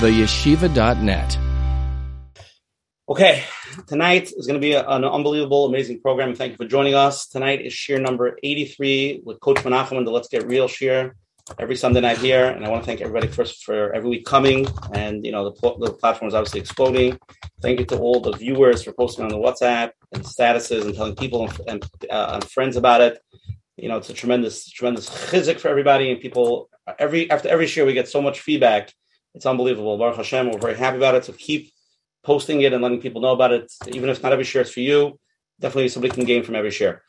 theyeshiva.net. Okay, tonight is going to be an unbelievable, amazing program. Thank you for joining us. Tonight is Shir number 83 with Coach Menachem and the Let's Get Real Shir every Sunday night here. And I want to thank everybody first for every week coming. And, you know, the, the platform is obviously exploding. Thank you to all the viewers for posting on the WhatsApp and statuses and telling people and, and, uh, and friends about it. You know, it's a tremendous, tremendous chizik for everybody. And people, every after every year, we get so much feedback. It's unbelievable. Baruch Hashem, we're very happy about it. So keep posting it and letting people know about it. Even if not every share is for you, definitely somebody can gain from every share.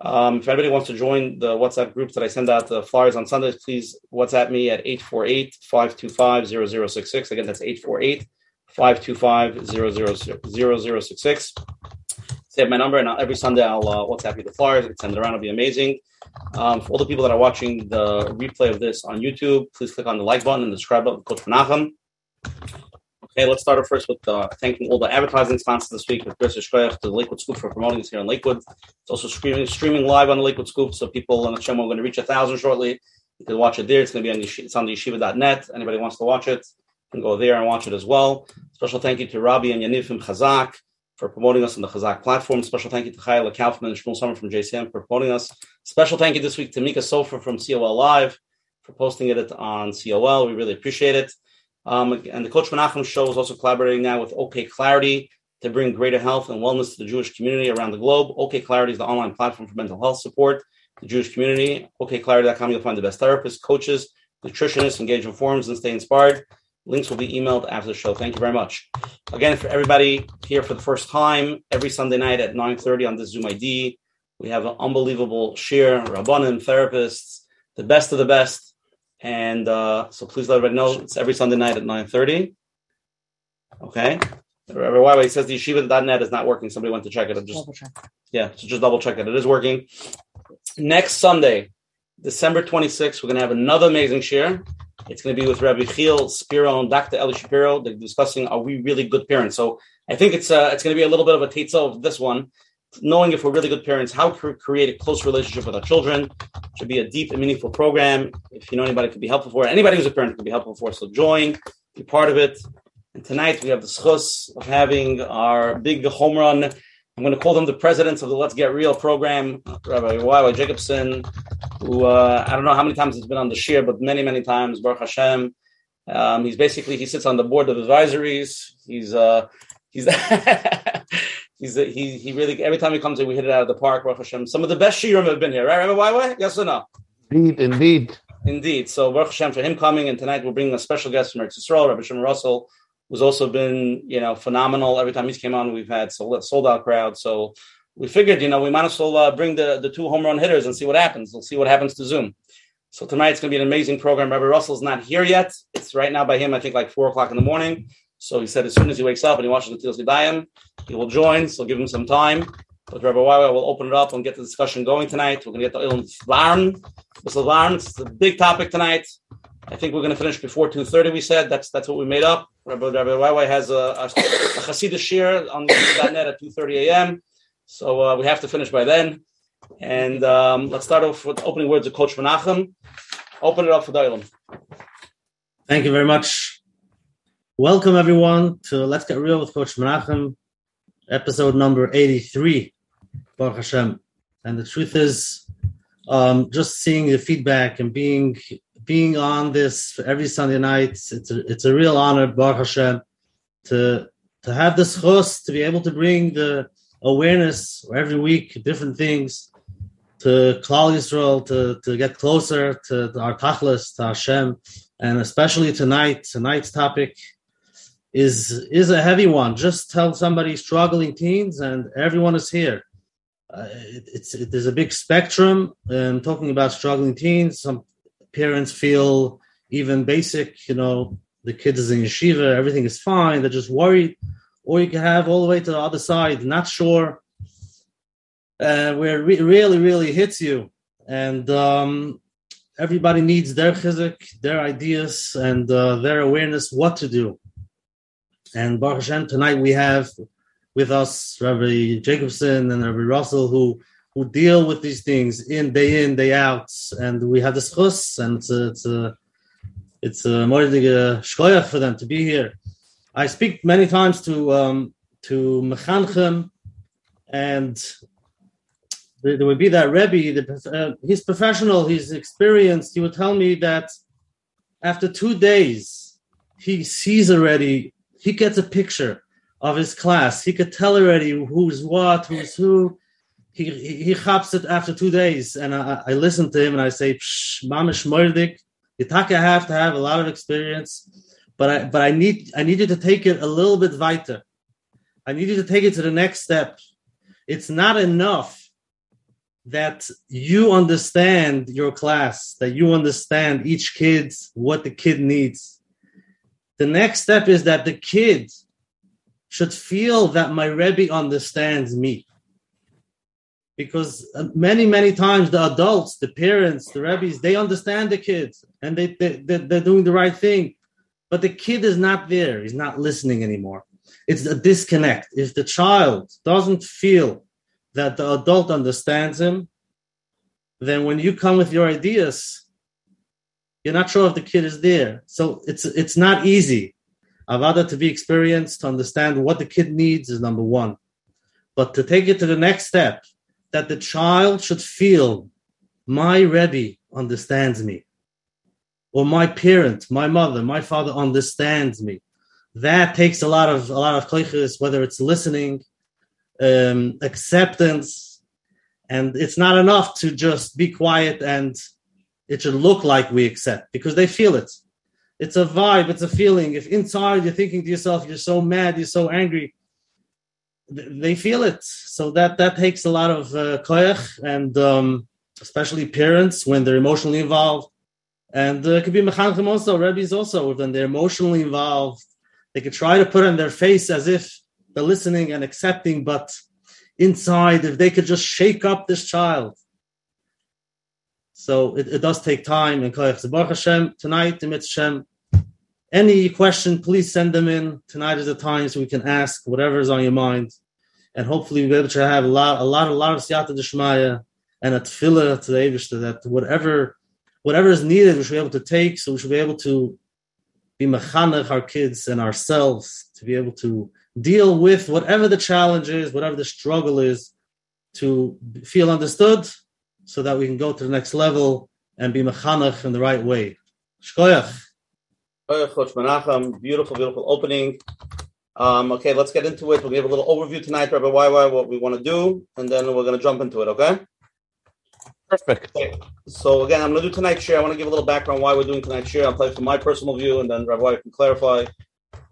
Um, if anybody wants to join the WhatsApp groups that I send out the flyers on Sundays, please WhatsApp me at 848-525-0066. Again, that's 848-525-0066. Save my number, and every Sunday I'll uh, WhatsApp you the flyers. and send it around. It'll be amazing. Um, for all the people that are watching the replay of this on YouTube, please click on the like button and the subscribe button, Coach Menachem. Okay, let's start off first with uh, thanking all the advertising sponsors this week with Chris Shkoyach to Lakewood Scoop for promoting us here in Lakewood. It's also streaming streaming live on the Lakewood Scoop, so people on the channel are going to reach a thousand shortly. You can watch it there. It's going to be on the, it's on the yeshiva.net. Anybody wants to watch it can go there and watch it as well. Special thank you to Rabbi and Yaniv from Chazak for promoting us on the Chazak platform. Special thank you to Chayla Kaufman and Shmuel Summer from JCM for promoting us. Special thank you this week to Mika Sofer from COL Live for posting it on COL. We really appreciate it. Um, and the Coach Menachem Show is also collaborating now with OK Clarity to bring greater health and wellness to the Jewish community around the globe. OK Clarity is the online platform for mental health support the Jewish community. OKClarity.com, you'll find the best therapists, coaches, nutritionists, engage in forums, and stay inspired. Links will be emailed after the show. Thank you very much. Again, for everybody here for the first time, every Sunday night at 9.30 on this Zoom ID, we have an unbelievable shir, rabbanim, therapists, the best of the best and uh, so please let everybody know it's every Sunday night at 9.30. Okay. Why he says the yeshiva.net is not working. Somebody went to check it. I'm Just, yeah, so just double check it. It is working. Next Sunday, December 26th, we're going to have another amazing share. It's going to be with Rabbi Chiel Spiro and Dr. Eli Shapiro. They're discussing are we really good parents. So I think it's uh, it's going to be a little bit of a teacher of this one knowing if we're really good parents, how to create a close relationship with our children. It should be a deep and meaningful program. If you know anybody could be helpful for, anybody who's a parent could be helpful for, so join, be part of it. And tonight we have the schus of having our big home run. I'm going to call them the presidents of the Let's Get Real program, Rabbi YY Jacobson, who uh, I don't know how many times he's been on the shir, but many, many times, Baruch Hashem. Um, he's basically, he sits on the board of advisories. He's, uh, he's, He's a, he he really every time he comes in, we hit it out of the park. Baruch Hashem. Some of the best shiurim have been here, right? Remember why? Yes or no? Indeed, indeed, indeed. So Baruch Hashem for him coming, and tonight we're bringing a special guest from Eretz Yisrael, Rabbi Shimon Russell, who's also been you know phenomenal. Every time he's came on, we've had sold, sold out crowd. So we figured, you know, we might as well uh, bring the the two home run hitters and see what happens. We'll see what happens to Zoom. So tonight it's going to be an amazing program. Rabbi Russell's not here yet. It's right now by him, I think, like four o'clock in the morning. So he said as soon as he wakes up and he watches the Tilas Gedayim, he will join. So give him some time. But Rabbi Wawa will open it up and get the discussion going tonight. We're going to get the Ilm Varn. It's a big topic tonight. I think we're going to finish before 2.30, we said. That's that's what we made up. Rabbi, Rabbi Wawa has a, a, a Hasidic shir on the net at 2.30 a.m. So uh, we have to finish by then. And um, let's start off with opening words of Coach Menachem. Open it up for the. Thank you very much. Welcome everyone to Let's Get Real with Coach Menachem, episode number 83, Baruch Hashem. And the truth is, um, just seeing the feedback and being being on this every Sunday night, it's a, it's a real honor, Baruch Hashem, to to have this host, to be able to bring the awareness every week, different things, to Klal Yisrael, to, to get closer to our Tachlis, to Hashem, and especially tonight, tonight's topic is is a heavy one. Just tell somebody struggling teens, and everyone is here. Uh, it, it's it, there's a big spectrum. And talking about struggling teens, some parents feel even basic. You know, the kid is in yeshiva, everything is fine. They're just worried. Or you can have all the way to the other side, not sure, uh, where it re- really really hits you. And um, everybody needs their chizik, their ideas, and uh, their awareness what to do and Baruch Hashem, tonight we have with us Rabbi Jacobson and Rabbi Russell who who deal with these things in day in day out, and we have this chus, and it's a, it's a it's a mordige shkoyach for them to be here. I speak many times to um, to mechanchim, and there, there would be that Rebbe. The, uh, he's professional. He's experienced. He would tell me that after two days, he sees already. He gets a picture of his class. He could tell already who's what, who's who. He he, he hops it after two days, and I, I listen to him and I say, "Mamish mordik." You have to have a lot of experience, but I but I need I need you to take it a little bit weiter. I need you to take it to the next step. It's not enough that you understand your class, that you understand each kid what the kid needs. The next step is that the kid should feel that my Rebbe understands me. Because uh, many many times the adults the parents the rabbis they understand the kids and they, they they're doing the right thing. But the kid is not there. He's not listening anymore. It's a disconnect. If the child doesn't feel that the adult understands him then when you come with your ideas you're not sure if the kid is there. So it's it's not easy. Avada to be experienced to understand what the kid needs is number one. But to take it to the next step that the child should feel my Rebbe understands me, or my parent, my mother, my father understands me. That takes a lot of a lot of koiches, whether it's listening, um, acceptance, and it's not enough to just be quiet and it should look like we accept because they feel it. It's a vibe, it's a feeling. If inside you're thinking to yourself, you're so mad, you're so angry, they feel it. So that that takes a lot of uh, koyach, and um, especially parents when they're emotionally involved. And uh, it could be mechanchim also, rabbis also, when they're emotionally involved, they could try to put on their face as if they're listening and accepting, but inside, if they could just shake up this child. So it, it does take time. And Hashem, tonight, Hashem, any question, please send them in. Tonight is the time so we can ask whatever is on your mind and hopefully we'll be able to have a lot, a lot, a lot of siyata deshmaya and a tefillah to the Eibushter that whatever, whatever is needed, we should be able to take. So we should be able to be mechanech our kids and ourselves to be able to deal with whatever the challenge is, whatever the struggle is, to feel understood, so that we can go to the next level and be mechanech in the right way. Shkoyach. Beautiful, beautiful opening. Um, okay, let's get into it. We'll give a little overview tonight, Rabbi YY, what we want to do, and then we're going to jump into it, okay? Perfect. Okay. So, again, I'm going to do tonight's share. I want to give a little background why we're doing tonight's share. I'll tell you from my personal view, and then Rabbi YY can clarify.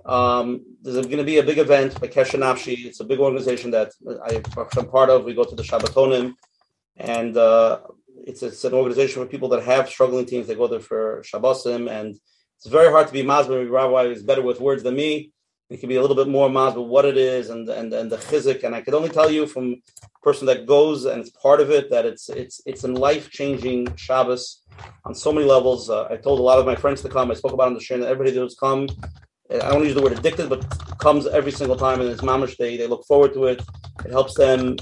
Um, there's going to be a big event by Kesher Nafshi. It's a big organization that I, am part of. We go to the Shabbatonim, and uh, it's, it's an organization for people that have struggling teams. They go there for Shabbosim, and it's very hard to be Masber. Rabbi is better with words than me it can be a little bit more mas, what it is and and and the chizik. And I could only tell you from a person that goes and it's part of it that it's it's it's a life changing Shabbos on so many levels. Uh, I told a lot of my friends to come. I spoke about on the show that everybody that was come. I don't use the word addicted, but comes every single time, and it's mamish. They they look forward to it. It helps them,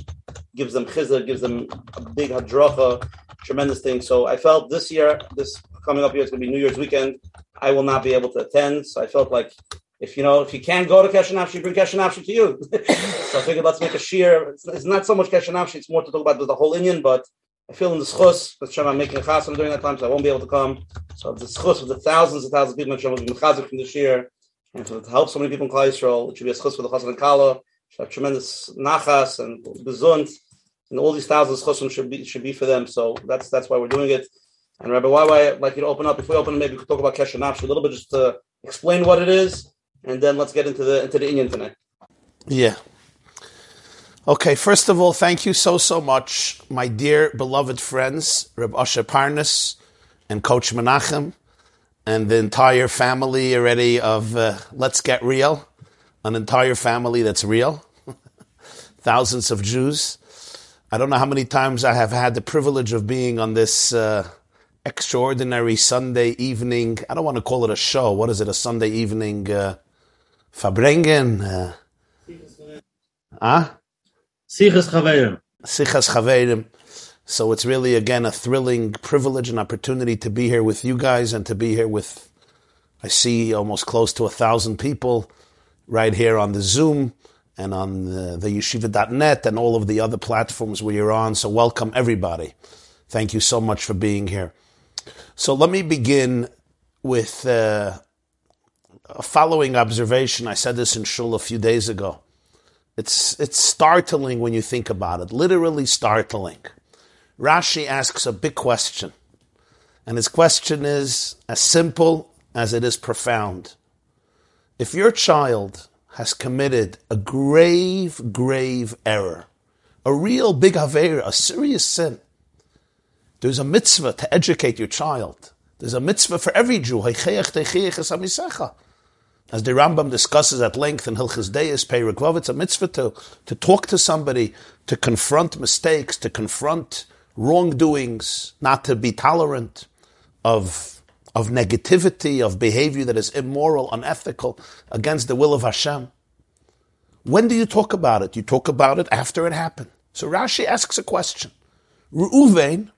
gives them chizah, gives them a big hadracha, tremendous thing. So I felt this year, this coming up here, it's going to be New Year's weekend. I will not be able to attend, so I felt like if you know if you can't go to Keshernafshi, bring Keshernafshi to you. so I figured let's make a shear. It's, it's not so much Keshernafshi, it's more to talk about the whole inyan, but I feel in the schus, but I'm making a chasam during that time, so I won't be able to come. So the schus with the thousands and thousands of people, Hashem will be from this year, and so to help so many people in Klal Yisrael, it should be a schus for the chasam and kala, should have tremendous nachas and bezunt, and all these thousands of chusim should be should be for them. So that's that's why we're doing it. And Rabbi, why like you to open up. If we open, maybe we could talk about Keshernafshi a little bit, just to explain what it is and then let's get into the into the inyan tonight. Yeah. Okay, first of all, thank you so so much, my dear beloved friends, Reb Asher Parnas and Coach Menachem, and the entire family already of uh, Let's Get Real, an entire family that's real, thousands of Jews. I don't know how many times I have had the privilege of being on this uh, extraordinary Sunday evening. I don't want to call it a show. What is it? A Sunday evening. Uh, verbringen. Uh, ah? Sichas Chaverim. Sichas Chaverim. So it's really, again, a thrilling privilege and opportunity to be here with you guys and to be here with I see almost close to a thousand people right here on the Zoom and on the, the yeshiva.net and all of the other platforms where you're on. So welcome everybody. Thank you so much for being here. So let me begin with uh, a following observation. I said this in shul a few days ago. It's, it's startling when you think about it, literally startling. Rashi asks a big question. And his question is as simple as it is profound. If your child has committed a grave, grave error, a real big aver, a serious sin, there's a mitzvah to educate your child. There's a mitzvah for every Jew. As the Rambam discusses at length in Hilchas Deis, Peirik it's a mitzvah to, to talk to somebody, to confront mistakes, to confront wrongdoings, not to be tolerant of, of negativity, of behavior that is immoral, unethical, against the will of Hashem. When do you talk about it? You talk about it after it happened. So Rashi asks a question. Reuven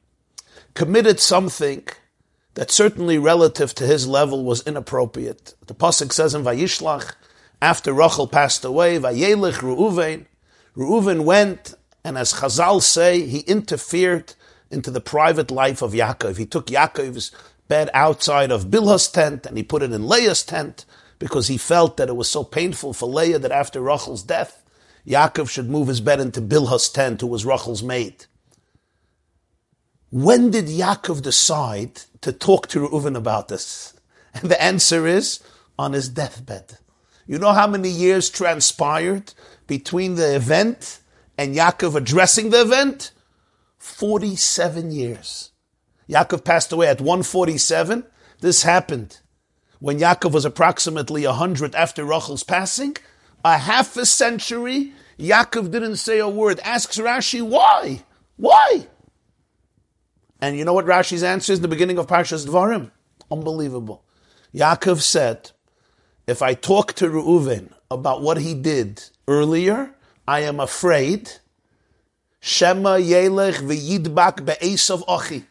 committed something that certainly relative to his level was inappropriate. The Pasuk says in Vayishlach, after Rachel passed away, Vayelich Reuven, Reuven went and as Chazal say, he interfered into the private life of Yaakov. He took Yaakov's bed outside of Bilhah's tent and he put it in Leah's tent because he felt that it was so painful for Leah that after Rachel's death, Yaakov should move his bed into Bilhah's tent, who was Rachel's maid. When did Yaakov decide to talk to Reuven about this? And the answer is on his deathbed. You know how many years transpired between the event and Yaakov addressing the event? 47 years. Yaakov passed away at 147. This happened when Yaakov was approximately 100 after Rachel's passing. A half a century, Yaakov didn't say a word. Asks Rashi, why? Why? And you know what Rashi's answer is in the beginning of Parshas Dvarim? Unbelievable. Yaakov said, if I talk to Reuven about what he did earlier, I am afraid. Shema Yelech v'yidbak be'esav ochi.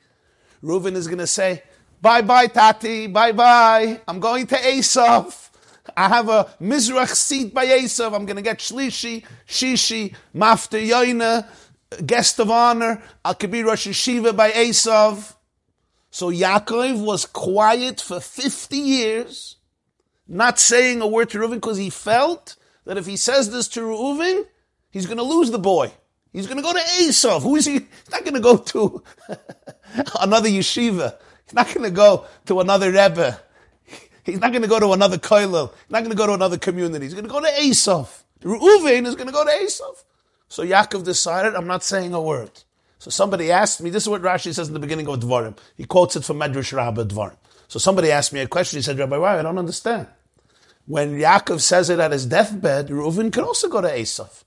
Reuven is going to say, bye bye Tati, bye bye. I'm going to Esav. I have a Mizrach seat by Esav. I'm going to get Shlishi, Shishi, Mafter Yoina, guest of honor. I'll be Rosh Yeshiva by Esav. So Yaakov was quiet for 50 years, not saying a word to Reuven because he felt that if he says this to Reuven, He's going to lose the boy. He's going to go to Esav. Who is he? He's not going to go to another yeshiva. He's not going to go to another Rebbe. He's not going to go to another koilel. He's not going to go to another community. He's going to go to Esav. Reuven is going to go to Esav. So Yaakov decided, I'm not saying a word. So somebody asked me, this is what Rashi says in the beginning of Dvarim. He quotes it from Medrash Rabbah Dvarim. So somebody asked me a question. He said, Rabbi, why? I don't understand. When Yaakov says it at his deathbed, Reuven can also go to Esav.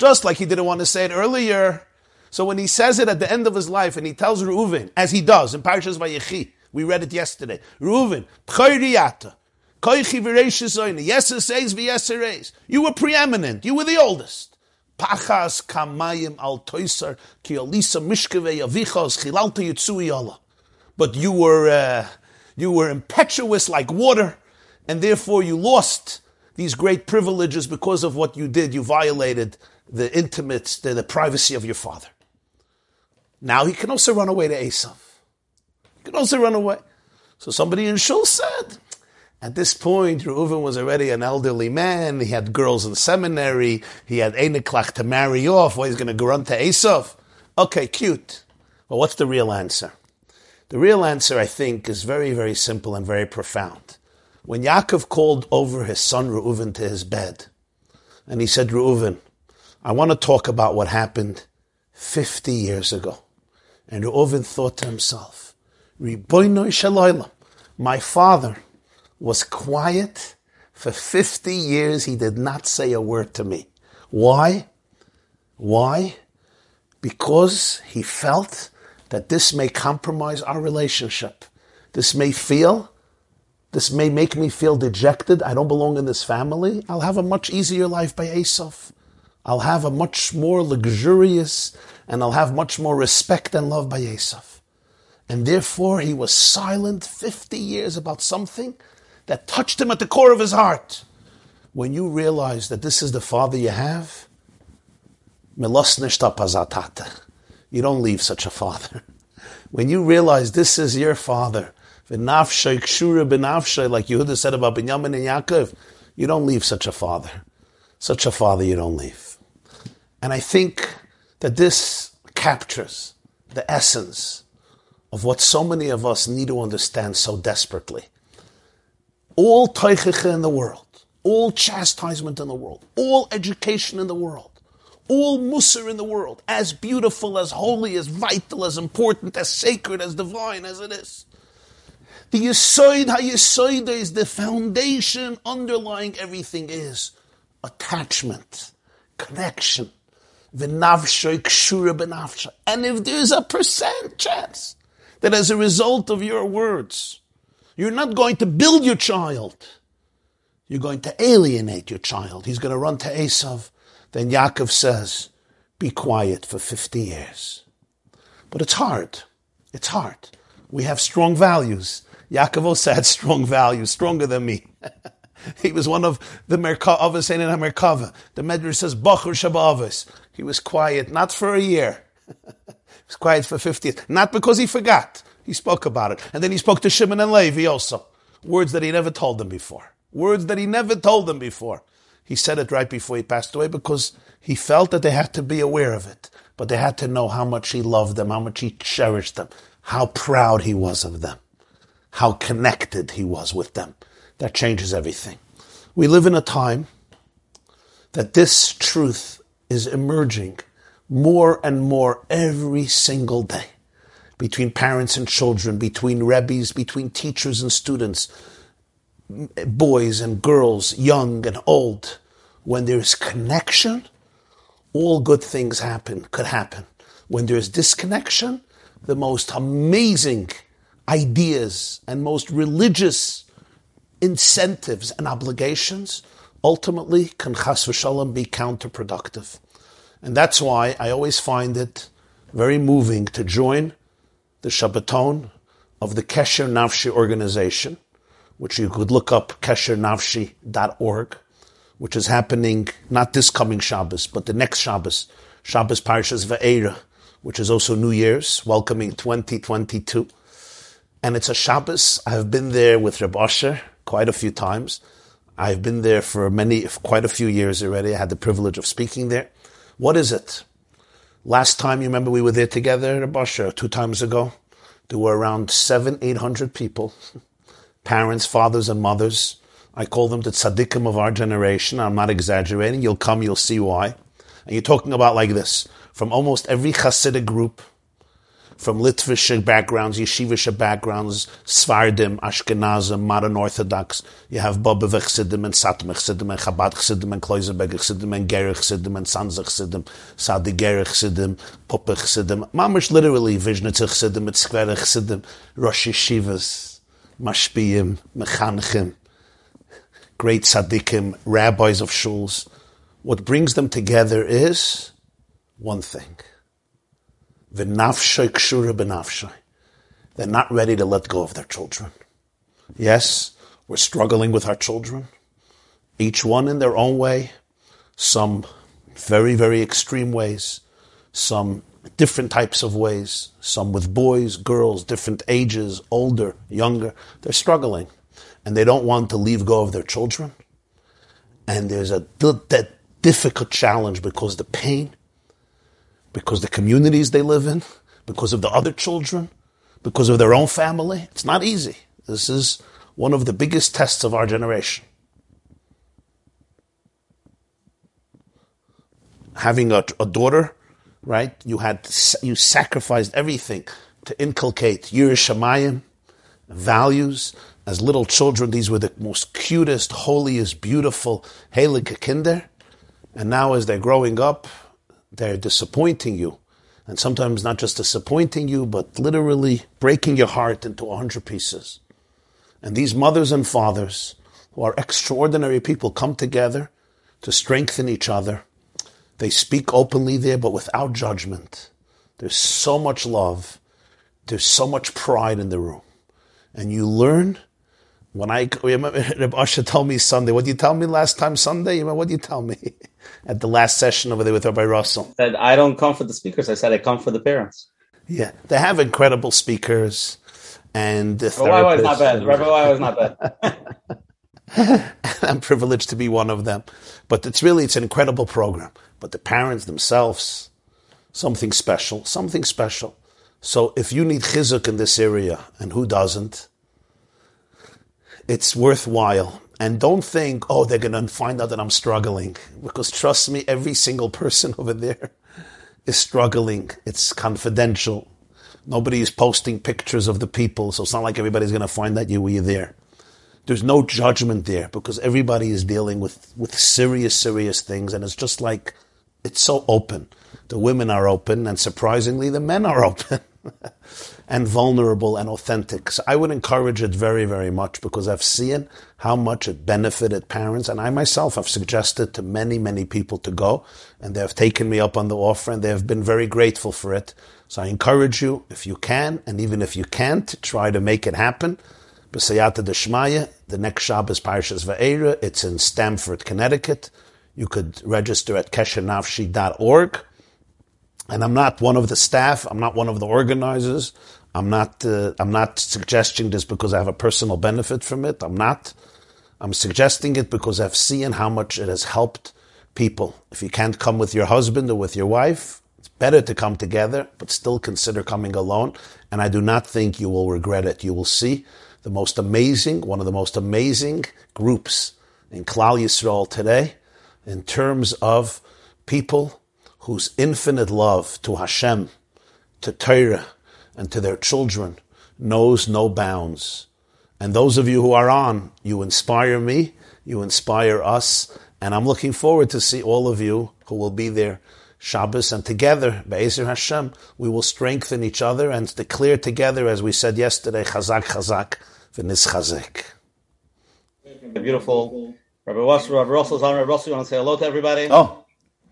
Just like he didn't want to say it earlier. So when he says it at the end of his life and he tells Reuven, as he does in Parshas Vayechi, we read it yesterday, Reuven, you were preeminent. You were the oldest. Pachas kamayim al toisar ki alisa mishkeve yavichos chilalta yitzui But you were uh, you were impetuous like water, and therefore you lost these great privileges because of what you did. You violated the intimates, the, the privacy of your father. Now he can also run away to Esav. He can also run away. So somebody in Shul said, at this point, Reuven was already an elderly man. He had girls in seminary. He had Einiklach to marry off. Well, he's going to go run to Esav. Okay, cute. Well, what's the real answer? The real answer, I think, is very, very simple and very profound. When Yaakov called over his son Reuven to his bed, and he said, Reuven, I want to talk about what happened 50 years ago. And Reuven thought to himself, my father was quiet for 50 years. He did not say a word to me. Why? Why? Because he felt that this may compromise our relationship. This may feel, this may make me feel dejected. I don't belong in this family. I'll have a much easier life by Esav. I'll have a much more luxurious and I'll have much more respect and love by Esav. And therefore he was silent 50 years about something that touched him at the core of his heart. When you realize that this is the father you have, you don't leave such a father. When you realize this is your father, like Yehuda said about Binyamin and Yaakov, you don't leave such a father. Such a father you don't leave. And I think that this captures the essence of what so many of us need to understand so desperately. All teichicha in the world, all chastisement in the world, all education in the world, all musr in the world, as beautiful, as holy, as vital, as important, as sacred, as divine as it is. The Yisoid HaYisoid is the foundation underlying everything is attachment, connection. And if there's a percent chance that as a result of your words, you're not going to build your child, you're going to alienate your child. He's going to run to Esav. Then Yaakov says, be quiet for 50 years. But it's hard. It's hard. We have strong values. Yaakov also had strong values, stronger than me. he was one of the Merkavas in Merkava. The Medrash says, Bachur Shabavas. He was quiet, not for a year. He was quiet for 50 years. Not because he forgot. He spoke about it. And then he spoke to Shimon and Levi also. Words that he never told them before. Words that he never told them before. He said it right before he passed away because he felt that they had to be aware of it. But they had to know how much he loved them, how much he cherished them, how proud he was of them, how connected he was with them. That changes everything. We live in a time that this truth is emerging more and more every single day between parents and children, between rebbes, between teachers and students, boys and girls, young and old. When there's connection, all good things happen, could happen. When there's disconnection, the most amazing ideas and most religious incentives and obligations ultimately can chas v'shalom be counterproductive. And that's why I always find it very moving to join the Shabbaton of the Kesher Nafshi organization, which you could look up keshernafshi.org, which is happening not this coming Shabbos, but the next Shabbos, Shabbos Parshas Va'era, which is also New Year's, welcoming 2022. And it's a Shabbos. I've been there with Reb Asher quite a few times. I've been there for many, quite a few years already. I had the privilege of speaking there. What is it? Last time, you remember we were there together at Basha two times ago? There were around seven, eight hundred people, parents, fathers, and mothers. I call them the tzaddikim of our generation. I'm not exaggerating. You'll come, you'll see why. And you're talking about like this from almost every Hasidic group, from Litvish backgrounds, yeshivish backgrounds, Svardim, Ashkenazim, modern Orthodox. You have Bobovich Chassidim and Satmach Chassidim and Chabad Chassidim and Kloisenberg Chassidim and Gerich Chassidim and Sanzach Chassidim, Sadi Gerich Chassidim, Puppich Chassidim. Mamish literally, Vizhnitz Chassidim, Tzkverich Chassidim, Rosh Yeshivas, Mashpiyim, Mechanchim, great tzaddikim, rabbis of shuls. What brings them together is one thing – They're not ready to let go of their children. Yes, we're struggling with our children, each one in their own way, some very, very extreme ways, some different types of ways, some with boys, girls, different ages, older, younger. They're struggling and they don't want to leave go of their children. And there's a that difficult challenge because the pain because the communities they live in, because of the other children, because of their own family. It's not easy. This is one of the biggest tests of our generation. Having a, a daughter, right? You had you sacrificed everything to inculcate Yerushalayim values. As little children, these were the most cutest, holiest, beautiful Heilige Kinder. And now, as they're growing up, they're disappointing you. And sometimes not just disappointing you, but literally breaking your heart into a hundred pieces. And these mothers and fathers, who are extraordinary people, come together to strengthen each other. They speak openly there, but without judgment. There's so much love. There's so much pride in the room. And you learn When I remember Reb Asher told me Sunday, what did you tell me last time Sunday? You know, what did you tell me at the last session over there with Rabbi Russell? Said I don't come for the speakers. I said I come for the parents. Yeah, they have incredible speakers and the Rabbi was not bad. Rabbi was not bad. I'm privileged to be one of them, but it's really it's an incredible program. But the parents themselves, something special, something special. So if you need chizuk in this area, and who doesn't, it's worthwhile. And don't think, oh, they're going to find out that I'm struggling. Because trust me, every single person over there is struggling. It's confidential. Nobody is posting pictures of the people, so it's not like everybody's going to find out you were there. There's no judgment there because everybody is dealing with, with serious, serious things, and it's just like it's so open. The women are open, and surprisingly, the men are open and vulnerable and authentic. So I would encourage it very, very much because I've seen how much it benefited parents, and I myself have suggested to many, many people to go, and they have taken me up on the offer, and they have been very grateful for it. So I encourage you, if you can, and even if you can't, try to make it happen. B'sayata Deshmaya, the next Shabbos Parshas Va'era, it's in Stamford, Connecticut. You could register at keshernafshi.org. And I'm not one of the staff. I'm not one of the organizers. I'm not. Uh, I'm not suggesting this because I have a personal benefit from it. I'm not. I'm suggesting it because I've seen how much it has helped people. If you can't come with your husband or with your wife, it's better to come together, but still consider coming alone. And I do not think you will regret it. You will see the most amazing, one of the most amazing groups in Klal Yisrael today, in terms of people whose infinite love to Hashem, to Torah, and to their children knows no bounds. And those of you who are on, you inspire me, you inspire us, and I'm looking forward to see all of you who will be there Shabbos, and together, Be'ezer Hashem, we will strengthen each other and declare together, as we said yesterday, Chazak Chazak, V'nis Chazek. Beautiful. Rabbi Russell, Rabbi Russell's on. Rabbi Russell, you want to say hello to everybody? Oh.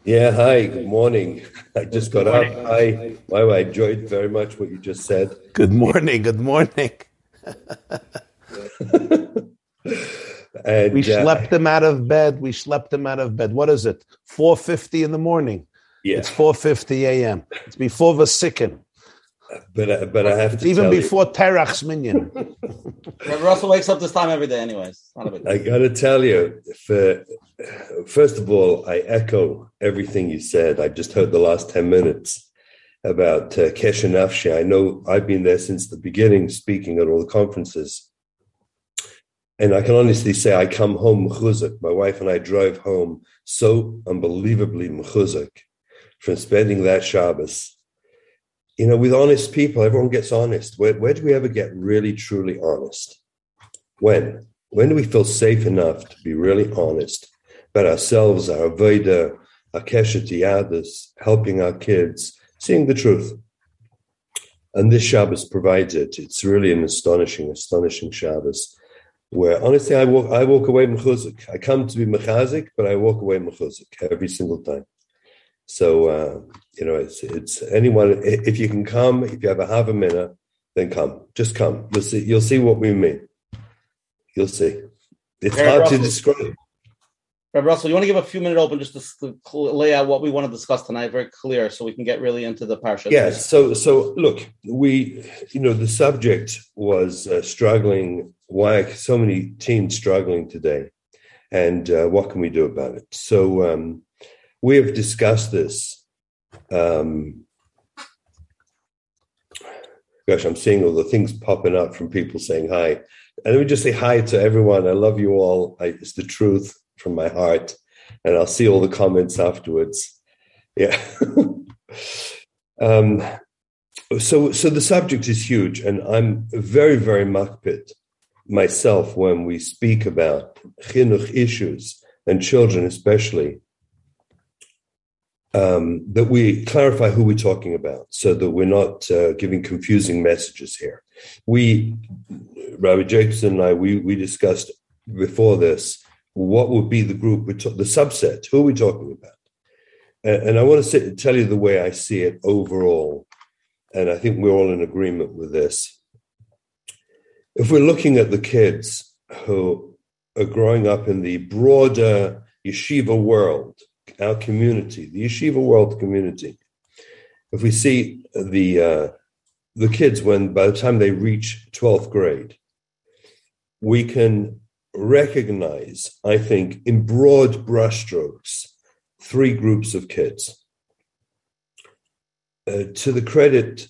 Yeah, hi, good morning. I just got up. Hi. Wow, I enjoyed very much what you just said. Good morning, good morning. and, we slept uh, them out of bed. We slept them out of bed. What is it? 4.50 in the morning. Yeah. It's 4.50 a.m. It's before the sicken. But, uh, but I have to even you, before Terach's minion. Russell wakes up this time every day anyways. I got to tell you, for, first of all, I echo everything you said. I just heard the last 10 minutes about uh, Kesher Nafshi. I know I've been there since the beginning, speaking at all the conferences. And I can honestly say I come home mechuzak. My wife and I drove home so unbelievably mechuzak from spending that Shabbos. You know, with honest people, everyone gets honest. Where, where do we ever get really, truly honest? When? When do we feel safe enough to be really honest about ourselves, our Veda, our Keshet others, helping our kids, seeing the truth? And this Shabbos provides it. It's really an astonishing, astonishing Shabbos where honestly I walk I walk away mechuzik. I come to be mechazik, but I walk away mechuzik every single time. So uh, you know, it's it's anyone if you can come, if you have a half a minute, then come. Just come. You'll see. You'll see what we mean. You'll see. It's hard Russell, to describe. Rabbi Russell, you want to give a few minutes open just to lay out what we want to discuss tonight, very clear, so we can get really into the parsha. Yeah. So so look, we you know the subject was uh, struggling. Why so many teens struggling today, and uh, what can we do about it? So. Um, we have discussed this. Um, gosh, I'm seeing all the things popping up from people saying hi. And let me just say hi to everyone. I love you all. I, it's the truth from my heart. And I'll see all the comments afterwards. Yeah. um, so, so the subject is huge, and I'm very, very makpid myself when we speak about chinuch issues and children, especially um, that we clarify who we're talking about so that we're not uh, giving confusing messages here. We, Rabbi Jacobson and I, we, we discussed before this what would be the group, the subset, who are we talking about? And, and I want to say, tell you the way I see it overall. And I think we're all in agreement with this. If we're looking at the kids, who are growing up in the broader yeshiva world, our community, the yeshiva world community. If we see the uh, the kids when by the time they reach 12th grade, we can recognize, I think, in broad brushstrokes, three groups of kids. Uh, to the credit,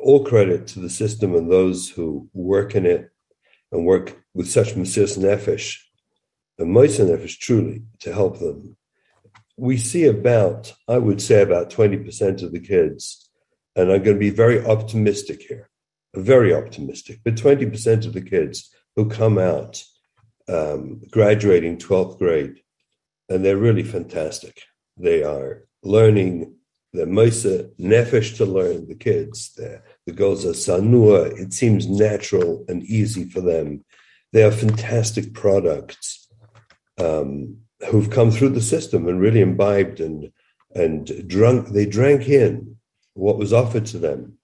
all credit to the system and those who work in it and work with such Mesiras Nefesh, and Moisa Nefesh truly to help them. We see about, I would say, about 20% of the kids, and I'm going to be very optimistic here, very optimistic, but 20% of the kids who come out um, graduating 12th grade, and they're really fantastic. They are learning the Moisa Nefesh to learn, the kids, the, the girls are Sanua. It seems natural and easy for them. They are fantastic products um, who've come through the system and really imbibed and and drunk. They drank in what was offered to them,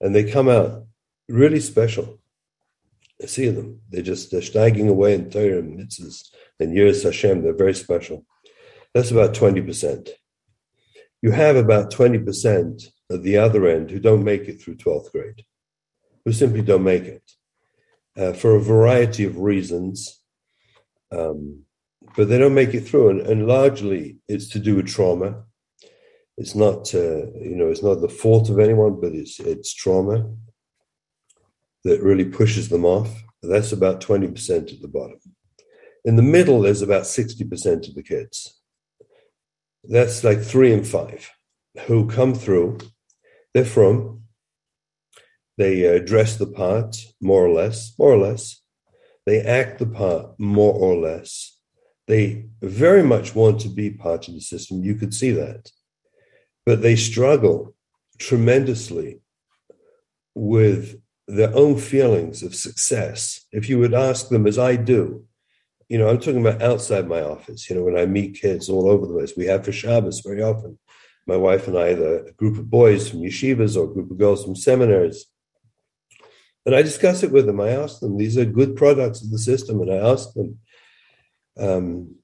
and they come out really special. I see them. They're just they're steiging away in Torah and mitzvahs and yiras Hashem. They're very special. That's about 20%. You have about 20% at the other end who don't make it through 12th grade, who simply don't make it uh, for a variety of reasons. Um, but they don't make it through. And, and, largely it's to do with trauma. It's not, uh, you know, it's not the fault of anyone, but it's, it's trauma that really pushes them off. That's about 20% at the bottom. In the middle, there's about 60% of the kids. That's like three and five who come through. They're from, they uh, dress the part more or less, more or less. They act the part more or less. They very much want to be part of the system. You could see that. But they struggle tremendously with their own feelings of success, if you would ask them, as I do, you know, I'm talking about outside my office, you know, when I meet kids all over the place, we have for Shabbos very often. My wife and I, the group of boys from yeshivas or group of girls from seminaries. And I discuss it with them. I ask them, these are good products of the system. And I ask them, um,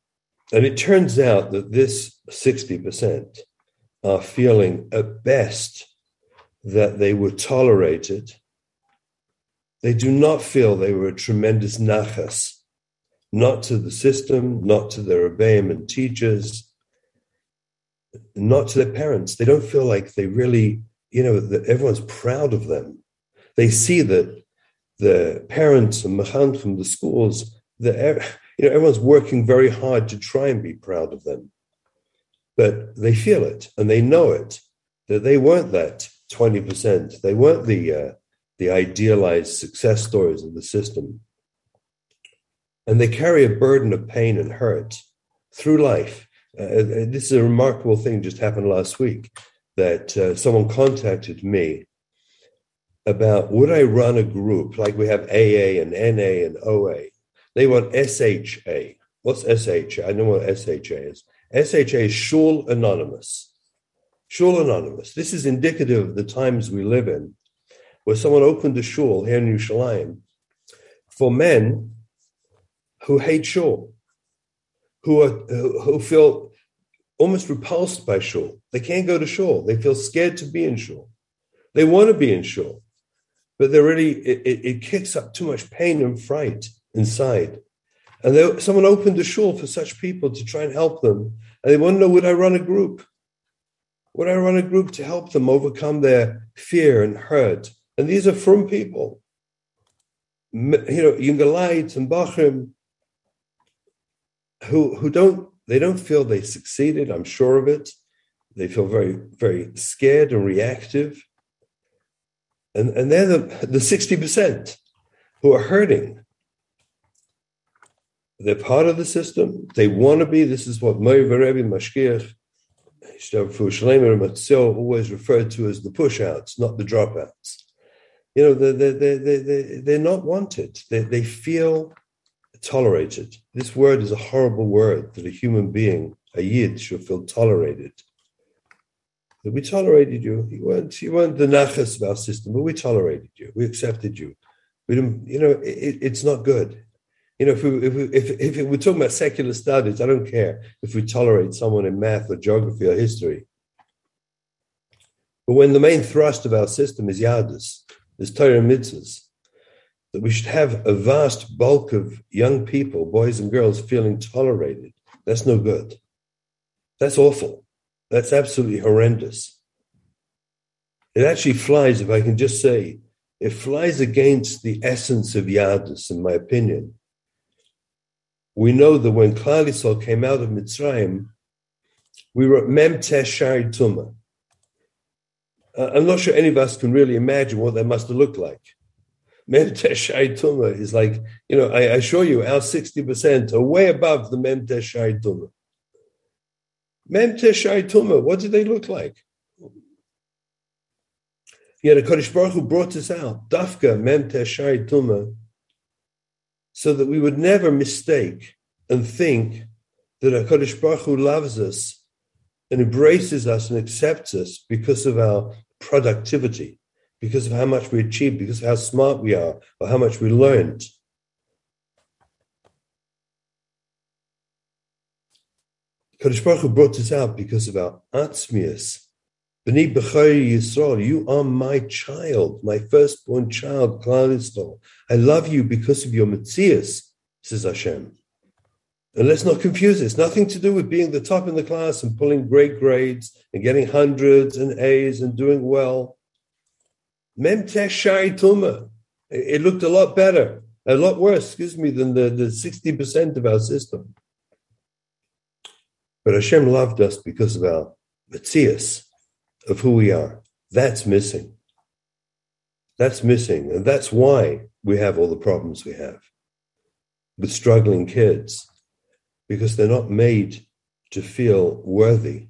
and it turns out that this 60% are feeling at best that they were tolerated they do not feel they were a tremendous nachas, not to the system, not to their rebbeim and teachers, not to their parents. They don't feel like they really, you know, that everyone's proud of them. They see that the parents and machan from the schools, the, you know, everyone's working very hard to try and be proud of them. But they feel it and they know it, that they weren't that 20%. They weren't the uh, the idealized success stories of the system. And they carry a burden of pain and hurt through life. Uh, uh, this is a remarkable thing just happened last week that uh, someone contacted me about would I run a group like we have AA and NA and OA? They want SHA. What's SHA? I know what SHA is. SHA is Shul Anonymous. Shul Anonymous. This is indicative of the times we live in where someone opened a shul here in Yerushalayim for men who hate shul, who are who feel almost repulsed by shul. They can't go to shul. They feel scared to be in shul. They want to be in shul, but they're really it, it, it kicks up too much pain and fright inside. And they, someone opened a shul for such people to try and help them. And they want to know would I run a group? Would I run a group to help them overcome their fear and hurt and these are from people. You know, Yungalites and Bachim who who don't they don't feel they succeeded, I'm sure of it. They feel very, very scared and reactive. And, and they're the, the 60% who are hurting. They're part of the system. They want to be. This is what Meir Rebbe Mashgiach always referred to as the push-outs, not the dropouts you know, they're, they're, they, they, they're not wanted. They, they feel tolerated. This word is a horrible word that a human being, a yid, should feel tolerated. That we tolerated you. You weren't, you weren't the nachas of our system, but we tolerated you. We accepted you. We didn't, you know, it, it's not good. You know, if, we, if, we, if, if we're talking about secular studies, I don't care if we tolerate someone in math or geography or history. But when the main thrust of our system is Yadus, is Torah mitzvahs, that we should have a vast bulk of young people, boys and girls, feeling tolerated, that's no good. That's awful. That's absolutely horrendous. It actually flies, if I can just say, it flies against the essence of Yadus, in my opinion. We know that when Klal Yisrael came out of Mitzrayim, we were Mem Teshai Tumah. Uh, I'm not sure any of us can really imagine what that must have looked like. Mem Teshai Tumah is like, you know, I, assure you, our 60% are way above the Mem Teshai Tumah. Mem Teshai Tumah, what did they look like? Yet HaKadosh Baruch Hu brought us out, Dafka Mem Teshai Tumah, so that we would never mistake and think that HaKadosh Baruch Hu loves us and embraces us and accepts us because of our productivity, because of how much we achieve, because of how smart we are, or how much we learned. Kodesh Baruch Hu brought us out because of our atzmius, Yisrael, you are my child, my firstborn child, Klal Yisrael. I love you because of your Metzias, says Hashem. And let's not confuse. It's nothing to do with being the top in the class and pulling great grades and getting hundreds and A's and doing well. Mem Shai Tuma. It looked a lot better, a lot worse, excuse me, than the, the 60% of our system. But Hashem loved us because of our Metzias of who we are. That's missing. That's missing. And that's why we have all the problems we have with struggling kids, because they're not made to feel worthy.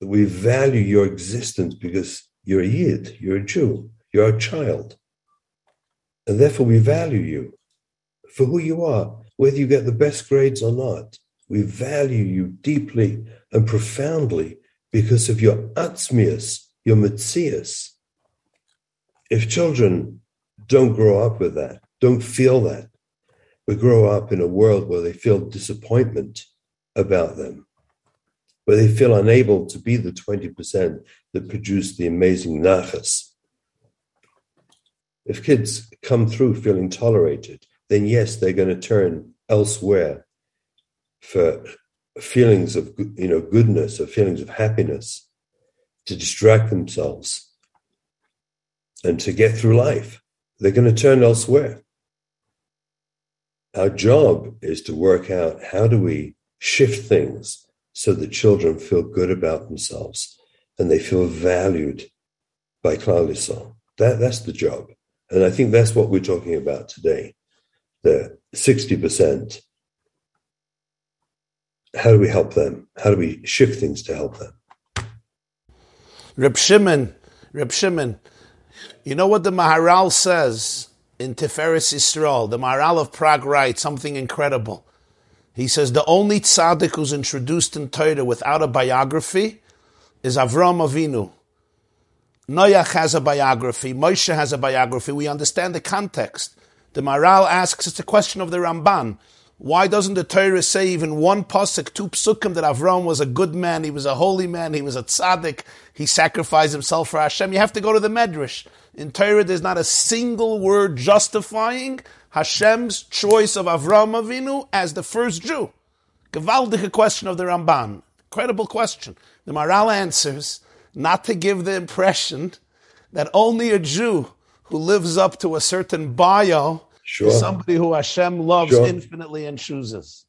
That we value your existence because you're a Yid, you're a Jew, you're a child. And therefore we value you for who you are, whether you get the best grades or not. We value you deeply and profoundly because of your atzmius, your metzias. If children don't grow up with that, don't feel that, but grow up in a world where they feel disappointment about them, where they feel unable to be the 20% that produce the amazing nachas. If kids come through feeling tolerated, then yes, they're going to turn elsewhere for feelings of you know goodness or feelings of happiness to distract themselves and to get through life they're going to turn elsewhere our job is to work out how do we shift things so that children feel good about themselves and they feel valued by Klal That, that's the job. And I think that's what we're talking about today. The 60% how do we help them? How do we shift things to help them? Reb Shimon, Reb Shimon, you know what the Maharal says in Tiferes Yisrael? The Maharal of Prague writes something incredible. He says the only tzaddik who's introduced in Torah without a biography is Avram Avinu. Noach has a biography. Moshe has a biography. We understand the context. The Maharal asks, it's a question of the Ramban. Why doesn't the Torah say even one pasuk, two psukim that Avram was a good man, he was a holy man, he was a tzaddik, he sacrificed himself for Hashem? You have to go to the Medrash. In Torah, there's not a single word justifying Hashem's choice of Avram Avinu as the first Jew. Gewaldige question of the Ramban. Incredible question. The Maharal answers not to give the impression that only a Jew who lives up to a certain bio Sure. Somebody who Hashem loves Sure. infinitely and chooses.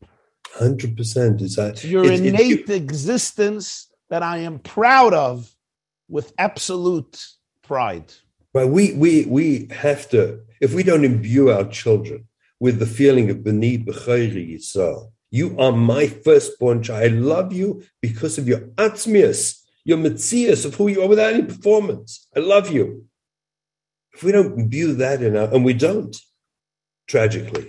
Hundred percent. Is that Your it- it- innate existence that I am proud of with absolute pride. But we we we have to if we don't imbue our children with the feeling of b'ni b'chayri yisrael, you are my firstborn child. I love you because of your atzmius, your metzias of who you are without any performance. I love you. If we don't imbue that in our, and we don't, tragically,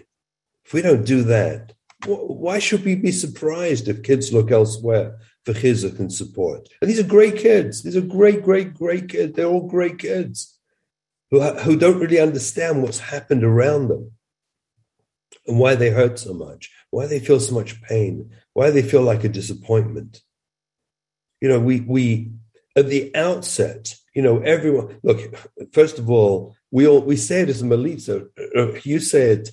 if we don't do that, why should we be surprised if kids look elsewhere for chizuk and support? And these are great kids. These are great, great, great kids. They're all great kids who, who don't really understand what's happened around them. and why they hurt so much, why they feel so much pain, why they feel like a disappointment. You know, we we at the outset, you know, everyone look, first of all, we all we say it as a melitzah. Uh, uh, you say it,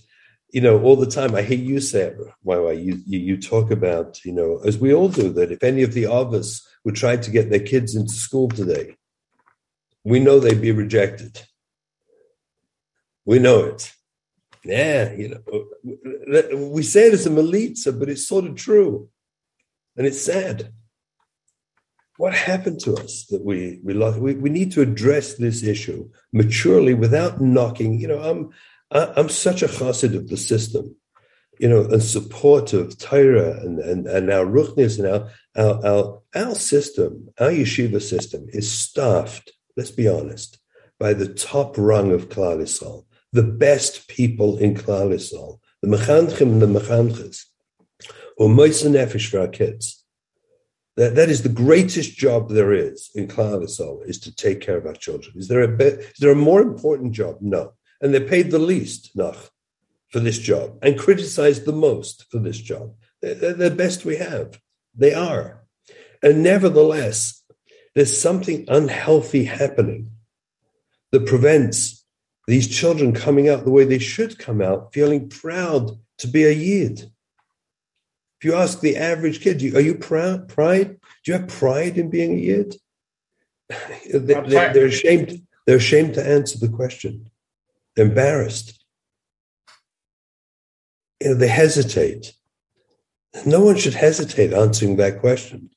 you know, all the time. I hear you say it. Why, why you, you you talk about, you know, as we all do, that if any of the of us would try to get their kids into school today, we know they'd be rejected. We know it. Yeah, you know, uh, uh, we say it as a melitzah, but it's sort of true, and it's sad. What happened to us that we we lost? We, we need to address this issue maturely without knocking. You know, I'm I'm such a chassid of the system, you know, and support of Torah and, and, and our ruchnis and our, our, our, our system, our yeshiva system is staffed, let's be honest, by the top rung of Klal the best people in Klal the mechanchim and the mechanchos, or moisen nefesh for our kids. That, that is the greatest job there is in Klal is to take care of our children. Is there a be, is there a more important job? No. And they're paid the least, nach, for this job, and criticized the most for this job. They're the best we have. They are. And nevertheless, there's something unhealthy happening that prevents these children coming out the way they should come out, feeling proud to be a Yid. If you ask the average kid, are you proud? Pride? Do you have pride in being a Yid? they're, they're, ashamed. They're ashamed to answer the question. They're embarrassed. You know, they hesitate. No one should hesitate answering that question.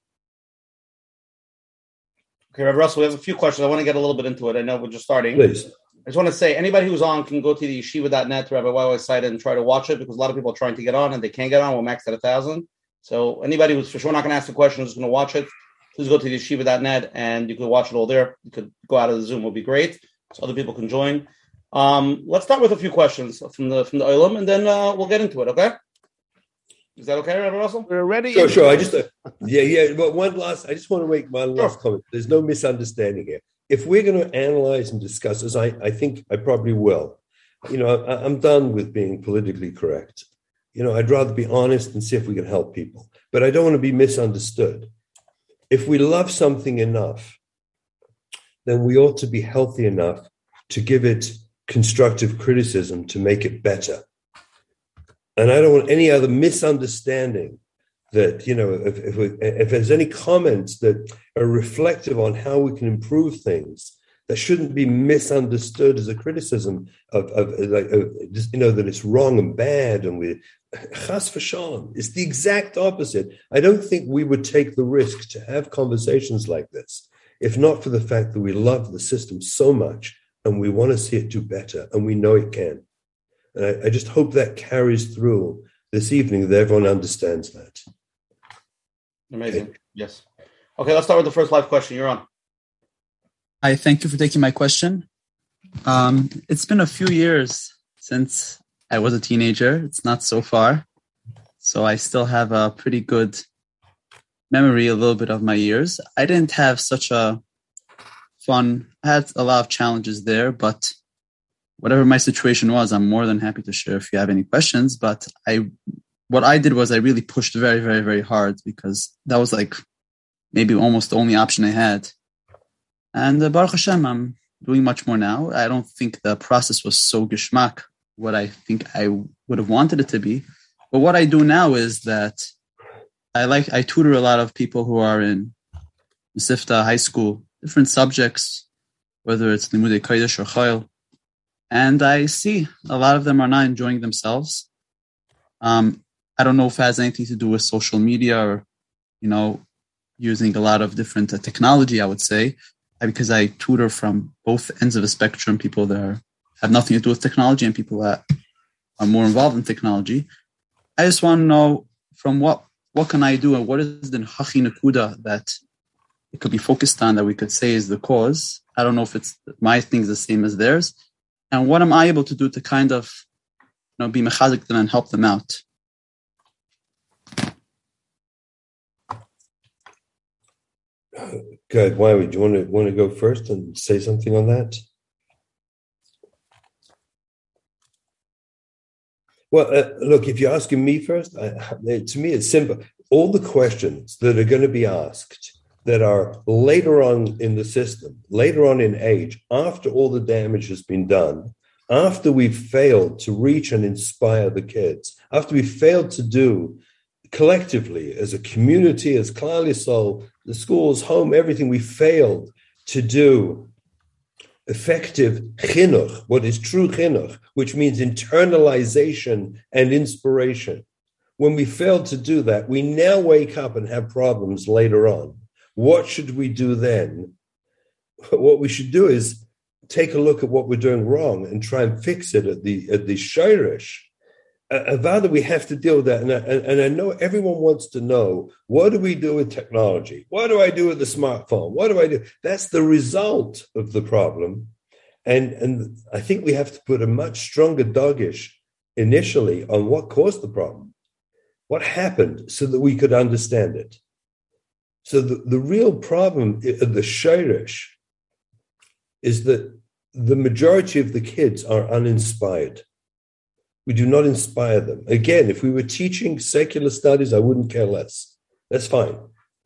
Okay, Russell, we have a few questions. I want to get a little bit into it. I know we're just starting. Please. I just want to say anybody who's on can go to theyeshiva.net, Rabbi YY site, and try to watch it because a lot of people are trying to get on and they can't get on. We're maxed at a thousand. So anybody who's for sure not going to ask the question is going to watch it. Please go to theyeshiva.net and you can watch it all there. You could go out of the Zoom, will be great, so other people can join. Um, let's start with a few questions from the from the Olam, and then uh, we'll get into it. Okay. Is that okay, Rabbi Russell? We're ready. Sure, sure. I just, uh, yeah, yeah. But one last, I just want to make one last sure. comment. There's no misunderstanding here if we're going to analyze and discuss, as I, I think I probably will, you know, I, I'm done with being politically correct. You know, I'd rather be honest and see if we can help people, but I don't want to be misunderstood. If we love something enough, then we ought to be healthy enough to give it constructive criticism to make it better. And I don't want any other misunderstanding that you know if, if, if, there's any comments that are reflective on how we can improve things that shouldn't be misunderstood as a criticism of, of like you know that it's wrong and bad and we chas v'shalom it's the exact opposite. I don't think we would take the risk to have conversations like this if not for the fact that we love the system so much and we want to see it do better and we know it can. And I, I just hope that carries through this evening that everyone understands that Amazing. Yes. Okay, let's start with the first live question. You're on. Hi, thank you for taking my question. Um, it's been a few years since I was a teenager. It's not so far. So I still have a pretty good memory, a little bit of my years. I didn't have such a fun, I had a lot of challenges there, but whatever my situation was, I'm more than happy to share if you have any questions. But I what I did was I really pushed very, very, very hard because that was like maybe almost the only option I had. And uh, Baruch Hashem, I'm doing much more now. I don't think the process was so geschmack, what I think I would have wanted it to be. But what I do now is that I like, I tutor a lot of people who are in Sifta high school, different subjects, whether it's Limudei Kodesh or Chayil. And I see a lot of them are not enjoying themselves. Um, I don't know if it has anything to do with social media or, you know, using a lot of different uh, technology, I would say, because I tutor from both ends of the spectrum, people that are, have nothing to do with technology and people that are more involved in technology. I just want to know from what what can I do and what is the hachi nakuda that it could be focused on that we could say is the cause. I don't know if it's my things the same as theirs. And what am I able to do to kind of you know be mechazik them and help them out? Good. Why would you want to want to go first and say something on that? Well, uh, look, if you're asking me first, I, to me, it's simple. All the questions that are going to be asked that are later on in the system, later on in age, after all the damage has been done, after we've failed to reach and inspire the kids, after we've failed to do collectively as a community, as Klal Yisrael, the schools, home, everything, we failed to do effective chinuch, what is true chinuch, which means internalization and inspiration. When we failed to do that, we now wake up and have problems later on. What should we do then? What we should do is take a look at what we're doing wrong and try and fix it at the at the shirish. Avada, we have to deal with that. And I, and I know everyone wants to know what do we do with technology? What do I do with the smartphone? What do I do? That's the result of the problem. And, and I think we have to put a much stronger dogish initially on what caused the problem, what happened so that we could understand it. So the, the real problem, the shirish, is that the majority of the kids are uninspired. We do not inspire them. Again, if we were teaching secular studies, I wouldn't care less. That's fine.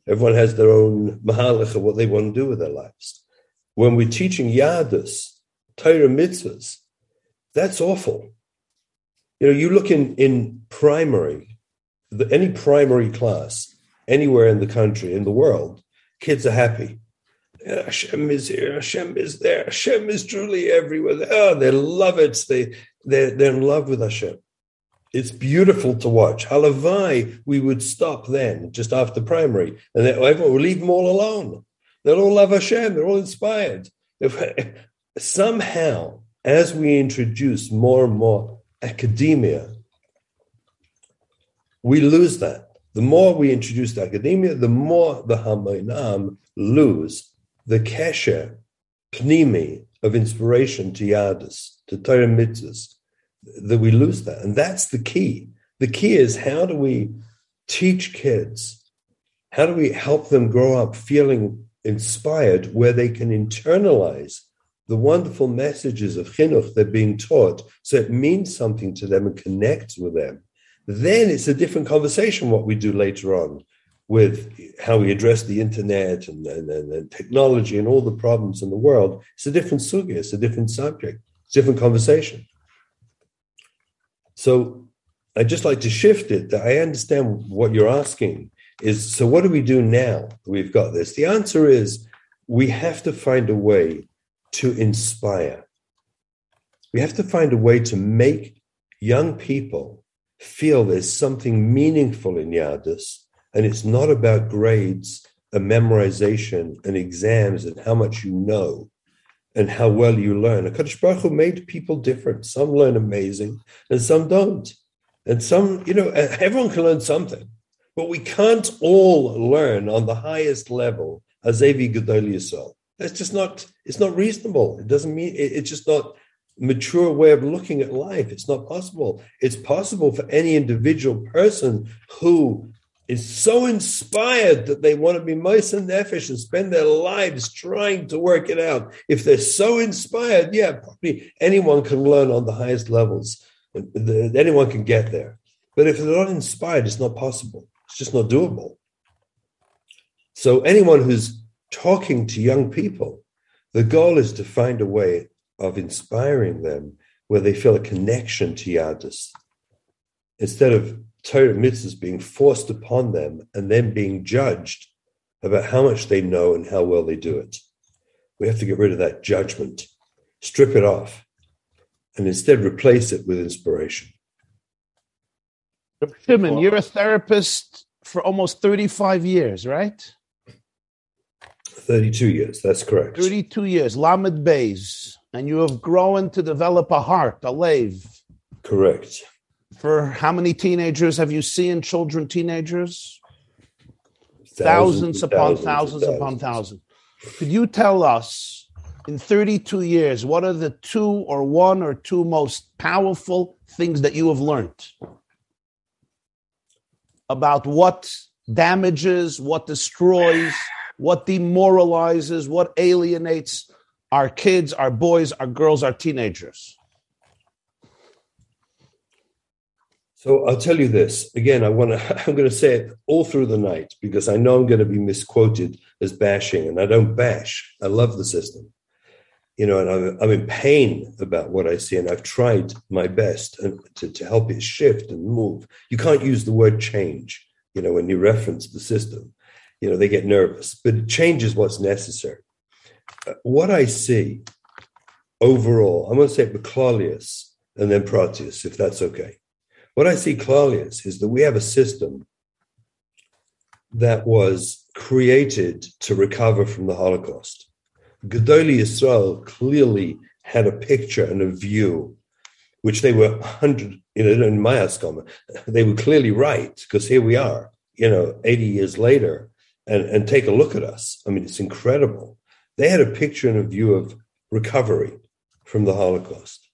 Everyone has their own mahalach of what they want to do with their lives. When we're teaching yadus, Torah mitzvahs, that's awful. You know, you look in, in primary, the, any primary class, anywhere in the country, in the world, kids are happy. Hashem is here, Hashem is there, Hashem is truly everywhere. Oh, they love it. They, they're, they're in love with Hashem. It's beautiful to watch. Halavai, we would stop then, just after primary, and everyone would leave them all alone. They'll all love Hashem. They're all inspired. If, somehow, as we introduce more and more academia, we lose that. The more we introduce academia, the more the Hamoinam lose the kesher pnimi of inspiration to Yadis, to Torah mitzvahs, that we lose that. And that's the key. The key is how do we teach kids? How do we help them grow up feeling inspired where they can internalize the wonderful messages of chinuch they're being taught so it means something to them and connects with them? Then it's a different conversation what we do later on with how we address the internet and, and, and, technology and all the problems in the world. It's a different sugya, it's a different subject, it's a different conversation. So I'd just like to shift it that I understand what you're asking is so what do we do now we've got this? The answer is we have to find a way to inspire. We have to find a way to make young people feel there's something meaningful in Yadus and it's not about grades and memorization and exams and how much you know and how well you learn. HaKadosh Baruch Hu made people different. Some learn amazing and some don't. And some, you know, everyone can learn something, but we can't all learn on the highest level as Avi Gedol Yisrael. That's just not, it's not reasonable. It doesn't mean, it's just not a mature way of looking at life. It's not possible. It's possible for any individual person who is so inspired that they want to be and nefesh and spend their lives trying to work it out. If they're so inspired, yeah, probably anyone can learn on the highest levels. Anyone can get there. But if they're not inspired, it's not possible. It's just not doable. So anyone who's talking to young people, the goal is to find a way of inspiring them where they feel a connection to Yadis. Instead of Torah mitzvahs being forced upon them and then being judged about how much they know and how well they do it. We have to get rid of that judgment, strip it off, and instead replace it with inspiration. Shimon, you're a therapist for almost 35 years, right? 32 years, that's correct. 32 years, Lamed Bays, and you have grown to develop a heart, a lave. Correct for how many teenagers have you seen? Children, teenagers? Thousands, thousands upon thousands, thousands upon thousands. Could you tell us in 32 years, what are the two or one or two most powerful things that you have learned about what damages, what destroys, what demoralizes, what alienates our kids, our boys, our girls, our teenagers? So I'll tell you this again. I want to. I'm going to say it all through the night because I know I'm going to be misquoted as bashing, and I don't bash. I love the system, you know, and I'm, I'm in pain about what I see, and I've tried my best to, to help it shift and move. You can't use the word change, you know, when you reference the system. You know, they get nervous, but change is what's necessary. Uh, what I see overall, I'm going to say Baclalius and then Proteus, if that's okay what I see clearly is, is that we have a system that was created to recover from the Holocaust. Gedolei Israel clearly had a picture and a view, which they were 100, you know, in my they were clearly right, because here we are, you know, 80 years later, and, and take a look at us. I mean, it's incredible. They had a picture and a view of recovery from the Holocaust.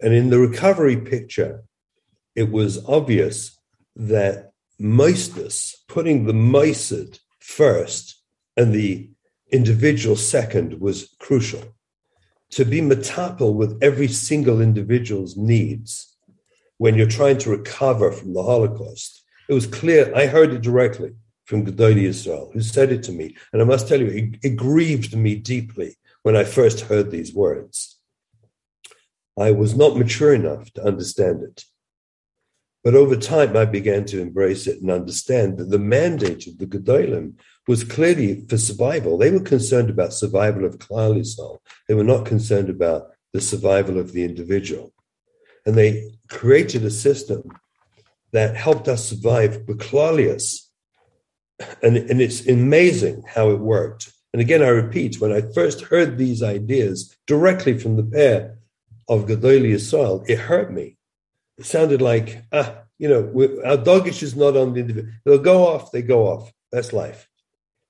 And in the recovery picture, it was obvious that Meistus, putting the Moisad first and the individual second, was crucial. To be metapel with every single individual's needs when you're trying to recover from the Holocaust. It was clear, I heard it directly from Gedolei Israel, who said it to me. And I must tell you, it, it grieved me deeply when I first heard these words. I was not mature enough to understand it. But over time, I began to embrace it and understand that the mandate of the Gedolim was clearly for survival. They were concerned about survival of Klal Yisrael. They were not concerned about the survival of the individual. And they created a system that helped us survive Baclalius. And, and it's amazing how it worked. And again, I repeat, when I first heard these ideas directly from the pair of Gedolei Yisrael, it hurt me sounded like, ah, you know, our doggage is not on the individual. They'll go off, they go off. That's life.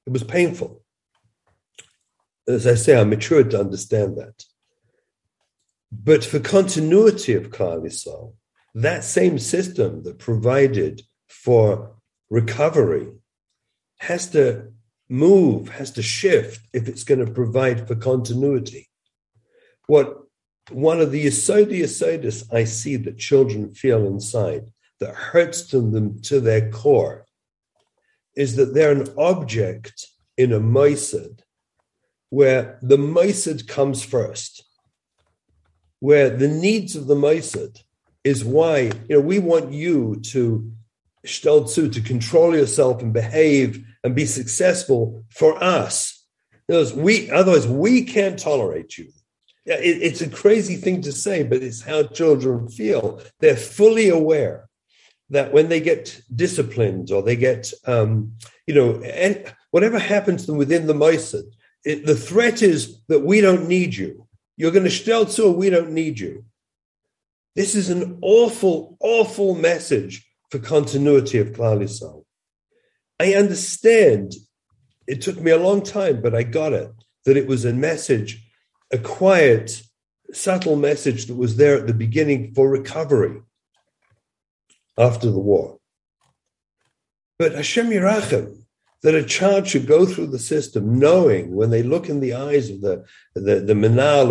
It was painful. As I say, I matured to understand that. But for continuity of Klal Yisrael, that same system that provided for recovery has to move, has to shift if it's going to provide for continuity. What one of the Yesodi Yesodis I see that children feel inside that hurts to them to their core is that they're an object in a Moisad where the Moisad comes first, where the needs of the Moisad is why, you know, we want you to stelzu, to control yourself and behave and be successful for us. Otherwise, we, otherwise, we can't tolerate you. Yeah, it, it's a crazy thing to say, but it's how children feel. They're fully aware that when they get disciplined or they get, um, you know, whatever happens to them within the Moisad, the threat is that we don't need you. You're going to stelzu, we don't need you. This is an awful, awful message for continuity of Klal Yisrael. I understand. It took me a long time, but I got it. That it was a message a quiet, subtle message that was there at the beginning for recovery after the war. But Hashem Yerachem, that a child should go through the system knowing when they look in the eyes of the, the, the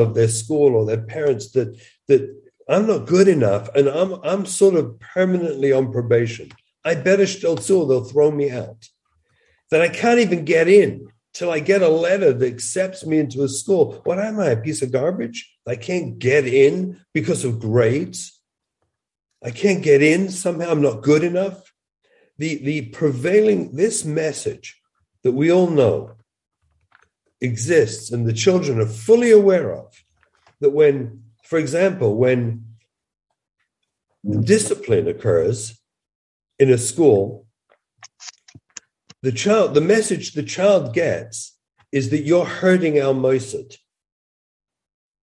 of their school or their parents that, that I'm not good enough and I'm, I'm sort of permanently on probation. I better still they'll throw me out. That I can't even get in till I get a letter that accepts me into a school. What am I, a piece of garbage? I can't get in because of grades. I can't get in somehow. I'm not good enough. The, the prevailing, this message that we all know exists and the children are fully aware of that when, for example, when discipline occurs in a school, the child, the message the child gets is that you're hurting our Moisad.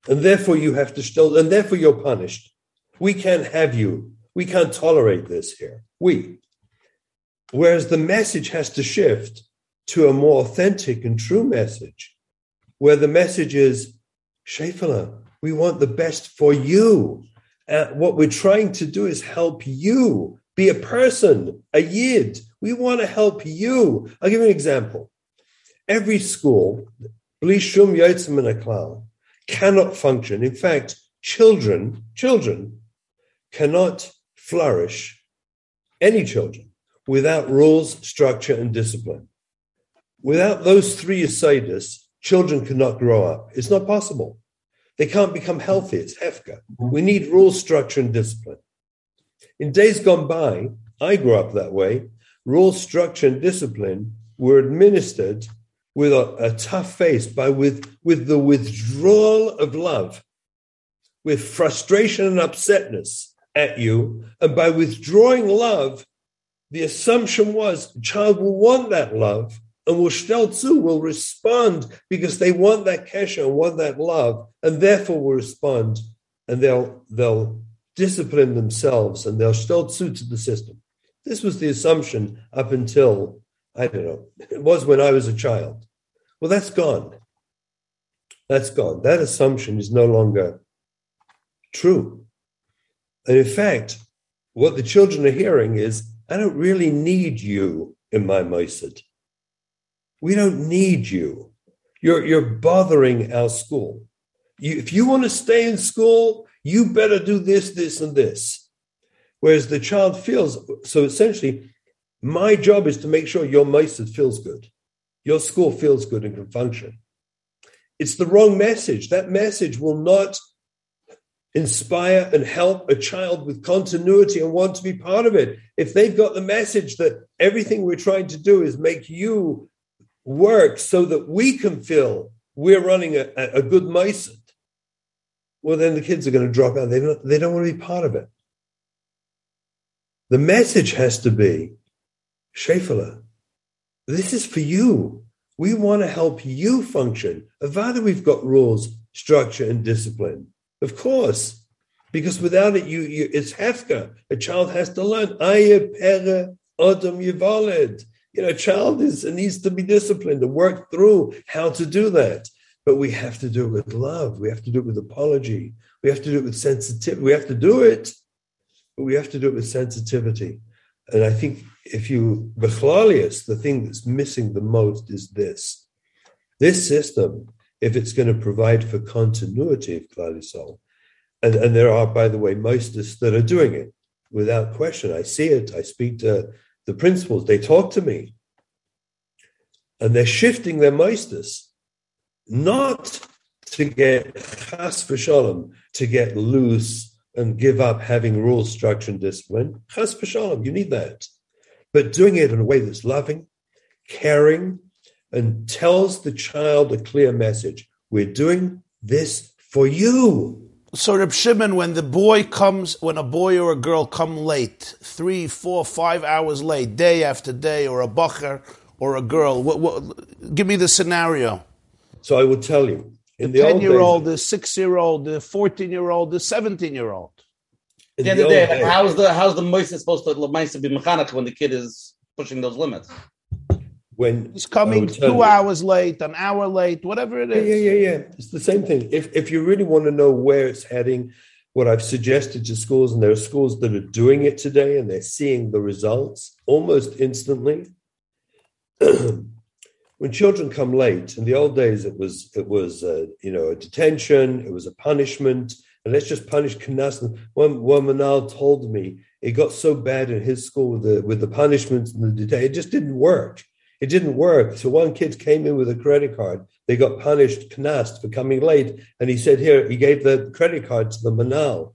And therefore you have to still, and therefore you're punished. We can't have you. We can't tolerate this here. We. Whereas the message has to shift to a more authentic and true message, where the message is, Shefala, we want the best for you. Uh, what we're trying to do is help you be a person, a yid. We want to help you. I'll give you an example. Every school, blishum yotzim cannot function. In fact, children, children cannot flourish any children, without rules, structure, and discipline. Without those three asidus, children cannot grow up. It's not possible. They can't become healthy. It's hefker. We need rules, structure, and discipline. In days gone by, I grew up that way. Rules, structure, and discipline were administered with a, a tough face, by with, with the withdrawal of love, with frustration and upsetness at you, and by withdrawing love, the assumption was the child will want that love and will stelzu, will respond because they want that kesher and want that love, and therefore will respond and they'll they'll discipline themselves and they'll stelzu to the system. This was the assumption up until I don't know, it was when I was a child. Well, that's gone. That's gone. That assumption is no longer true. And in fact, what the children are hearing is, I don't really need you in my Moisad. We don't need you. You're, you're bothering our school. You, if you want to stay in school, you better do this, this, and this. Whereas the child feels, so essentially, my job is to make sure your Moisad feels good. Your school feels good and can function. It's the wrong message. That message will not inspire and help a child with continuity and want to be part of it. If they've got the message that everything we're trying to do is make you work so that we can feel we're running a, a good Moisad, well, then the kids are going to drop out. They don't, they don't want to be part of it. The message has to be, Shefala, this is for you. We want to help you function. Avada, we've got rules, structure, and discipline. Of course, because without it, you, you it's hefker. A child has to learn. pere adam yivalid. You know, a child is needs to be disciplined to work through how to do that. But we have to do it with love. We have to do it with apology. We have to do it with sensitivity. We have to do it, but we have to do it with sensitivity. And I think if you bechlalius, the thing that's missing the most is this. This system, if it's going to provide for continuity of Klal and, and there are, by the way, mosters that are doing it without question. I see it. I speak to the principals. They talk to me. And they're shifting their meisters, not to get chas v'shalom, to get loose and give up having rules, structure, and discipline. Chas v'shalom, you need that but doing it in a way that's loving, caring, and tells the child a clear message. We're doing this for you. So, Reb Shimon, when the boy comes, when a boy or a girl come late, three, four, five hours late, day after day, or a bacher or a girl, what, what, give me the scenario. So I will tell you. In the, the 10 year old, the six year old, the 14 year old, the 17 year old. At the end of the day, how's the how's the moist supposed to be mechanic when the kid is pushing those limits? When he's coming two you. hours late, an hour late, whatever it is. Yeah, yeah, yeah, yeah. It's the same thing. If if you really want to know where it's heading, what I've suggested to schools, and there are schools that are doing it today, and they're seeing the results almost instantly. when children come late, in the old days, it was it was uh, you know a detention, it was a punishment and let's just punish Knas. One one Menahel told me it got so bad in his school with the with the punishments and the detail, it just didn't work. It didn't work. So one kid came in with a credit card. They got punished Knas for coming late, and he said, "Here." He gave the credit card to the Menahel.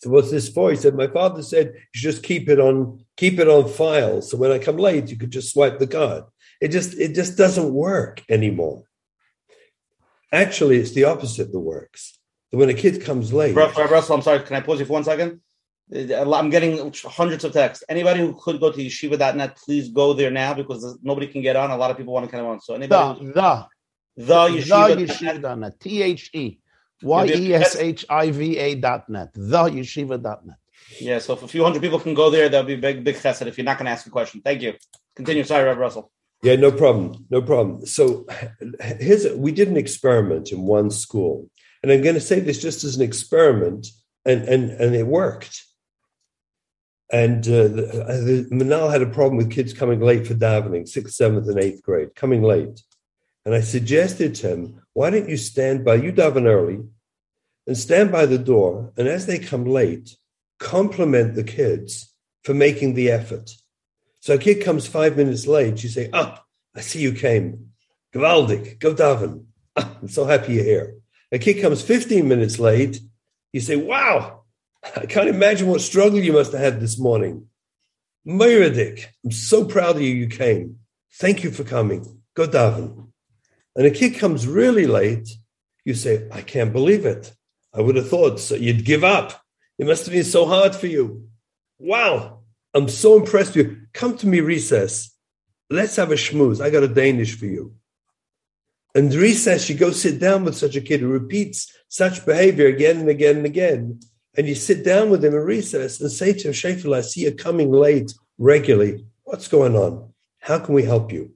So what's this for? He said, "My father said you should just keep it on keep it on file. So when I come late, you could just swipe the card." It just it just doesn't work anymore. Actually, it's the opposite that works when a kid comes late. Russell, I'm sorry. Can I pause you for one second? Uh, I'm getting hundreds of texts. Anybody who could go to yeshiva.net, please go there now because nobody can get on. A lot of people want to come on. So anybody the the the yeshiva, yeshiva.net T H E Y E S H I V A dot net theyeshiva.net. Yeah, so if a few hundred people can go there, that'll be big big chesed. If you're not going to ask a question, thank you. Continue. Sorry, Reb Russell. Yeah, no problem. No problem. So here's we did an experiment in one school and I'm going to say this just as an experiment, and, and, and it worked. And uh, the, uh, the, Menahel had a problem with kids coming late for davening, sixth, seventh, and eighth grade, coming late. And I suggested to him, why don't you stand by, you daven early, and stand by the door, and as they come late, compliment the kids for making the effort. So a kid comes five minutes late, you say, Ah, I see you came. Gewaldig, go daven. Ah, I'm so happy you're here. A kid comes 15 minutes late, you say, Wow, I can't imagine what struggle you must have had this morning. Meyradik, I'm so proud of you, you came. Thank you for coming. Go daven. And a kid comes really late, you say, I can't believe it. I would have thought so you'd give up. It must have been so hard for you. Wow, I'm so impressed with you. Come to me recess. Let's have a schmooze. I got a Danish for you. And recess, you go sit down with such a kid who repeats such behavior again and again and again. And you sit down with him in recess and say to him, Sheffield, I see you coming late regularly. What's going on? How can we help you?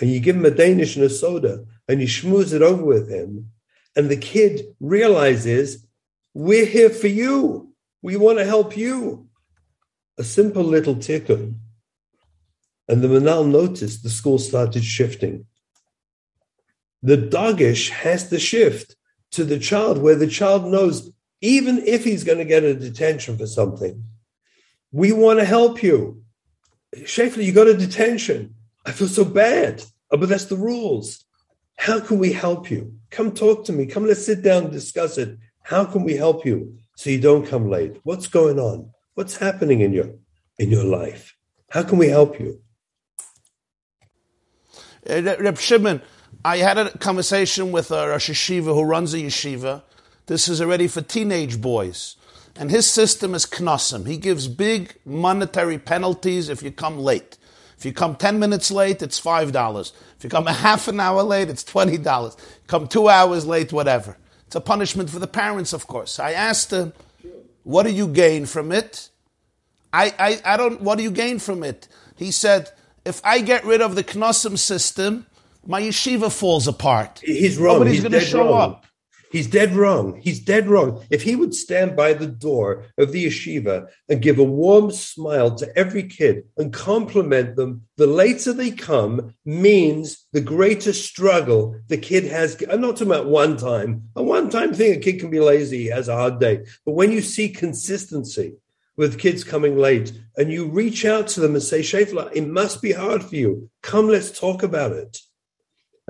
And you give him a Danish and a soda and you schmooze it over with him. And the kid realizes, we're here for you. We want to help you. A simple little tikkun. And the Menahel noticed the school started shifting. The dogish has to shift to the child where the child knows, even if he's going to get a detention for something, we want to help you. Shafley, you got a detention. I feel so bad. Oh, but that's the rules. How can we help you? Come talk to me. Come, let's sit down and discuss it. How can we help you so you don't come late? What's going on? What's happening in your in your life? How can we help you? Uh, Reb Shimon, I had a conversation with a Rosh Yeshiva who runs a yeshiva. This is already for teenage boys. And his system is knossim. He gives big monetary penalties if you come late. If you come 10 minutes late, it's $5. If you come a half an hour late, it's $20. Come two hours late, whatever. It's a punishment for the parents, of course. I asked him, what do you gain from it? I, I, I don't, what do you gain from it? He said, if I get rid of the Knossim system, my yeshiva falls apart. He's wrong. Nobody's going to show wrong. up. He's dead wrong. He's dead wrong. If he would stand by the door of the yeshiva and give a warm smile to every kid and compliment them, the later they come means the greater struggle the kid has. I'm not talking about one time. A one time thing, a kid can be lazy, he has a hard day. But when you see consistency, with kids coming late, and you reach out to them and say, Shafla, it must be hard for you. Come, let's talk about it.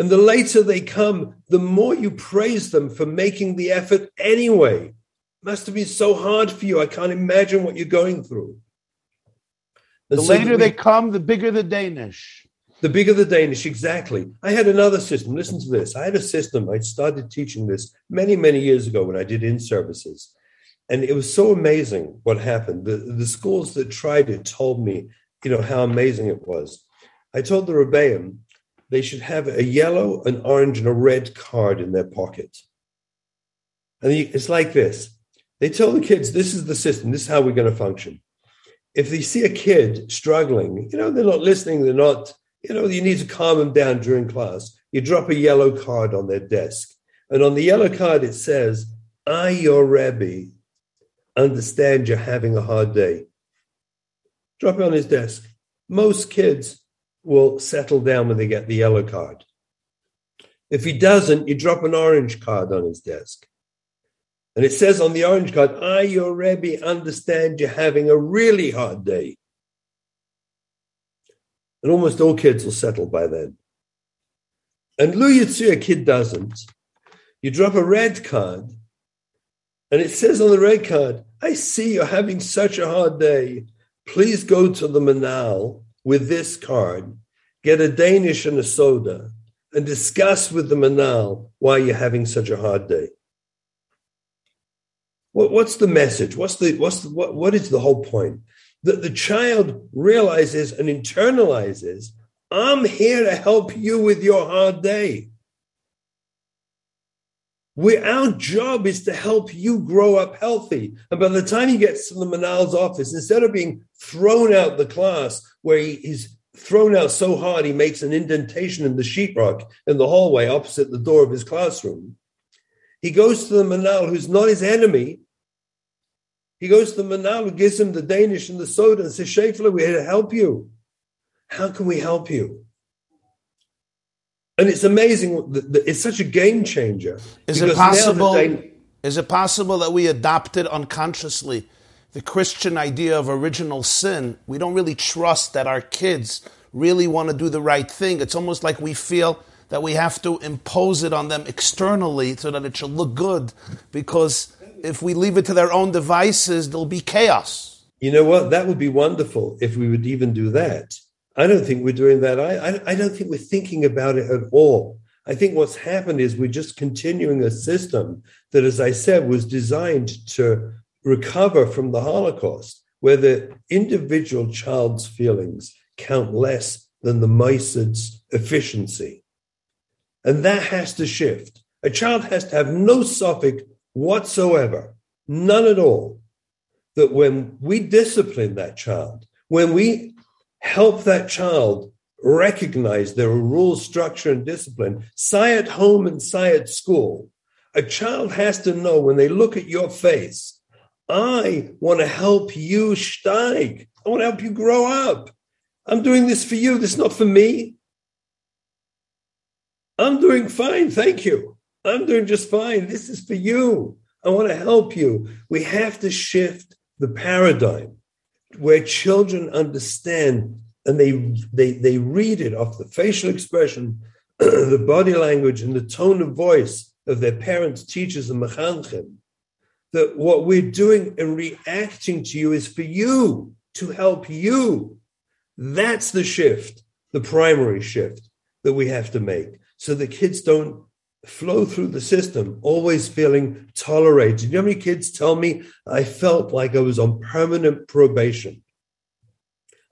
And the later they come, the more you praise them for making the effort anyway. It Must have been so hard for you. I can't imagine what you're going through. And The so later we- they come, the bigger the Danish. the bigger the Danish, exactly. I had another system. Listen to this. I had a system. I started teaching this many, many years ago when I did in services. And it was so amazing what happened. The, the schools that tried it told me, you know, how amazing it was. I told the Rebbeim they should have a yellow, an orange, and a red card in their pocket. And it's like this. They tell the kids, this is the system, this is how we're going to function. If they see a kid struggling, you know, they're not listening, they're not you know, you need to calm them down during class. You drop a yellow card on their desk. And on the yellow card, it says, I, your Rebbe, understand you're having a hard day. Drop it on his desk. Most kids will settle down when they get the yellow card. If he doesn't, you drop an orange card on his desk. And it says on the orange card, I, your Rebbe, understand you're having a really hard day. And almost all kids will settle by then. And Lu Yitzu, a kid doesn't. You drop a red card, and it says on the red card, I see you're having such a hard day. Please go to the Menahel with this card, get a Danish and a soda, and discuss with the Menahel why you're having such a hard day. What, what's the message? What's the what's the, what, what is the whole point? That the child realizes and internalizes, I'm here to help you with your hard day. We, our job is to help you grow up healthy. And by the time he gets to the Menahel's office, instead of being thrown out the class where he, he's thrown out so hard he makes an indentation in the sheetrock in the hallway opposite the door of his classroom, he goes to the Menahel, who's not his enemy. He goes to the Menahel, who gives him the Danish and the soda, and says, Shafler, we're here to help you. How can we help you? And it's amazing. It's such a game changer. Is it Because now the possible? Is it possible that we adopted unconsciously the Christian idea of original sin, we don't really trust that our kids really want to do the right thing. It's almost like we feel that we have to impose it on them externally so that it should look good. Because if we leave it to their own devices, there'll be chaos. You know what? That would be wonderful if we would even do that. I don't think we're doing that. I, I, I don't think we're thinking about it at all. I think what's happened is we're just continuing a system that, as I said, was designed to recover from the Holocaust, where the individual child's feelings count less than the Moisad's efficiency. And that has to shift. A child has to have no suffix whatsoever, none at all, that when we discipline that child, when we help that child recognize there are rules, structure, and discipline, say at home and say at school, a child has to know when they look at your face, I want to help you steig. I want to help you grow up. I'm doing this for you. This is not for me. I'm doing fine. Thank you. I'm doing just fine. This is for you. I want to help you. We have to shift the paradigm where children understand and they, they, they read it off the facial expression, the body language, and the tone of voice of their parents, teachers, and mechanchim, that what we're doing and reacting to you is for you, to help you. That's the shift, the primary shift that we have to make so the kids don't flow through the system, always feeling tolerated. You know how many kids tell me I felt like I was on permanent probation?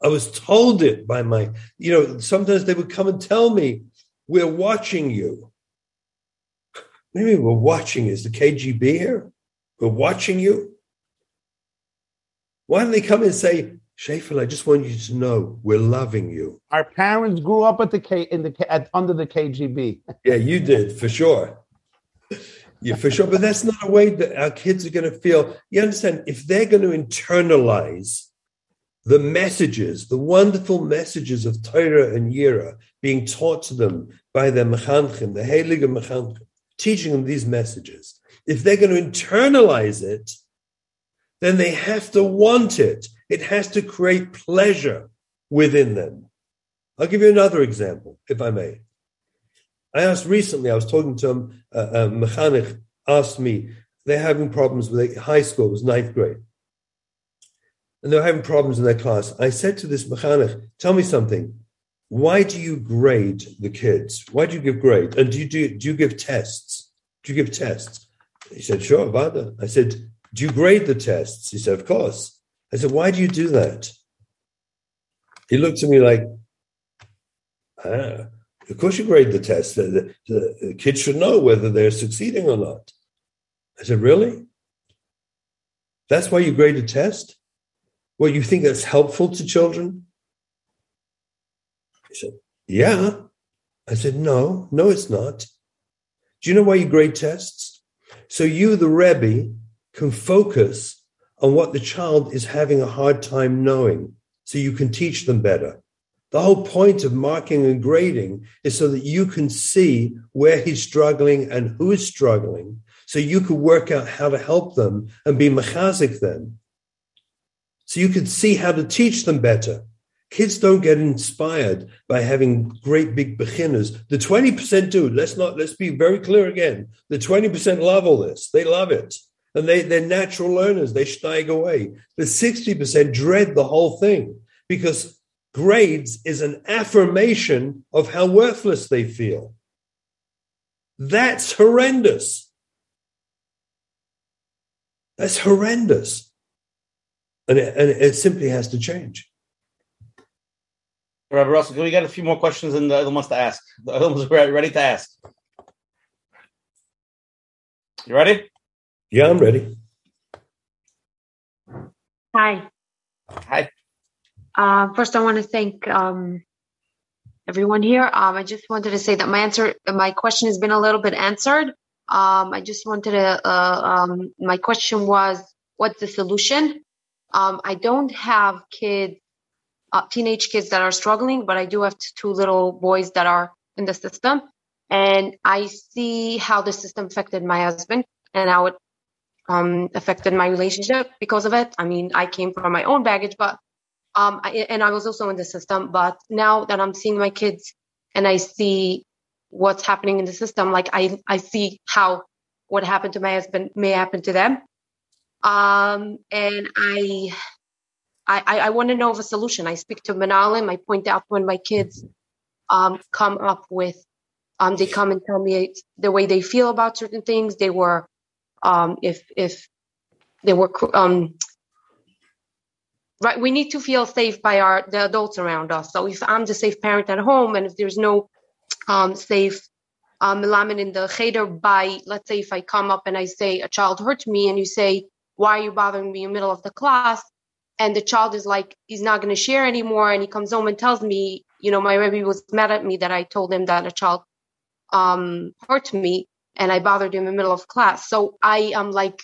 I was told it by my, you know, sometimes they would come and tell me, We're watching you. What do you mean we're watching? Is the KGB here? We're watching you? Why don't they come and say, Shafel, I just want you to know we're loving you. Our parents grew up at the K, in the at, under the KGB. yeah, you did for sure. Yeah, for sure. But that's not a way that our kids are going to feel. You understand? If they're going to internalize the messages, the wonderful messages of Torah and Yira being taught to them by their mechanchim, the Heilige mechanchim, teaching them these messages. If they're going to internalize it, then they have to want it. It has to create pleasure within them. I'll give you another example, if I may. I asked recently, I was talking to him, a, a mechanich asked me, they're having problems with high school, it was ninth grade. And they're having problems in their class. I said to this mechanich, tell me something. Why do you grade the kids? Why do you give grades? And do you, do, do you give tests? Do you give tests? He said, sure, Vada. I said, do you grade the tests? He said, of course. I said, Why do you do that? He looked at me like, ah, Of course, you grade the test. The, the, the kids should know whether they're succeeding or not. I said, Really? That's why you grade a test? Well, you think that's helpful to children? He said, Yeah. I said, No, no, it's not. Do you know why you grade tests? So you, the Rebbe, can focus on what the child is having a hard time knowing so you can teach them better. The whole point of marking and grading is so that you can see where he's struggling and who is struggling, so you can work out how to help them and be mechazik them. So you can see how to teach them better. Kids don't get inspired by having great big beginners. The 20% do. Let's not, let's be very clear again. The 20% love all this. They love it and they, they're natural learners. They steig away. The 60% dread the whole thing because grades is an affirmation of how worthless they feel. That's horrendous. That's horrendous. And it, and it simply has to change. Rabbi Russell, we get a few more questions and the other wants to ask? The other one's ready to ask. You ready? Yeah, I'm ready. Hi. Hi. Uh, first, I want to thank um, everyone here. Um, I just wanted to say that my answer, my question has been a little bit answered. Um, I just wanted to. Uh, um, my question was, what's the solution? Um, I don't have kids, uh, teenage kids that are struggling, but I do have two little boys that are in the system, and I see how the system affected my husband and how it um, affected my relationship because of it. I mean, I came from my own baggage, but um, I, and I was also in the system. But now that I'm seeing my kids and I see what's happening in the system, like I I see how what happened to my husband may happen to them. Um, and I I, I want to know of a solution. I speak to Manalim. I point out when my kids um, come up with, um, they come and tell me the way they feel about certain things. They were, um, if if they were, um, right. We need to feel safe by our the adults around us. So if I'm the safe parent at home, and if there's no um, safe um, in the cheder by, let's say, if I come up and I say a child hurt me, and you say, "Why are you bothering me in the middle of the class?" and the child is like he's not going to share anymore and he comes home and tells me you know my rebbe was mad at me that i told him that a child um hurt me and i bothered him in the middle of class. So i am like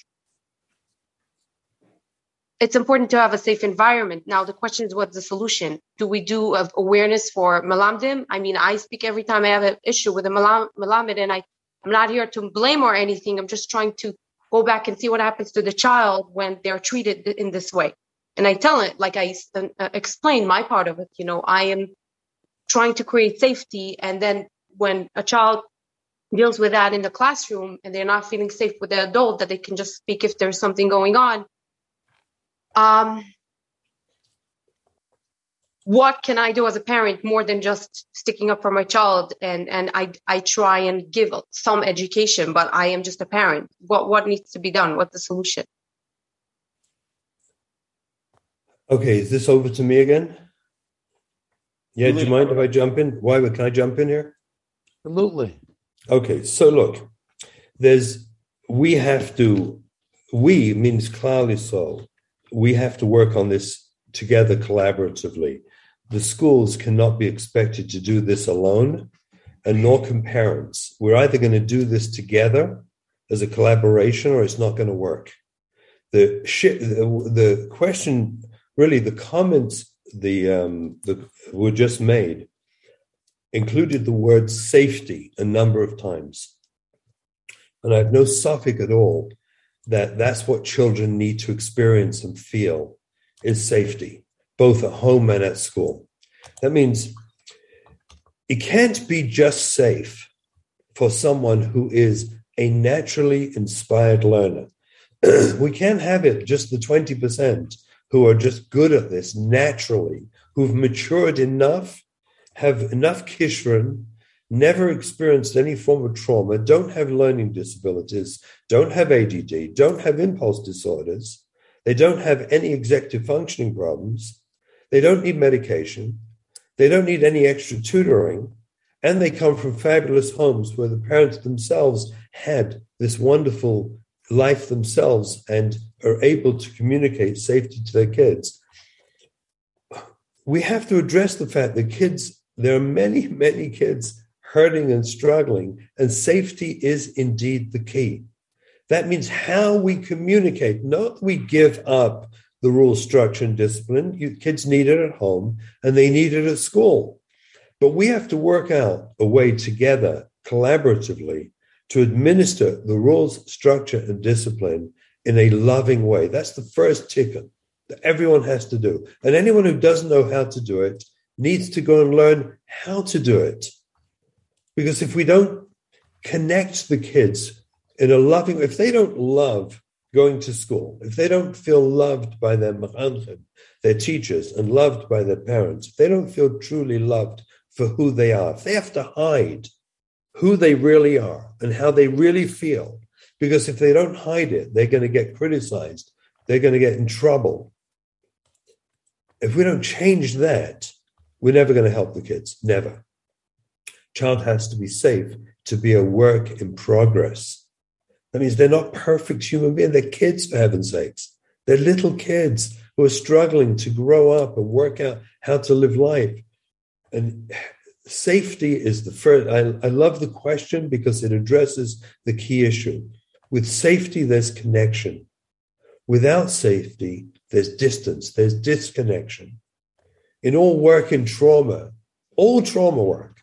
it's important to have a safe environment. Now the question is what's the solution? Do we do awareness for malamdim i mean i speak every time i have an issue with a malamid and i i'm not here to blame or anything. I'm just trying to go back and see what happens to the child when they're treated in this way. And I tell it like I uh, explain my part of it. You know, I am trying to create safety, and then when a child deals with that in the classroom and they're not feeling safe with the adult, that they can just speak if there's something going on. Um, what can I do as a parent more than just sticking up for my child? And and I I try and give some education, but I am just a parent. What what needs to be done? What's the solution? Okay, is this over to me again? Yeah, do you mind if I jump in? Why can I jump in here? Absolutely. Okay, so look, there's we have to we means clearly soul. We have to work on this together collaboratively. The schools cannot be expected to do this alone, and nor can parents. We're either going to do this together as a collaboration, or it's not going to work. The shit, the, the question really the comments the, um, the were just made included the word safety a number of times. And I have no suffix at all that that's what children need to experience and feel is safety, both at home and at school. That means it can't be just safe for someone who is a naturally inspired learner. we can't have it just the 20% who are just good at this naturally, who've matured enough, have enough kishron, never experienced any form of trauma, don't have learning disabilities, don't have ADD, don't have impulse disorders, they don't have any executive functioning problems, they don't need medication, they don't need any extra tutoring, and they come from fabulous homes where the parents themselves had this wonderful life themselves and are able to communicate safety to their kids. We have to address the fact that kids, there are many, many kids hurting and struggling, and safety is indeed the key. That means how we communicate, not we give up the rule, structure, and discipline. You, kids need it at home and they need it at school. But we have to work out a way together, collaboratively, to administer the rules, structure, and discipline in a loving way. That's the first ticket that everyone has to do. And anyone who doesn't know how to do it needs to go and learn how to do it. Because if we don't connect the kids in a loving if they don't love going to school, if they don't feel loved by their mechanchim, their teachers, and loved by their parents, if they don't feel truly loved for who they are, if they have to hide who they really are and how they really feel. Because if they don't hide it, they're going to get criticized, they're going to get in trouble. If we don't change that, we're never going to help the kids. Never. Child has to be safe to be a work in progress. That means they're not perfect human beings. They're kids, for heaven's sakes. They're little kids who are struggling to grow up and work out how to live life. And safety is the first. I, I love the question because it addresses the key issue. With safety, there's connection. Without safety, there's distance, there's disconnection. In all work in trauma, all trauma work,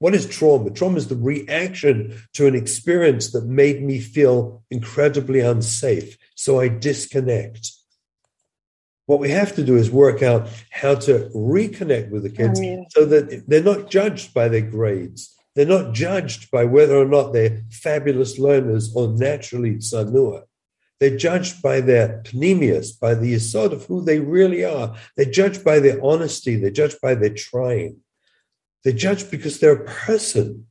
what is trauma? Trauma is the reaction to an experience that made me feel incredibly unsafe, so I disconnect. What we have to do is work out how to reconnect with the kids oh, so that they're not judged by their grades. They're not judged by whether or not they're fabulous learners or naturally tsanua. They're judged by their penimius, by the sort of who they really are. They're judged by their honesty. They're judged by their trying. They're judged because they're a person.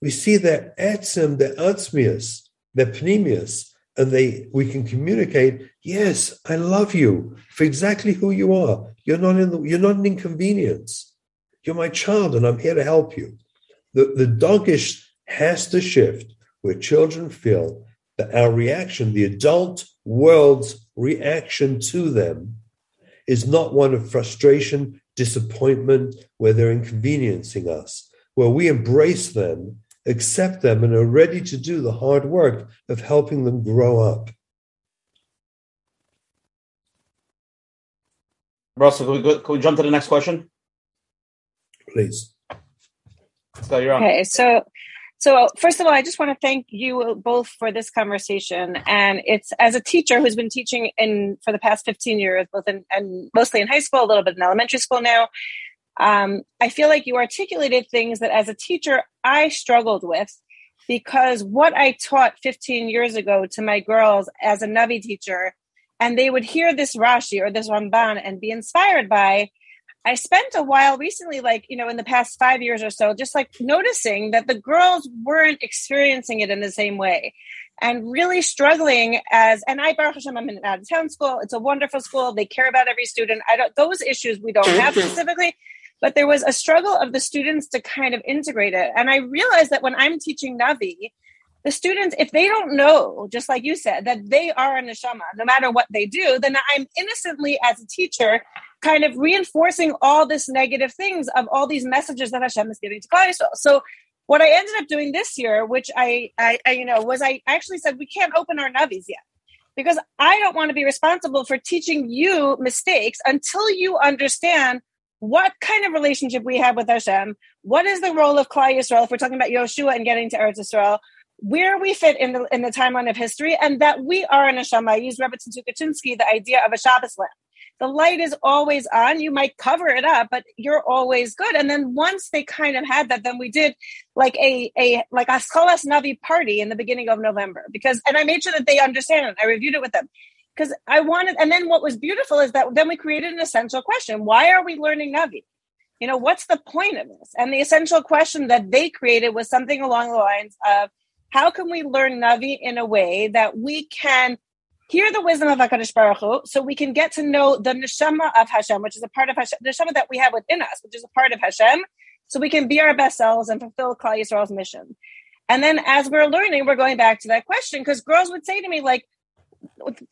We see their etzem, their atzmius, their penimius, and they we can communicate. Yes, I love you for exactly who you are. You're not in the, you're not an inconvenience. You're my child, and I'm here to help you. The the dogish has to shift where children feel that our reaction, the adult world's reaction to them, is not one of frustration, disappointment, where they're inconveniencing us, where we embrace them, accept them, and are ready to do the hard work of helping them grow up. Russell, can we, go, can we jump to the next question? Please. So you're on. Okay, so so first of all, I just want to thank you both for this conversation. And it's as a teacher who's been teaching in for the past 15 years, both in and mostly in high school, a little bit in elementary school now. Um, I feel like you articulated things that as a teacher I struggled with because what I taught 15 years ago to my girls as a Navi teacher, and they would hear this Rashi or this Ramban and be inspired by, I spent a while recently, like, you know, in the past five years or so, just like noticing that the girls weren't experiencing it in the same way and really struggling as, and I, Baruch Hashem, I'm in an out of town school. It's a wonderful school. They care about every student. I don't, those issues we don't have specifically, but there was a struggle of the students to kind of integrate it. And I realized that when I'm teaching Navi, the students, if they don't know, just like you said, that they are a neshama, no matter what they do, then I'm innocently, as a teacher, kind of reinforcing all this negative things of all these messages that Hashem is giving to Klal Yisrael. So what I ended up doing this year, which I, I, I, you know, was I actually said we can't open our navis yet because I don't want to be responsible for teaching you mistakes until you understand what kind of relationship we have with Hashem. What is the role of Klal Yisrael if we're talking about Yoshua and getting to Eretz Yisrael? Where we fit in the in the timeline of history, and that we are a neshama. I use Rebbe the idea of a Shabbos lamp the light is always on. You might cover it up, but you're always good. And then once they kind of had that, then we did like a a like a Scholas Navi party in the beginning of November because and I made sure that they understand it. I reviewed it with them because I wanted. And then what was beautiful is that then we created an essential question: Why are we learning Navi? You know, what's the point of this? And the essential question that they created was something along the lines of how can we learn Navi in a way that we can hear the wisdom of HaKadosh Baruch Hu, so we can get to know the neshama of Hashem, which is a part of Hashem, the neshama that we have within us, which is a part of Hashem, so we can be our best selves and fulfill Klal Yisrael's mission. And then as we're learning, we're going back to that question because girls would say to me, like,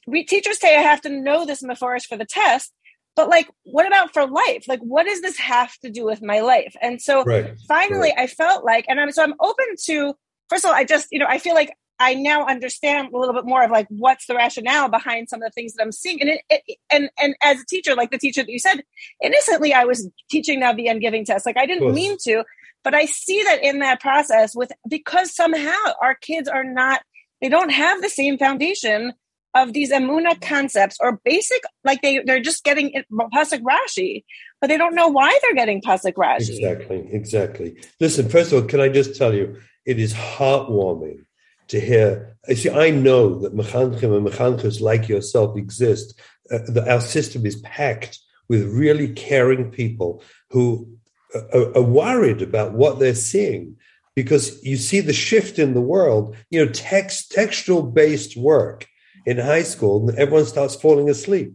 we teachers say I have to know this mafarish for the test, but like, what about for life? Like, what does this have to do with my life? And so Right, finally, right. I felt like, and I'm so I'm open to. First of all, I just you know I feel like I now understand a little bit more of like what's the rationale behind some of the things that I'm seeing, and it, it and and as a teacher, like the teacher that you said, innocently I was teaching Navi and giving tests, like I didn't mean to, but I see that in that process with because somehow our kids are not they don't have the same foundation of these Amuna concepts or basic like they they're just getting it- pasuk Rashi, but they don't know why they're getting pasuk Rashi. Exactly, exactly. Listen, first of all, can I just tell you, it is heartwarming to hear. You see, I know that mechanchim and mechanchos like yourself exist. Uh, our system is packed with really caring people who are, are worried about what they're seeing because you see the shift in the world. You know, text textual based work in high school, and everyone starts falling asleep.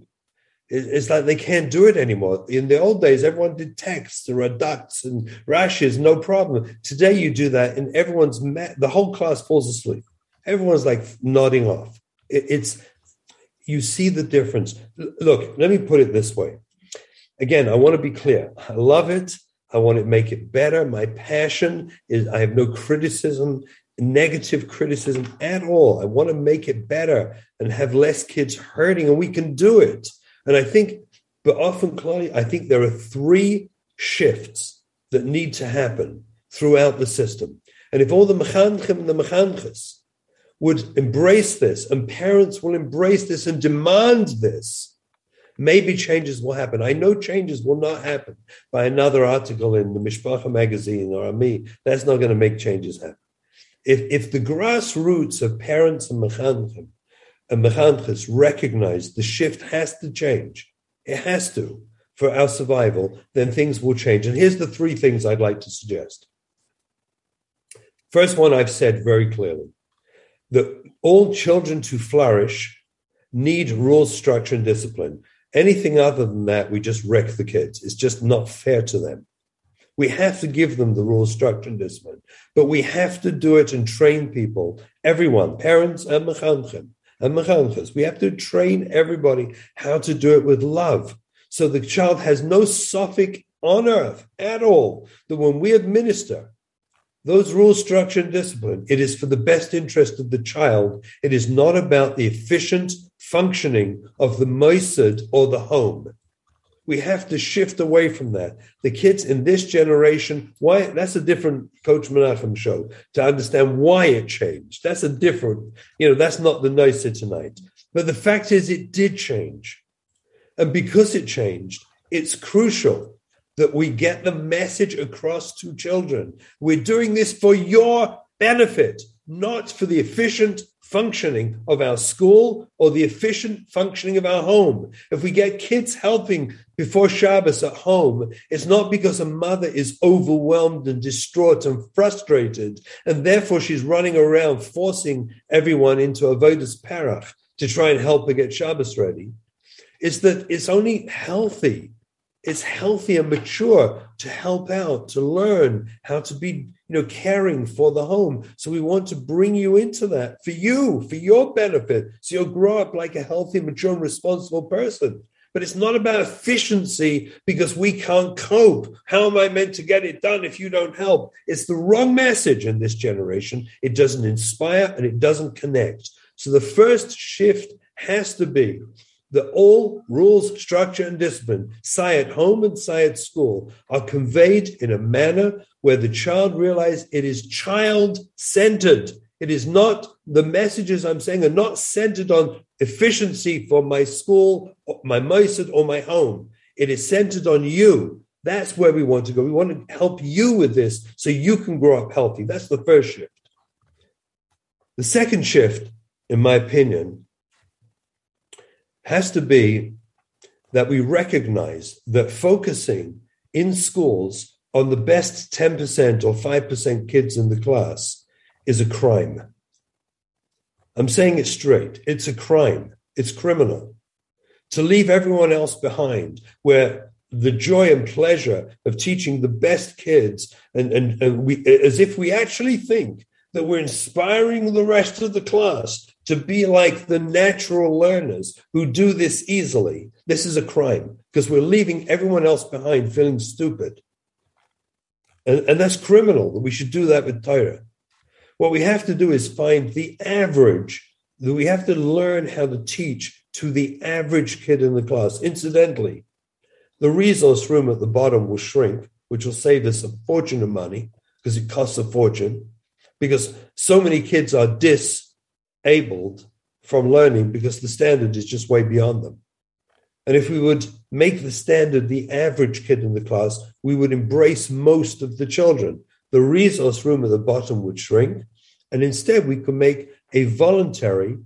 It- It's like they can't do it anymore. In the old days, everyone did texts and reducts and Rashis, no problem. Today, you do that, and everyone's ma- the whole class falls asleep. Everyone's like nodding off. It- it's you see the difference. Look, let me put it this way. Again, I want to be clear. I love it. I want to make it better. My passion is I have no criticism, negative criticism at all. I want to make it better and have less kids hurting, and we can do it. And I think, but often, Claudia, I think there are three shifts that need to happen throughout the system. And if all the mechanchim and the mechanchos would embrace this and parents will embrace this and demand this, maybe changes will happen. I know changes will not happen by another article in the Mishpacha magazine or me. That's not going to make changes happen. If, if the grassroots of parents and mechanchim and mechanchos recognize the shift has to change, it has to for our survival, then things will change. And here's the three things I'd like to suggest. First one, I've said very clearly that all children to flourish need rules, structure, and discipline. Anything other than that, we just wreck the kids. It's just not fair to them. We have to give them the rules, structure, and discipline, but we have to do it and train people, everyone, parents and mechanchim and mechanchos. We have to train everybody how to do it with love, so the child has no suffix on earth at all that when we administer those rules, structure, and discipline, it is for the best interest of the child. It is not about the efficient functioning of the moisad or the home. We have to shift away from that. The kids in this generation, why that's a different Coach Menachem show to understand why it changed. That's a different, you know, that's not the nice tonight. But the fact is, it did change. And because it changed, it's crucial that we get the message across to children. We're doing this for your benefit, not for the efficient functioning of our school or the efficient functioning of our home. If we get kids helping before Shabbos at home, it's not because a mother is overwhelmed and distraught and frustrated, and therefore she's running around forcing everyone into a Avodas Perech to try and help her get Shabbos ready is that it's only healthy. It's healthy and mature to help out, to learn how to be, you know, caring for the home. So we want to bring you into that for you, for your benefit. So you'll grow up like a healthy, mature, and responsible person. But it's not about efficiency because we can't cope. How am I meant to get it done if you don't help? It's the wrong message in this generation. It doesn't inspire and it doesn't connect. So the first shift has to be that all rules, structure, and discipline, say at home and say at school, are conveyed in a manner where the child realizes it is child centered. It is not the messages I'm saying are not centered on efficiency for my school, my moisad, or my home. It is centered on you. That's where we want to go. We want to help you with this so you can grow up healthy. That's the first shift. The second shift, in my opinion, has to be that we recognize that focusing in schools on the best 10% or 5% kids in the class is a crime. I'm saying it straight. It's a crime. It's criminal. To leave everyone else behind, where the joy and pleasure of teaching the best kids, and, and, and we, as if we actually think that we're inspiring the rest of the class to be like the natural learners who do this easily, this is a crime because we're leaving everyone else behind feeling stupid. And, and that's criminal that we should do that with Torah. What we have to do is find the average, we have to learn how to teach to the average kid in the class. Incidentally, the resource room at the bottom will shrink, which will save us a fortune of money because it costs a fortune, because so many kids are disabled from learning because the standard is just way beyond them. And if we would make the standard the average kid in the class, we would embrace most of the children. The resource room at the bottom would shrink. And instead, we could make a voluntary,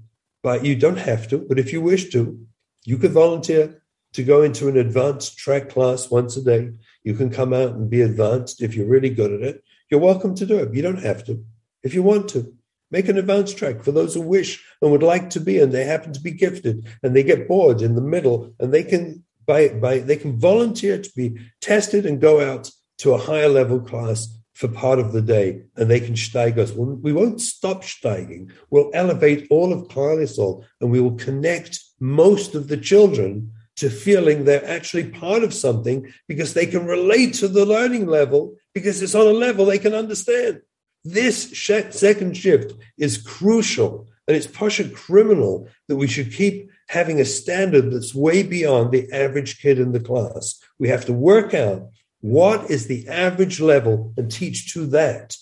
but you don't have to, but if you wish to, you could volunteer to go into an advanced track class once a day. You can come out and be advanced if you're really good at it. You're welcome to do it. You don't have to. If you want to, Make an advanced track for those who wish and would like to be, and they happen to be gifted, and they get bored in the middle, and they can by by they can volunteer to be tested and go out to a higher level class for part of the day, and they can steig us. We won't stop steiging. We'll elevate all of Klal and we will connect most of the children to feeling they're actually part of something because they can relate to the learning level because it's on a level they can understand. This second shift is crucial, and it's Pasha criminal that we should keep having a standard that's way beyond the average kid in the class. We have to work out what is the average level and teach to that.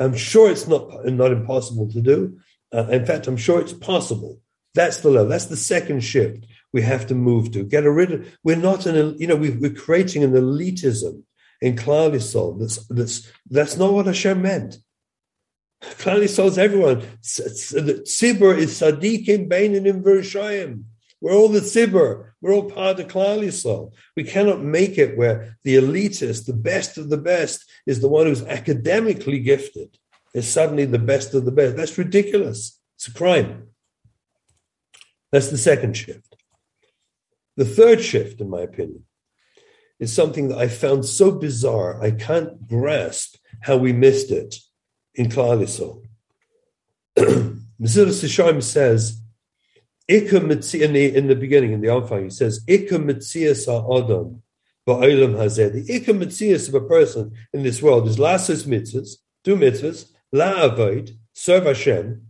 I'm sure it's not, not impossible to do. Uh, in fact, I'm sure it's possible. That's the level. That's the second shift we have to move to. Get rid of. We're not an. You know, we, are creating an elitism in Yisrael. That's that's that's not what Hashem meant. Yisrael is everyone. Tzibur is sadikim beinin in Vershayim. We're all the tzibur. We're all part of Klal Yisrael. We cannot make it where the elitist, the best of the best, is the one who's academically gifted, is suddenly the best of the best. That's ridiculous. It's a crime. That's the second shift. The third shift, in my opinion, is something that I found so bizarre, I can't grasp how we missed it in Klal Yisrael. Mesilas says, in the, in the beginning, in the Anfang, he says, Ika Metzias Ha'adam Hazeh. The Ika Metzias of a person in this world is Lasos Mitzvahs, do mitzvahs, La'avoid, serve Hashem,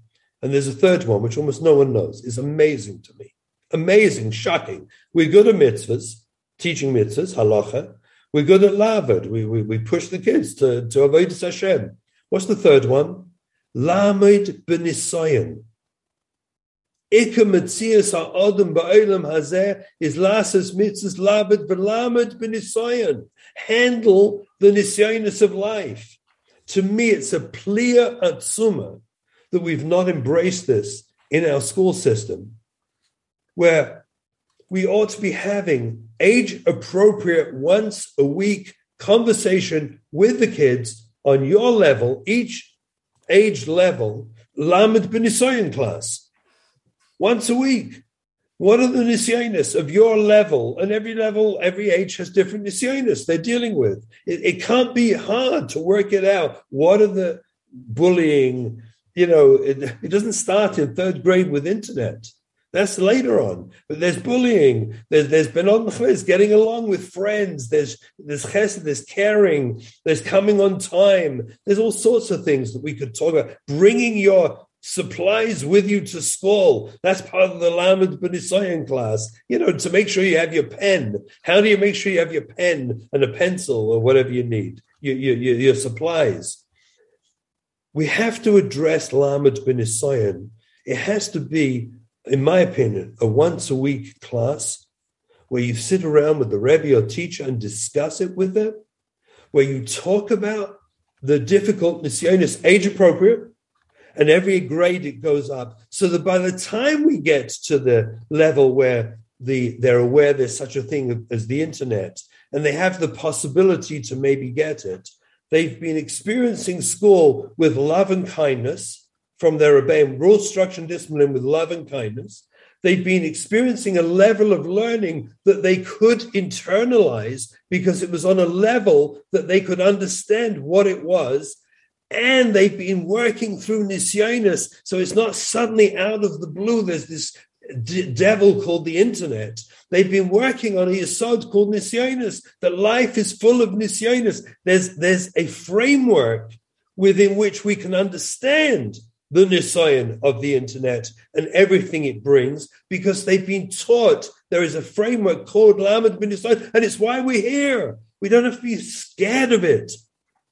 and there's a third one, which almost no one knows. It's amazing to me. Amazing, shocking. We're good at mitzvahs, teaching mitzvahs, halacha. We're good at lavud. We, we, we push the kids to, to avoid Hashem. What's the third one? Lamed b'nisayan. Handle the nisyanus of life. To me, it's a plia atzuma that we've not embraced this in our school system, where we ought to be having age appropriate once a week conversation with the kids on your level, each age level, Lamed Benisoyan class, once a week. What are the nisyanis of your level? And every level, every age has different nisyanis they're dealing with. It, it can't be hard to work it out. What are the bullying, you know, it, it doesn't start in third grade with internet. That's later on. But there's bullying. There's there's there's getting along with friends. There's there's chesed, there's caring. There's coming on time. There's all sorts of things that we could talk about. Bringing your supplies with you to school. That's part of the Lamed Benisoyan class. You know, to make sure you have your pen. How do you make sure you have your pen and a pencil or whatever you need? Your, your, your supplies we have to address Lamed Benisayan. It has to be, in my opinion, a once a week class where you sit around with the Rebbe or teacher and discuss it with them, where you talk about the difficult Nisyonis, age appropriate, and every grade it goes up, so that by the time we get to the level where the they're aware there's such a thing as the internet, and they have the possibility to maybe get it, They've been experiencing school with love and kindness from their obeying rule, structure, and discipline with love and kindness. They've been experiencing a level of learning that they could internalize because it was on a level that they could understand what it was. And they've been working through Nisyanus. So it's not suddenly out of the blue, there's this d- devil called the internet They've been working on a yisod called nisyonis. That life is full of nisyonis. There's there's a framework within which we can understand the nisayon of the internet and everything it brings because they've been taught there is a framework called Lamed bin and it's why we're here. We don't have to be scared of it.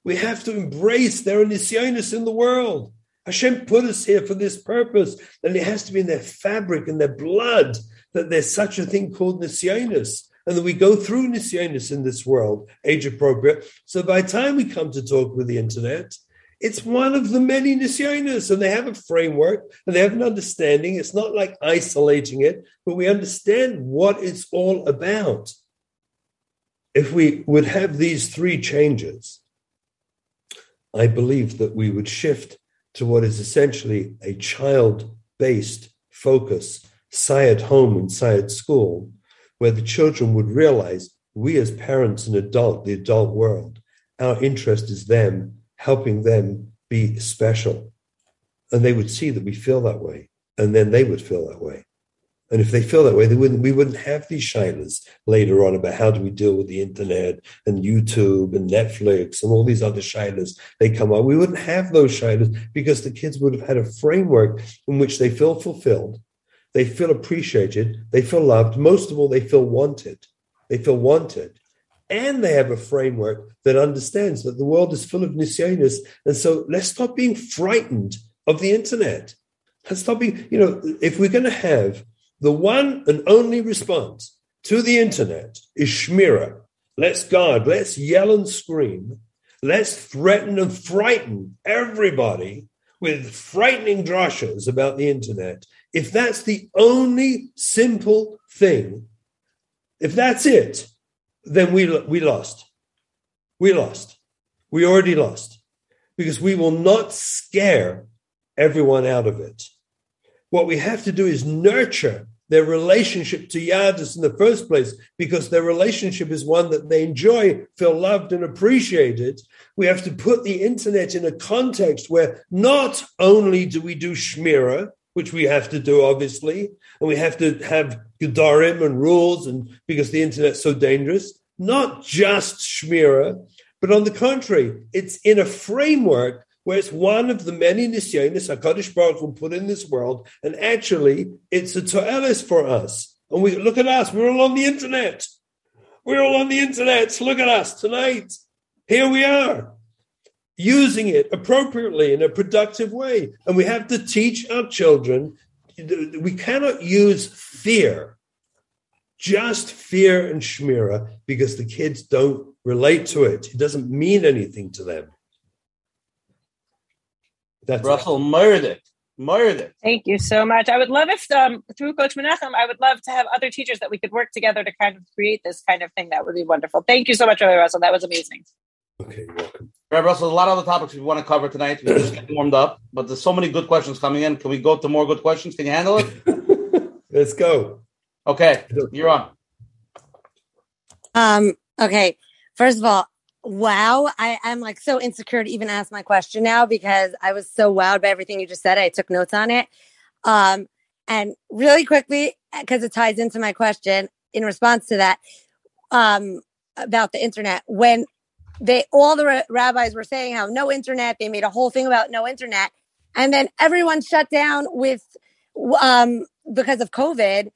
We have to embrace there are nisyonis in the world. Hashem put us here for this purpose, and it has to be in their fabric and their blood that there's such a thing called nisyonis, and that we go through nisyonis in this world, age appropriate. So by the time we come to talk with the internet, it's one of the many nisyonis, and they have a framework and they have an understanding. It's not like isolating it, but we understand what it's all about. If we would have these three changes, I believe that we would shift to what is essentially a child based focus Sayed home and Sayed school, where the children would realize we as parents and adult, the adult world, our interest is them, helping them be special. And they would see that we feel that way, and then they would feel that way. And if they feel that way, they wouldn't, we wouldn't have these shilas later on about how do we deal with the internet and YouTube and Netflix and all these other shilas they come up. We wouldn't have those shilas because the kids would have had a framework in which they feel fulfilled they feel appreciated. They feel loved. Most of all, they feel wanted. They feel wanted. And they have a framework that understands that the world is full of nisyonis. And so let's stop being frightened of the internet. Let's stop being, you know, if we're going to have the one and only response to the internet is Shmira, let's guard, let's yell and scream, let's threaten and frighten everybody with frightening drashas about the internet. If that's the only simple thing, if that's it, then we, we lost. We lost. We already lost because we will not scare everyone out of it. What we have to do is nurture their relationship to Yadis in the first place, because their relationship is one that they enjoy, feel loved and appreciated. We have to put the internet in a context where not only do we do Shmira, which we have to do, obviously, and we have to have Gedarim and rules, and because the internet's so dangerous, not just Shmira, but on the contrary, it's in a framework where it's one of the many nisyonis HaKadosh Baruch will put in this world, and actually it's a to'elis for us. And we look at us, we're all on the internet. We're all on the internet. Look at us tonight. Here we are, using it appropriately in a productive way. And we have to teach our children. We cannot use fear, just fear and shmira, because the kids don't relate to it. It doesn't mean anything to them. That's Russell murdered. Murdered. Thank you so much. I would love if, um, through Coach Menachem, I would love to have other teachers that we could work together to kind of create this kind of thing. That would be wonderful. Thank you so much, Rabbi Russell. That was amazing. Okay, welcome. Rabbi Russell, a lot of the topics we want to cover tonight. We're just getting warmed up, but there's so many good questions coming in. Can we go to more good questions? Can you handle it? Let's go. Okay, you're on. Um, okay. First of all, wow. I, I'm like so insecure to even ask my question now because I was so wowed by everything you just said. I took notes on it. Um, and really quickly, because it ties into my question in response to that, um, about the internet, when they, all the ra- rabbis were saying how no internet, they made a whole thing about no internet. And then everyone shut down with, um, because of COVID.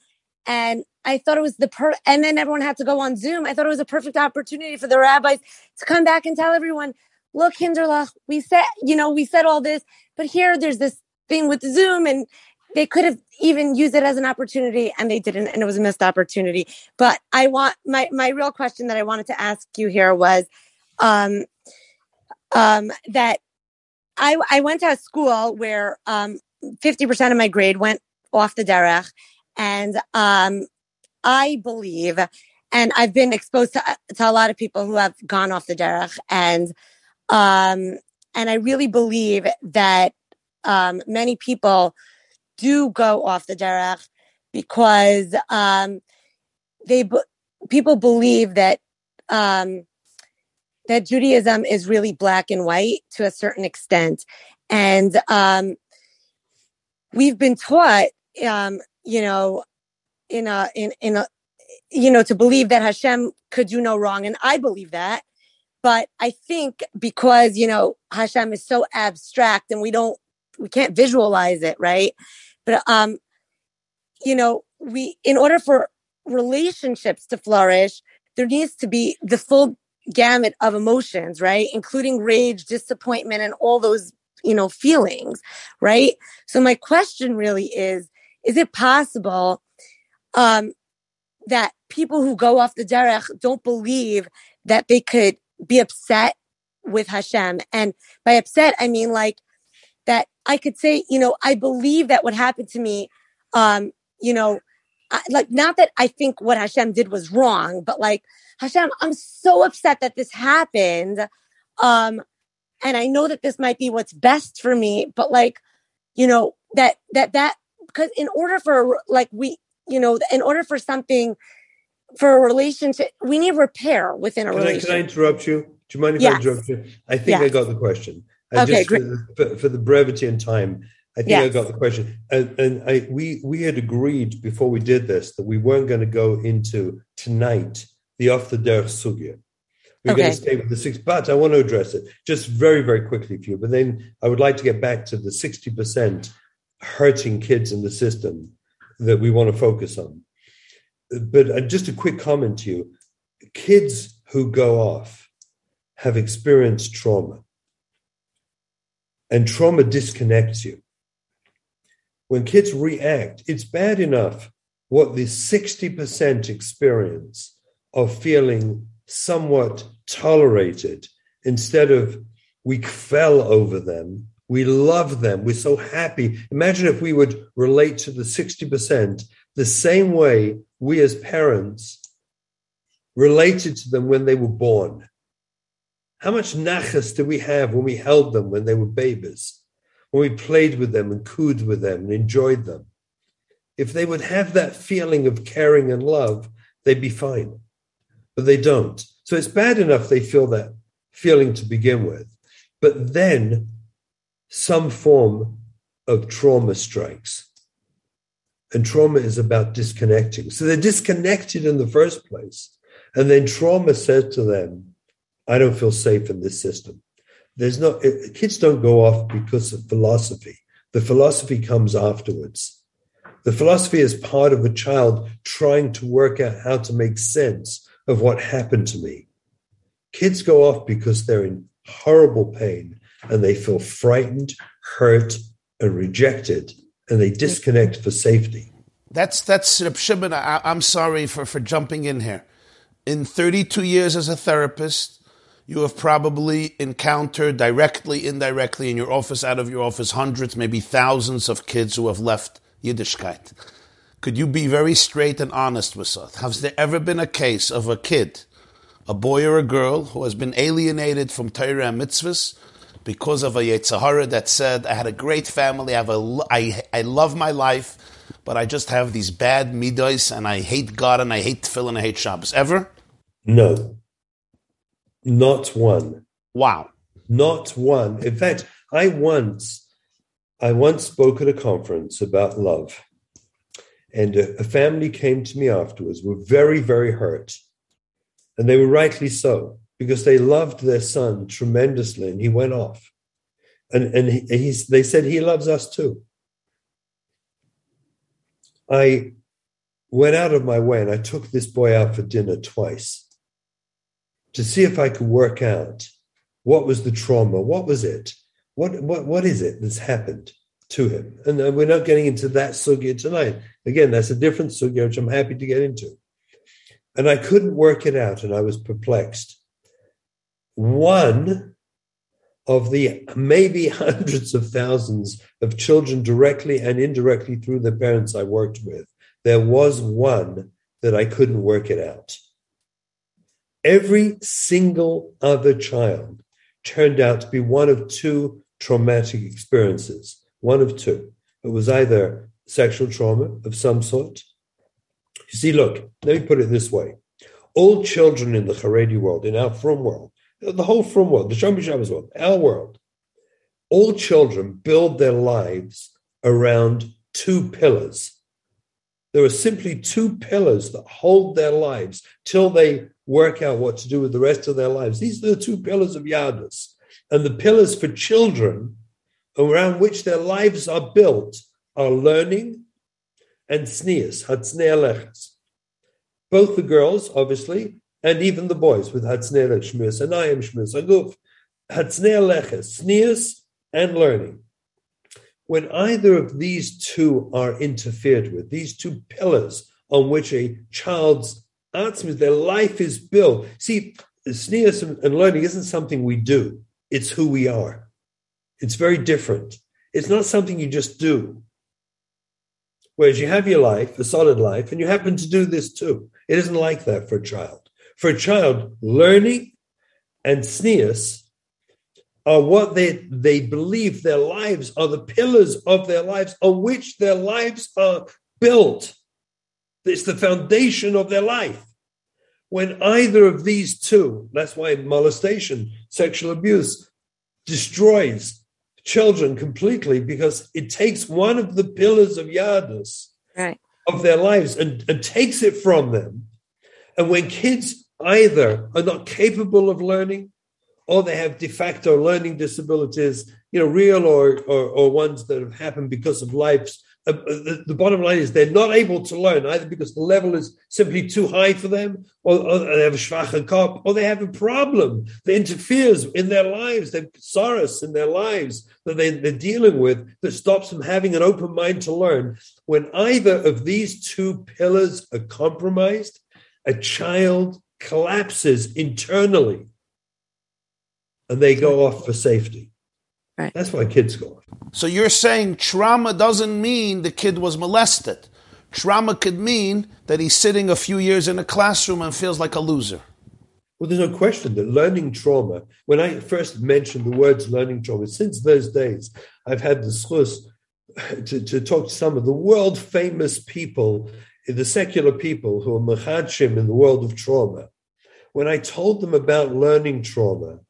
And I thought it was the per, and then everyone had to go on Zoom. I thought it was a perfect opportunity for the rabbis to come back and tell everyone, look, kinderlach, we said, you know, we said all this, but here there's this thing with Zoom and they could have even used it as an opportunity and they didn't. And it was a missed opportunity. But I want my, my real question that I wanted to ask you here was, um, um, that I, I went to a school where, um, 50% of my grade went off the derech and, um, I believe, and I've been exposed to, to a lot of people who have gone off the derech, and um, and I really believe that um, many people do go off the derech because um, they people believe that um, that Judaism is really black and white to a certain extent, and um, we've been taught, um, you know, in a in in a you know to believe that Hashem could do no wrong, and I believe that. But I think because you know Hashem is so abstract and we don't we can't visualize it, right? But um, you know, we in order for relationships to flourish, there needs to be the full gamut of emotions, right? Including rage, disappointment, and all those, you know, feelings, right? So my question really is, is it possible um, that people who go off the derech don't believe that they could be upset with Hashem. And by upset, I mean like that I could say, you know, I believe that what happened to me, um, you know, I, like not that I think what Hashem did was wrong, but like Hashem, I'm so upset that this happened. Um, and I know that this might be what's best for me, but like, you know, that, that, that, because in order for like we, you know, in order for something, for a relationship, we need repair within a can relationship. I, can I interrupt you? Do you mind if Yes. I interrupt you? I think Yes. I got the question. I Okay, just, great. For, for, for the brevity and time, I think I got the question. And, and I, we, we had agreed before we did this that we weren't going to go into tonight the off the derech sugya. We're going to stay with the six, but I want to address it just very, very quickly for you. But then I would like to get back to the 60% hurting kids in the system that we want to focus on. But uh, just a quick comment to you kids who go off have experienced trauma, and trauma disconnects you. when kids react, it's bad enough what the 60% experience of feeling somewhat tolerated instead of we fell over them, we love them, we're so happy. Imagine if we would relate to the 60% the same way we as parents related to them when they were born. How much nachas did we have when we held them when they were babies? When we played with them and cooed with them and enjoyed them? If they would have that feeling of caring and love, they'd be fine. But they don't. So it's bad enough they feel that feeling to begin with. But then some form of trauma strikes. And trauma is about disconnecting. So they're disconnected in the first place. And then trauma says to them, I don't feel safe in this system. There's no, kids don't go off because of philosophy. The philosophy comes afterwards. The philosophy is part of a child trying to work out how to make sense of what happened to me. Kids go off because they're in horrible pain and they feel frightened, hurt, and rejected, and they disconnect for safety. That's that's Reb Shimon. I, am sorry for for jumping in here. In 32 years as a therapist, you have probably encountered directly, indirectly, in your office, out of your office, hundreds, maybe thousands of kids who have left Yiddishkeit. Could you be very straight and honest with us? Has there ever been a case of a kid, a boy or a girl, who has been alienated from Torah and mitzvahs because of a Yetzer Hara that said, I had a great family, I, have a, I, I love my life, but I just have these bad midos and I hate God and I hate tefillin and I hate Shabbos. Ever? No. Not one. Wow. Not one. In fact, I once I once spoke at a conference about love. And a, a family came to me afterwards, were very, very hurt. And they were rightly so because they loved their son tremendously and he went off. And, and he, he's, they said he loves us too. I went out of my way and I took this boy out for dinner twice to see if I could work out what was the trauma, what was it, what what what is it that's happened to him. And we're not getting into that sugya tonight. Again, that's a different sugya which I'm happy to get into. And I couldn't work it out, and I was perplexed one of the maybe hundreds of thousands of children directly and indirectly through the parents I worked with, there was one that I couldn't work it out. Every single other child turned out to be one of two traumatic experiences, one of two. It was either sexual trauma of some sort. You see, look, let me put it this way. All children in the Haredi world, in our frum world, the whole frum world, the Shalom Shabbos world, our world, all children build their lives around two pillars. There are simply two pillars that hold their lives till they work out what to do with the rest of their lives. These are the two pillars of Yahadus. And the pillars for children around which their lives are built are learning and tznius, hatznealeches. Both the girls, obviously, and even the boys with Hatznei and I am Shmiras Aguf, Hatznei Leches, Tznius and learning. When either of these two are interfered with, these two pillars on which a child's atzmis, their life is built. See, tznius and learning isn't something we do; it's who we are. It's very different. It's not something you just do. Whereas you have your life, a solid life, and you happen to do this too. It isn't like that for a child. For a child, learning and tznius are what they, they believe their lives are the pillars of their lives on which their lives are built. It's the foundation of their life. When either of these two, that's why molestation, sexual abuse, destroys children completely because it takes one of the pillars of Yahadus right. of their lives and, and takes it from them. And when kids either are not capable of learning or they have de facto learning disabilities, you know, real or, or, or ones that have happened because of life's uh, the, the, bottom line is they're not able to learn either because the level is simply too high for them, or, or they have a schwache kop, or they have a problem that interferes in their lives. They have sorrows in their lives that they, they're dealing with that stops them having an open mind to learn. When either of these two pillars are compromised, a child collapses internally and they go off for safety. Right. That's why kids go off. So you're saying trauma doesn't mean the kid was molested. Trauma could mean that he's sitting a few years in a classroom and feels like a loser. Well, there's no question that learning trauma, when I first mentioned the words learning trauma, since those days, I've had the schluss to, to talk to some of the world famous people, the secular people who are machadshim in the world of trauma. When I told them about learning trauma,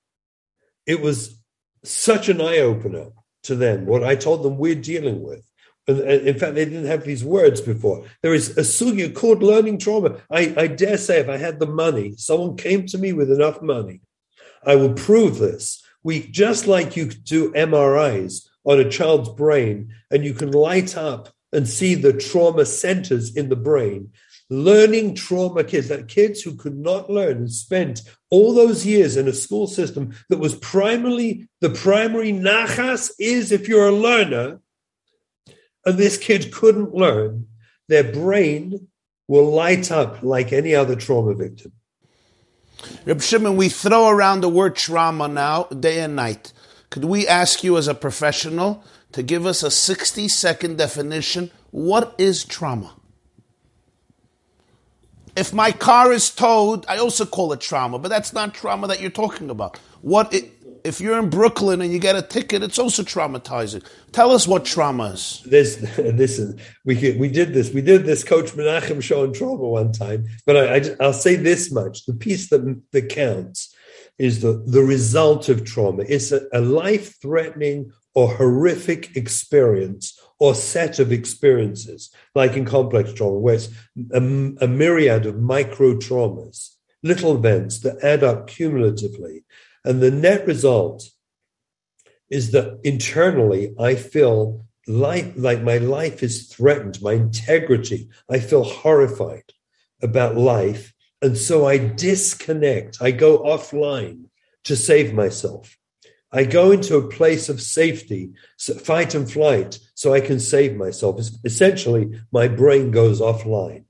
it was such an eye opener to them, what I told them we're dealing with. In fact, they didn't have these words before. There is a sugya called learning trauma. I, I dare say, if I had the money, someone came to me with enough money, I will prove this. We just like you do MRIs on a child's brain, and you can light up and see the trauma centers in the brain learning trauma kids, that kids who could not learn and spent all those years in a school system that was primarily the primary nachas is if you're a learner, and this kid couldn't learn, their brain will light up like any other trauma victim. Reb Shimon, we throw around the word trauma now, day and night. Could we ask you as a professional to give us a 60 second definition? What is trauma? If my car is towed, I also call it trauma, but that's not trauma that you're talking about. What it, if you're in Brooklyn and you get a ticket, it's also traumatizing. Tell us what trauma is. This, this is we we did this. We did this Coach Menachem show on trauma one time, but I, I, will say this much: the piece that that counts is the the result of trauma. It's a, a life threatening or horrific experience or set of experiences, like in complex trauma, where it's a, a myriad of micro traumas, little events that add up cumulatively. And the net result is that internally I feel life, like my life is threatened, my integrity. I feel horrified about life. And so I disconnect, I go offline to save myself. I go into a place of safety, fight and flight, so I can save myself. Essentially, my brain goes offline.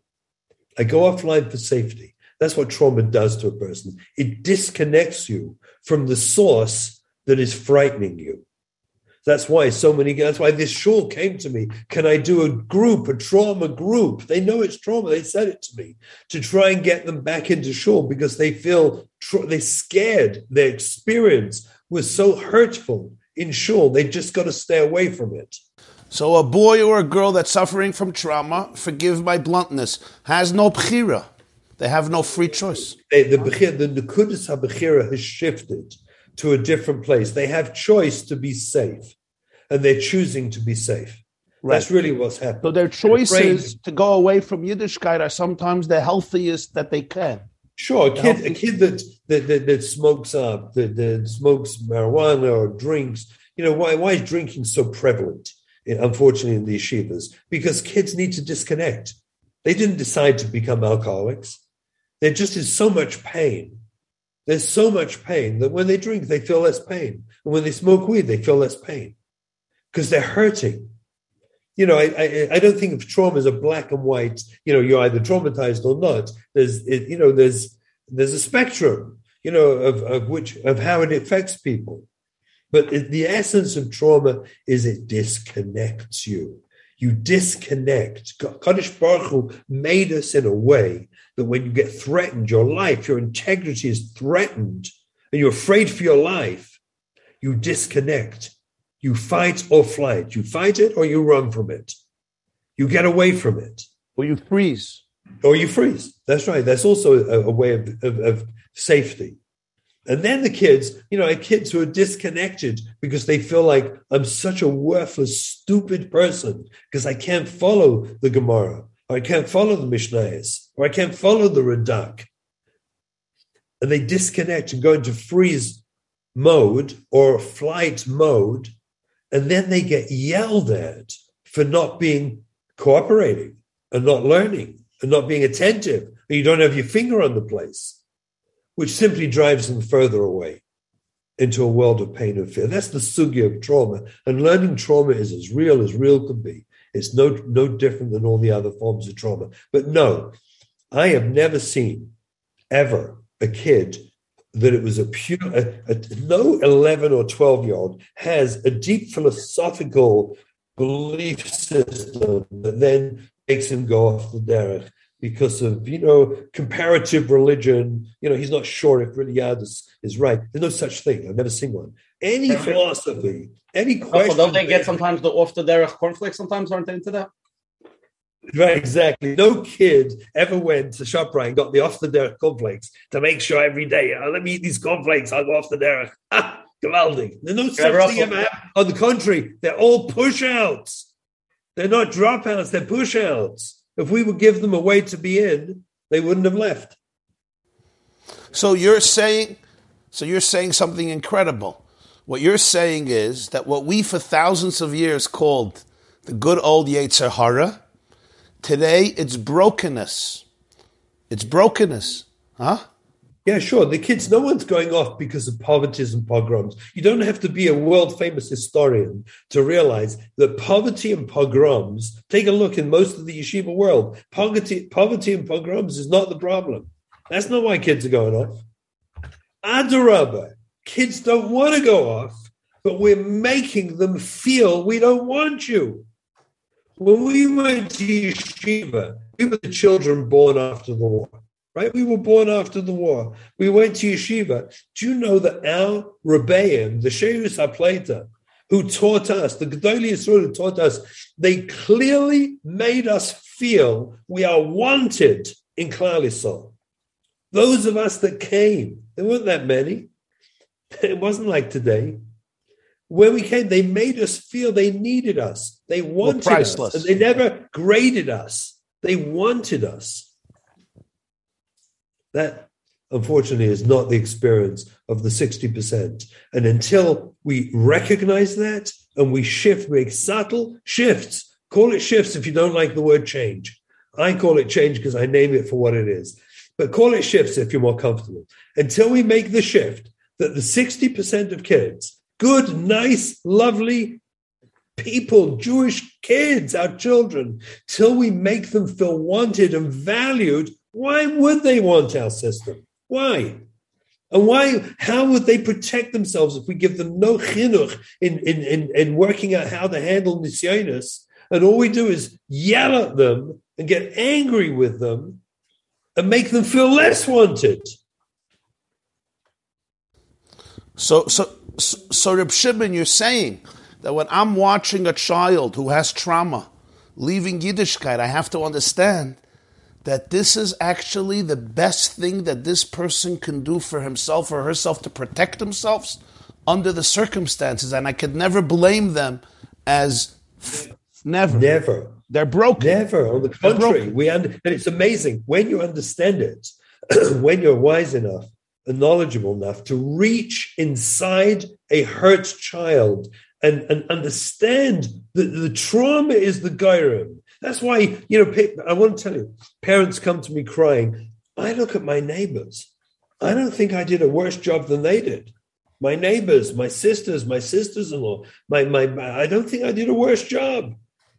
I go offline for safety. That's what trauma does to a person. It disconnects you from the source that is frightening you. That's why so many, that's why this shul came to me. Can I do a group, a trauma group? They know it's trauma. They said it to me to try and get them back into shul because they feel, they're scared. Their experience was so hurtful in shul. They just got to stay away from it. So a boy or a girl that's suffering from trauma, forgive my bluntness, has no bechira. They have no free choice. They, the bechira, the nekudas habechira has shifted to a different place. They have choice to be safe, and they're choosing to be safe. Right. That's really what's happening. So their choices to go away from Yiddishkeit are sometimes the healthiest that they can. Sure, a kid, a kid that that, that, that smokes up, that, that, smokes marijuana or drinks. You know why? Why is drinking so prevalent? Eh, unfortunately, in the yeshivas, because kids need to disconnect. They didn't decide to become alcoholics. There just is so much pain. There's so much pain that when they drink, they feel less pain, and when they smoke weed, they feel less pain because they're hurting you know, I, I, I don't think of trauma as a black and white. You know, you're either traumatized or not. There's it, you know there's there's a spectrum. You know of of which of how it affects people. But the essence of trauma is it disconnects you. You disconnect. Kadosh Baruch Hu made us in a way that when you get threatened, your life, your integrity is threatened, and you're afraid for your life, you disconnect you fight or flight. You fight it or you run from it. You get away from it. Or you freeze. Or you freeze. That's right. That's also a, a way of, of, of safety. And then the kids, you know, kids who are disconnected because they feel like I'm such a worthless, stupid person because I can't follow the Gemara, or I can't follow the Mishnayos, or I can't follow the Radak. And they disconnect and go into freeze mode or flight mode and then they get yelled at for not being cooperating and not learning and not being attentive, you don't have your finger on the place, which simply drives them further away into a world of pain and fear. That's the sugi of trauma. And learning trauma is as real as real can be. It's no, no different than all the other forms of trauma. But no, I have never seen ever a kid that it was a pure, a, a, no 11 or 12 year old has a deep philosophical belief system that then makes him go off the derech because of you know comparative religion. You know, he's not sure if Riyadh is, is right. There's no such thing. I've never seen one. Any philosophy, any question. don't they get sometimes the off the derech cornflakes? Sometimes aren't they into that? Right, exactly. No kid ever went to ShopRite and got the off the derech cornflakes to make sure every day, oh, let me eat these cornflakes, I'll go off the derech. Ah, gewaldig. There's no such thing ever happened. On the contrary, they're all pushouts. They're not dropouts, they're pushouts. If we would give them a way to be in, they wouldn't have left. So you're saying, so you're saying something incredible. What you're saying is that what we for thousands of years called the good old Yetzer Hara, today it's brokenness. It's brokenness, huh? Yeah, sure. The kids, no one's going off because of poverties and pogroms. You don't have to be a world famous historian to realize that poverty and pogroms, take a look in most of the yeshiva world, poverty, poverty and pogroms is not the problem. That's not why kids are going off. Adarabah, kids don't want to go off, but we're making them feel we don't want you. When we went to yeshiva, we were the children born after the war right? We were born after the war. We went to yeshiva. Do you know that our Rebbeim, the Sheirus HaPleita, who taught us, the Gedolei Yisrael who taught us, they clearly made us feel we are wanted in Klal Yisrael. Those of us that came, there weren't that many. It wasn't like today. When we came, they made us feel they needed us. They wanted us. And they never graded us. They wanted us. That, unfortunately, is not the experience of the 60%. And until we recognize that and we shift, make subtle shifts, call it shifts if you don't like the word change. I call it change because I name it for what it is. But call it shifts if you're more comfortable. Until we make the shift that the 60% of kids, good, nice, lovely people, Jewish kids, our children, till we make them feel wanted and valued, why would they want our system? Why? And why? How would they protect themselves if we give them no chinuch in, in, in, in working out how to handle nisyonis? And all we do is yell at them and get angry with them and make them feel less wanted. So, so, so, so Reb Shimon, you're saying that when I'm watching a child who has trauma leaving Yiddishkeit, I have to understand that this is actually the best thing that this person can do for himself or herself to protect themselves under the circumstances. And I could never blame them as never. Never. They're broken. Never. On the contrary, we and it's amazing when you understand it, when you're wise enough knowledgeable enough to reach inside a hurt child and, and understand that the trauma is the gairim that's why, you know, I want to tell you, parents come to me crying. I look at my neighbors. I don't think I did a worse job than they did. My neighbors, my sisters, my sisters-in-law, my, my, my I don't think I did a worse job.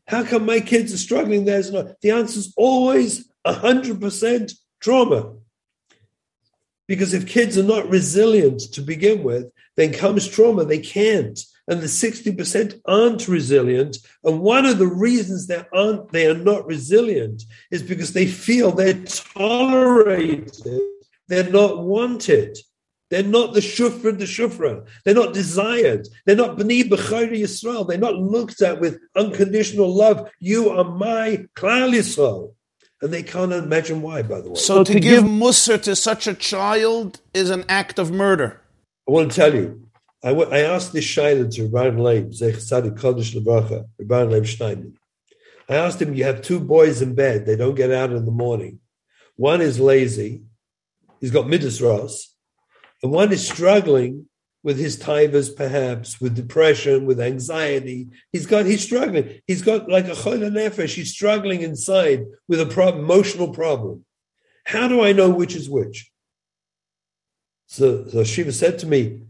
How come my kids are struggling? There's no, the answer is always 100% trauma. Because if kids are not resilient to begin with, then comes trauma. They can't and the 60% aren't resilient. And one of the reasons they aren't, they are not resilient is because they feel they're tolerated, they're not wanted. They're not the shufra, the shufra. They're not desired. They're not b'ni b'chayri Yisrael. They're not looked at with unconditional love. You are my klal Yisrael. And they can't imagine why, by the way. So, so to, to give, give musr to such a child is an act of murder. I want to tell you, I, w- I asked this shaila to Rav Aharon Leib, Zech Tzadik Kodesh Lebracha, Rav Aharon Leib Steinman. I asked him, you have two boys in bed, they don't get out in the morning. One is lazy, he's got midas ras, and one is struggling with his tivers, perhaps, with depression, with anxiety. He's got, he's struggling. He's got like a chol nefesh. He's struggling inside with a problem, emotional problem. How do I know which is which? So, so Shiva said to me,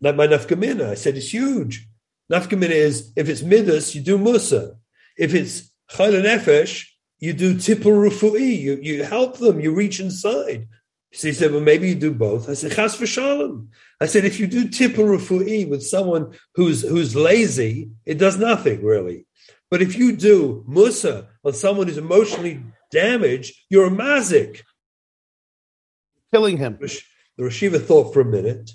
like my nafkamina. I said, it's huge. Nafkamina is, if it's midas, you do musa. If it's chol nefesh, you do tipul rufu'i. You, you help them. You reach inside. So he said, well, maybe you do both. I said, chas v'shalom. I said, if you do tipul rufu'i with someone who's who's lazy, it does nothing really. But if you do musa on someone who's emotionally damaged, you're a mazik. Killing him. The Rosh Yeshiva thought for a minute,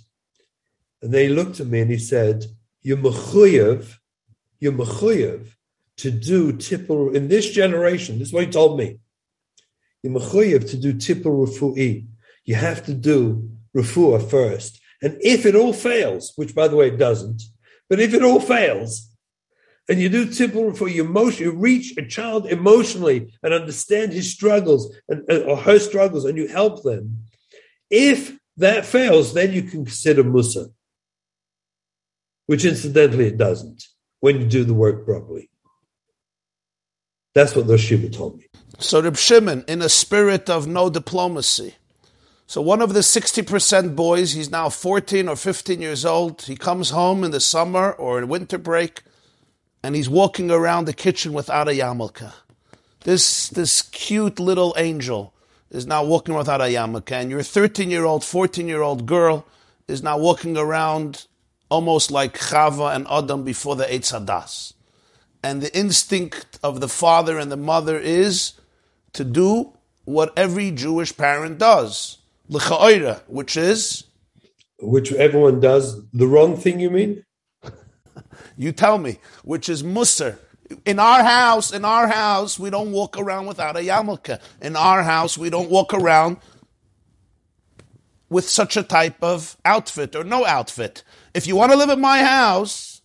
and then he looked at me and he said, "You're mechuyev, you're mechuyev to do tipul in this generation." This is what he told me. You're mechuyev to do tipul rufu'i. You have to do refuah first, and if it all fails, which by the way it doesn't, but if it all fails, and you do tipul for your emotion, you reach a child emotionally and understand his struggles and, uh, or her struggles, and you help them. If that fails, then you can consider Musa, which incidentally it doesn't when you do the work properly. That's what the Shiva told me. So Reb Shimon, in a spirit of no diplomacy. So one of the 60% boys, he's now 14 or 15 years old. He comes home in the summer or in winter break, and he's walking around the kitchen without a yarmulke. This, this cute little angel is now walking without a yarmulke, and your 13 year old, 14 year old girl is now walking around almost like Chava and Adam before the Eitz Hadas. And the instinct of the father and the mother is to do what every Jewish parent does, l'cha'oira, which is which everyone does the wrong thing. You mean? you tell me, which is musar. In our house, in our house, we don't walk around without a yarmulke. In our house, we don't walk around with such a type of outfit or no outfit. If you want to live in my house,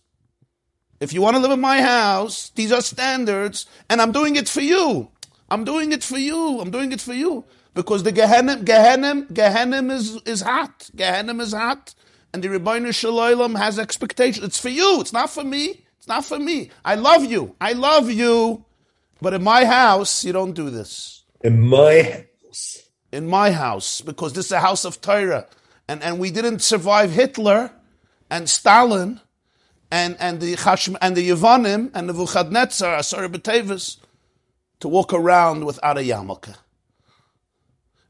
if you want to live in my house, these are standards, and I'm doing it for you. I'm doing it for you. I'm doing it for you. Because the Gehenim, Gehenim, Gehenim is, is hot. Gehenim is hot. And the Ribbono Shel Olam has expectations. It's for you. It's not for me. It's not for me. I love you. I love you. But in my house, you don't do this. In my house. In my house. Because this is a house of Torah. And, and we didn't survive Hitler and Stalin and, and the Chashm, and the Yevanim and the Nebuchadnezzar, Asar B'Tevis, to walk around without a yarmulke.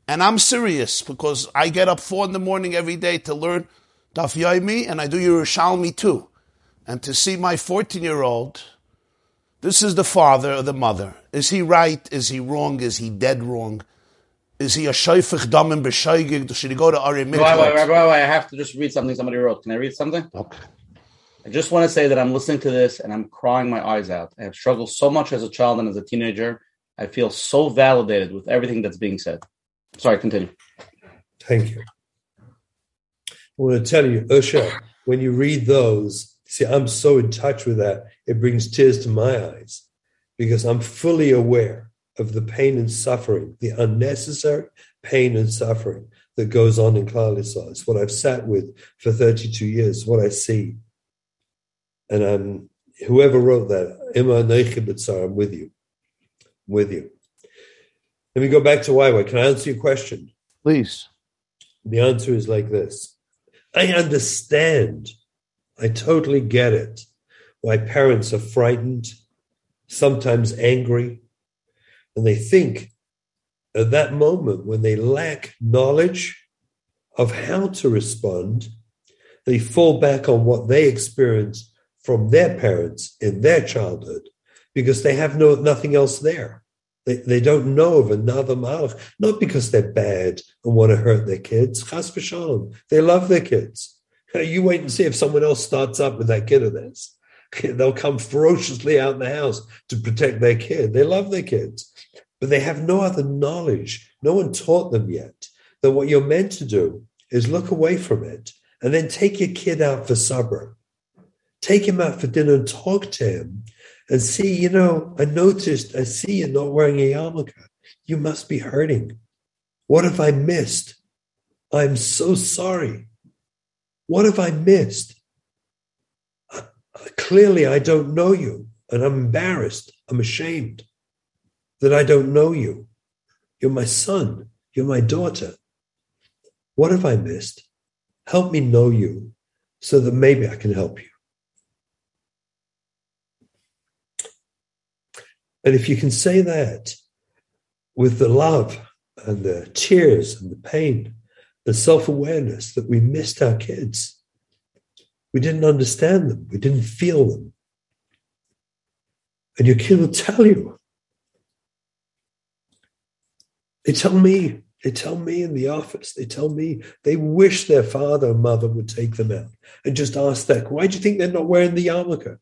And I'm serious because I get up four in the morning every day to learn Daf Yomi and I do Yerushalmi too. And to see my 14 year old, this is the father or the mother. Is he right? Is he wrong? Is he dead wrong? Is he a shayfich damim b'shaygig? Should he go to Ari Wait, wait, wait, wait, I have to just read something somebody wrote. Can I read something? Okay. I just want to say that I'm listening to this and I'm crying my eyes out. I have struggled so much as a child and as a teenager. I feel so validated with everything that's being said. Sorry, continue. Thank you. I want to tell you, Usha, when you read those, see, I'm so in touch with that, it brings tears to my eyes because I'm fully aware of the pain and suffering, the unnecessary pain and suffering that goes on in Klal Yisrael. It's what I've sat with for 32 years, what I see. And I'm, whoever wrote that, Ima I'm with you. I'm with you. Let me go back to Waiwa. Can I answer your question? Please. The answer is like this I understand, I totally get it, why parents are frightened, sometimes angry, and they think at that moment when they lack knowledge of how to respond, they fall back on what they experienced from their parents in their childhood because they have no nothing else there. They, they don't know of another mahalach, not because they're bad and want to hurt their kids. Chas v'shalom. They love their kids. You wait and see if someone else starts up with that kid of theirs. They'll come ferociously out in the house to protect their kid. They love their kids, but they have no other knowledge. No one taught them yet that what you're meant to do is look away from it and then take your kid out for supper. Take him out for dinner and talk to him and see, you know, I noticed, I see you not wearing a yarmulke. You must be hurting. What have I missed? I'm so sorry. What have I missed? Uh, clearly, I don't know you, and I'm embarrassed. I'm ashamed that I don't know you. You're my son. You're my daughter. What have I missed? Help me know you so that maybe I can help you. And if you can say that with the love and the tears and the pain, the self awareness that we missed our kids, we didn't understand them, we didn't feel them. And your kid will tell you. They tell me, they tell me in the office, they tell me they wish their father and mother would take them out and just ask that, why do you think they're not wearing the yarmulke?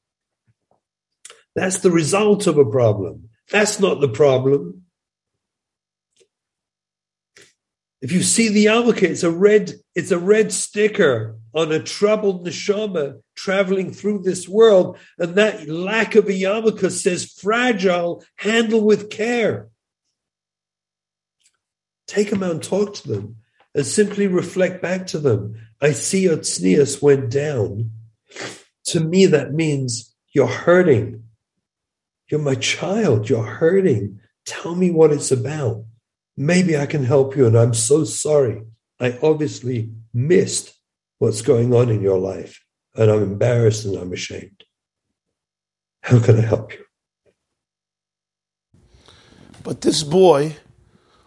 That's the result of a problem. That's not the problem. If you see the yarmulke, it's a red, it's a red sticker on a troubled neshama traveling through this world, and that lack of a yarmulke says fragile, handle with care. Take them out and talk to them, and simply reflect back to them. I see your went down. To me, that means you're hurting. You're my child. You're hurting. Tell me what it's about. Maybe I can help you. And I'm so sorry. I obviously missed what's going on in your life. And I'm embarrassed and I'm ashamed. How can I help you? But this boy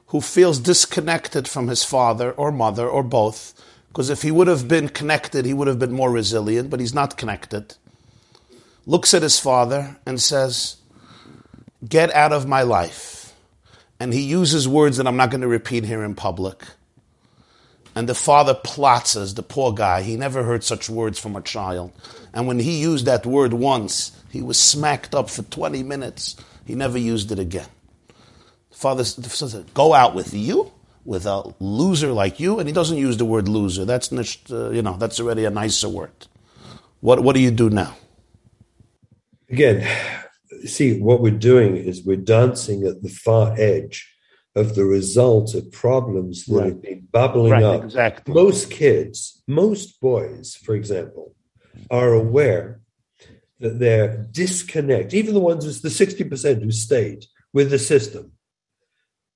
who feels disconnected from his father or mother or both, because if he would have been connected, he would have been more resilient, but he's not connected, looks at his father and says, Get out of my life. And he uses words that I'm not going to repeat here in public. And the father plots as the poor guy. He never heard such words from a child. And when he used that word once, he was smacked up for 20 minutes. He never used it again. The father says, Go out with you, with a loser like you. And he doesn't use the word loser. That's, uh, you know, that's already a nicer word. What, what do you do now? Again, see, what we're doing is we're dancing at the far edge of the result of problems that right. have been bubbling right, up. Exactly. Most kids, most boys, for example, are aware that they're disconnect, even the ones, with the 60% who stayed with the system.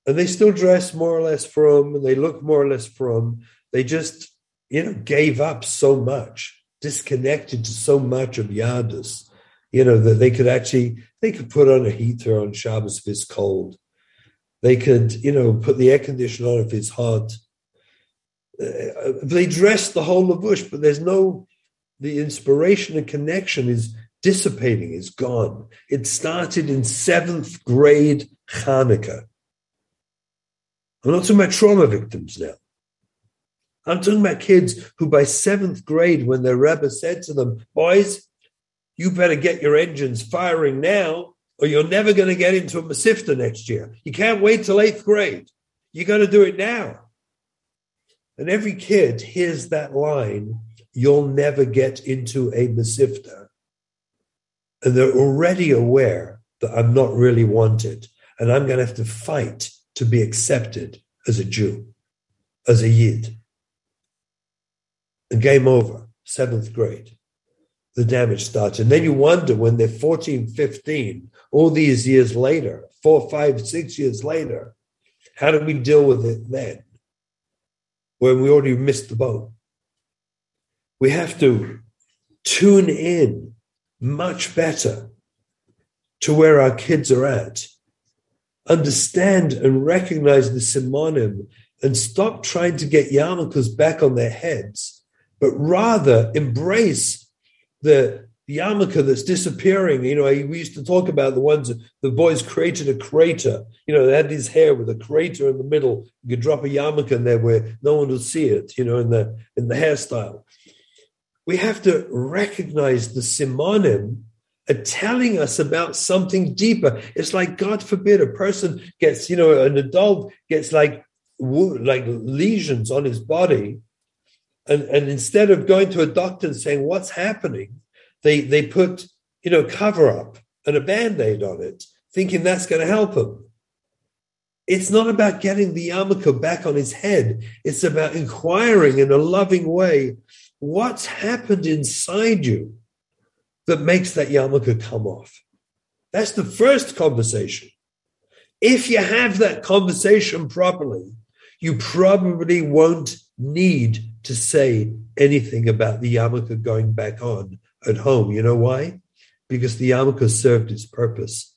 And they still dress more or less frum, and they look more or less frum. They just, you know, gave up so much, disconnected to so much of Yahadus you know, that they could actually, they could put on a heater on Shabbos if it's cold. They could, you know, put the air conditioner on if it's hot. Uh, they dress the whole lavush, but there's no, the inspiration and connection is dissipating, is gone. It started in seventh grade Hanukkah. I'm not talking about trauma victims now. I'm talking about kids who, by seventh grade, when their Rebbe said to them, Boys, you better get your engines firing now, or you're never going to get into a Mesivta next year. You can't wait till eighth grade. You got to do it now. And every kid hears that line, you'll never get into a Mesivta. And they're already aware that I'm not really wanted. And I'm going to have to fight to be accepted as a Jew, as a Yid. And game over, seventh grade the damage starts. And then you wonder when they're 14, 15, all these years later, four, five, six years later, how do we deal with it then? When we already missed the boat. We have to tune in much better to where our kids are at. Understand and recognize the simonim and stop trying to get yarmulkes back on their heads, but rather embrace the yarmulke that's disappearing. You know, we used to talk about the ones the boys created a crater. You know, they had his hair with a crater in the middle. You could drop a yarmulke in there where no one would see it. You know, in the in the hairstyle. We have to recognize the simonim are uh, telling us about something deeper. It's like God forbid a person gets, you know, an adult gets like like lesions on his body and, and instead of going to a doctor and saying what's happening, they they put you know cover up and a band-aid on it, thinking that's going to help him. It's not about getting the yarmulke back on his head. It's about inquiring in a loving way what's happened inside you that makes that yarmulke come off? That's the first conversation. If you have that conversation properly, you probably won't need to say anything about the yarmulke going back on at home. You know why? Because the yarmulke served its purpose.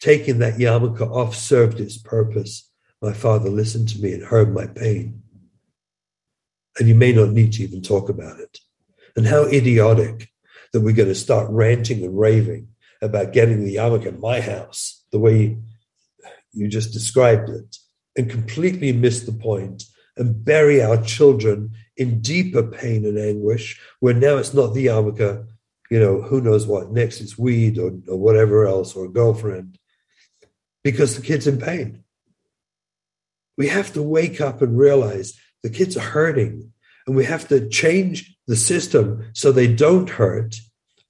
Taking that yarmulke off served its purpose. My father listened to me and heard my pain. And you may not need to even talk about it. And how idiotic that we're going to start ranting and raving about getting the yarmulke in my house, the way you just described it, and completely miss the point and bury our children in deeper pain and anguish, where now it's not the yarmulke, you know, who knows what, next it's weed or, or whatever else, or a girlfriend, because the kid's in pain. We have to wake up and realize the kids are hurting, and we have to change the system so they don't hurt.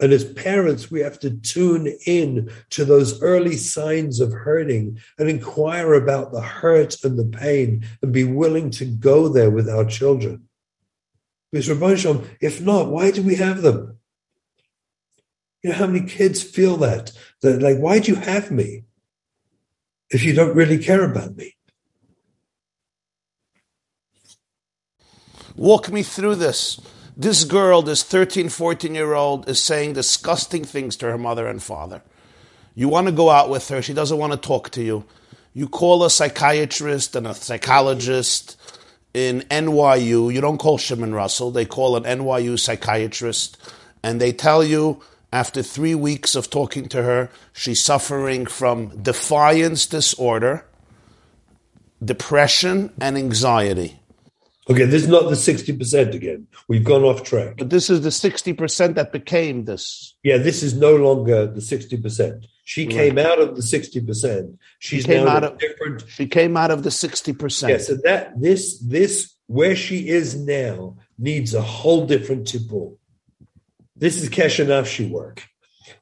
And as parents, we have to tune in to those early signs of hurting and inquire about the hurt and the pain and be willing to go there with our children. Because Rabban if not, why do we have them? You know how many kids feel that? That like, why do you have me if you don't really care about me? Walk me through this. This girl, this 13, 14 year old, is saying disgusting things to her mother and father. You want to go out with her, she doesn't want to talk to you. You call a psychiatrist and a psychologist in NYU. You don't call Shimon Russell, they call an NYU psychiatrist, and they tell you after three weeks of talking to her, she's suffering from defiance disorder, depression, and anxiety. Okay, this is not the 60% again. We've gone off track. But this is the 60% that became this. Yeah, this is no longer the 60%. She came out of the 60%. She's She came now out of- different She came out of the 60%. Yeah, so that this this where she is now needs a whole different tipul. This is Kesher Nafshi work.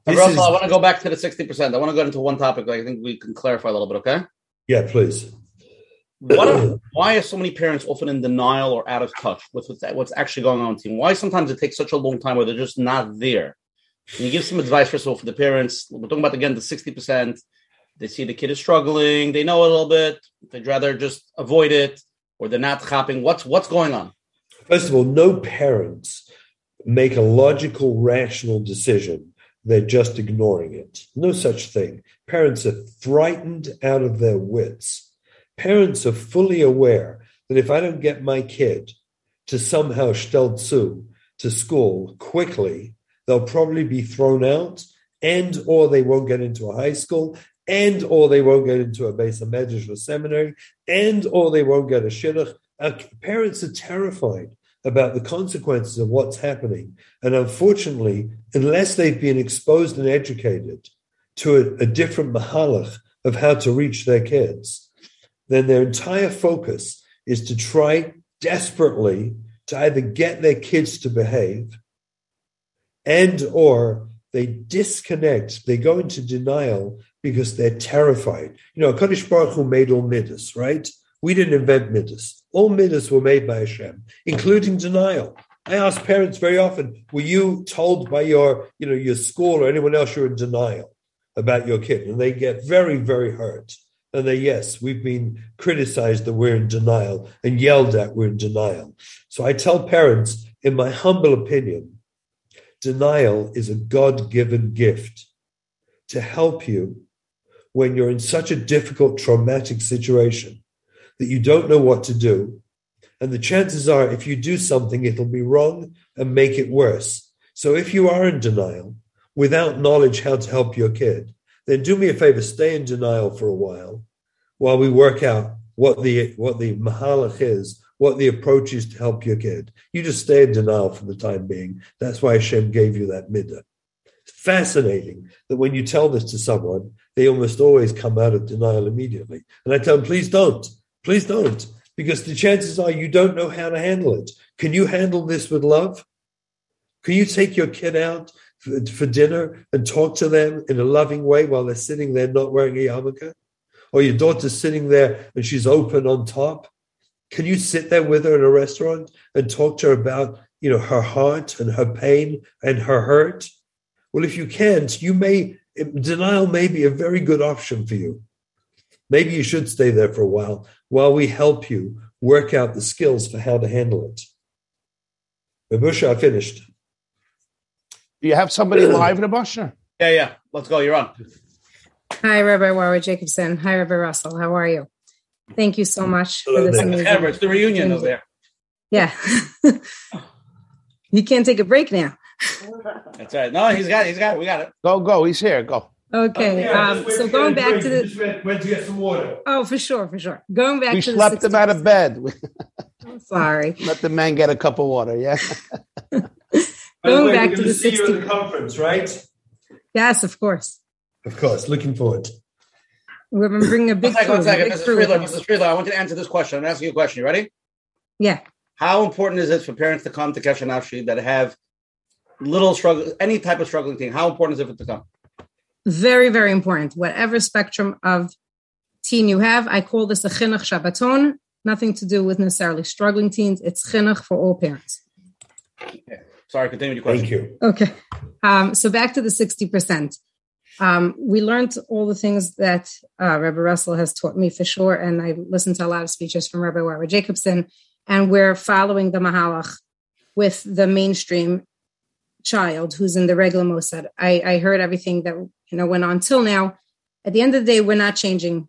Hey, This Russell, is- I want to go back to the 60%. I want to go into one topic. I think we can clarify a little bit, okay? yeah, please. What why are so many parents often in denial or out of touch with what's, actually going on team? Why sometimes it takes such a long time where they're just not there? Can you give some advice, first of all, for the parents? We're talking about, again, the 60%. They see the kid is struggling. They know a little bit. They'd rather just avoid it or they're not shopping. What's, what's going on? First of all, no parents make a logical, rational decision. They're just ignoring it. No such thing. Parents are frightened out of their wits. Parents are fully aware that if I don't get my kid to somehow stelzu to school quickly, they'll probably be thrown out and or they won't get into a high school and or they won't get into a base of or seminary and or they won't get a shidduch. Parents are terrified about the consequences of what's happening. And unfortunately, unless they've been exposed and educated to a, a different mahalach of how to reach their kids, then their entire focus is to try desperately to either get their kids to behave and or they disconnect, they go into denial because they're terrified. You know, Kadosh Baruch Hu made all midas, right? We didn't invent midas. All midas were made by Hashem, including denial. I ask parents very often, were you told by your, you know, your school or anyone else you're in denial about your kid? And they get very, very hurt. And they, yes, we've been criticized that we're in denial and yelled at we're in denial. So I tell parents, in my humble opinion, denial is a God given gift to help you when you're in such a difficult, traumatic situation that you don't know what to do. And the chances are, if you do something, it'll be wrong and make it worse. So if you are in denial without knowledge how to help your kid, then do me a favor, stay in denial for a while while we work out what the what the mahalach is, what the approach is to help your kid. You just stay in denial for the time being. That's why Hashem gave you that midah. It's fascinating that when you tell this to someone, they almost always come out of denial immediately. And I tell them, please don't, please don't, because the chances are you don't know how to handle it. Can you handle this with love? Can you take your kid out for, dinner and talk to them in a loving way while they're sitting there not wearing a yarmulke? Or your daughter's sitting there and she's open on top? Can you sit there with her in a restaurant and talk to her about, you know, her heart and her pain and her hurt? Well, if you can't, you may denial may be a very good option for you. Maybe you should stay there for a while while we help you work out the skills for how to handle it. Babusha, I finished. Do you have somebody live, Rabusha? Yeah, yeah. Let's go. You're on. Hi, Rabbi Warwick Jacobson. Hi, Rabbi Russell. How are you? Thank you so much Hello for this amazing. Camera, it's the reunion over there. Yeah. you can't take a break now. That's right. No, he's got it. He's got it. We got it. Go, go. He's here. Go. Okay. Um, so going back to the went to get some water. oh, for sure, for sure. Going back We to slept the him out of bed. I'm sorry. Let the man get a cup of water. Yeah. Going back to the see you at 60 the conference, right? Yes, of course. Of course. Looking forward. We're gonna bring a big second, crew. one second. Mrs. Friedler. Mrs. Friedler, I want you to answer this question. I'm asking you a question. You ready? Yeah. How important is it for parents to come to Kesher Nafshi that have little struggle, any type of struggling thing? How important is it for it to come? Very, very important. Whatever spectrum of teen you have, I call this a chinuch Shabbaton. Nothing to do with necessarily struggling teens. It's chinuch for all parents. Sorry, continue with your question. Thank you. Okay. Um, so back to the 60%. Um, we learned all the things that uh, Rabbi Russell has taught me for sure. And I listened to a lot of speeches from Rabbi Wara Jacobson. And we're following the Mahalach with the mainstream child who's in the regular Moisad. I, I heard everything that you know went on till now. At the end of the day, we're not changing.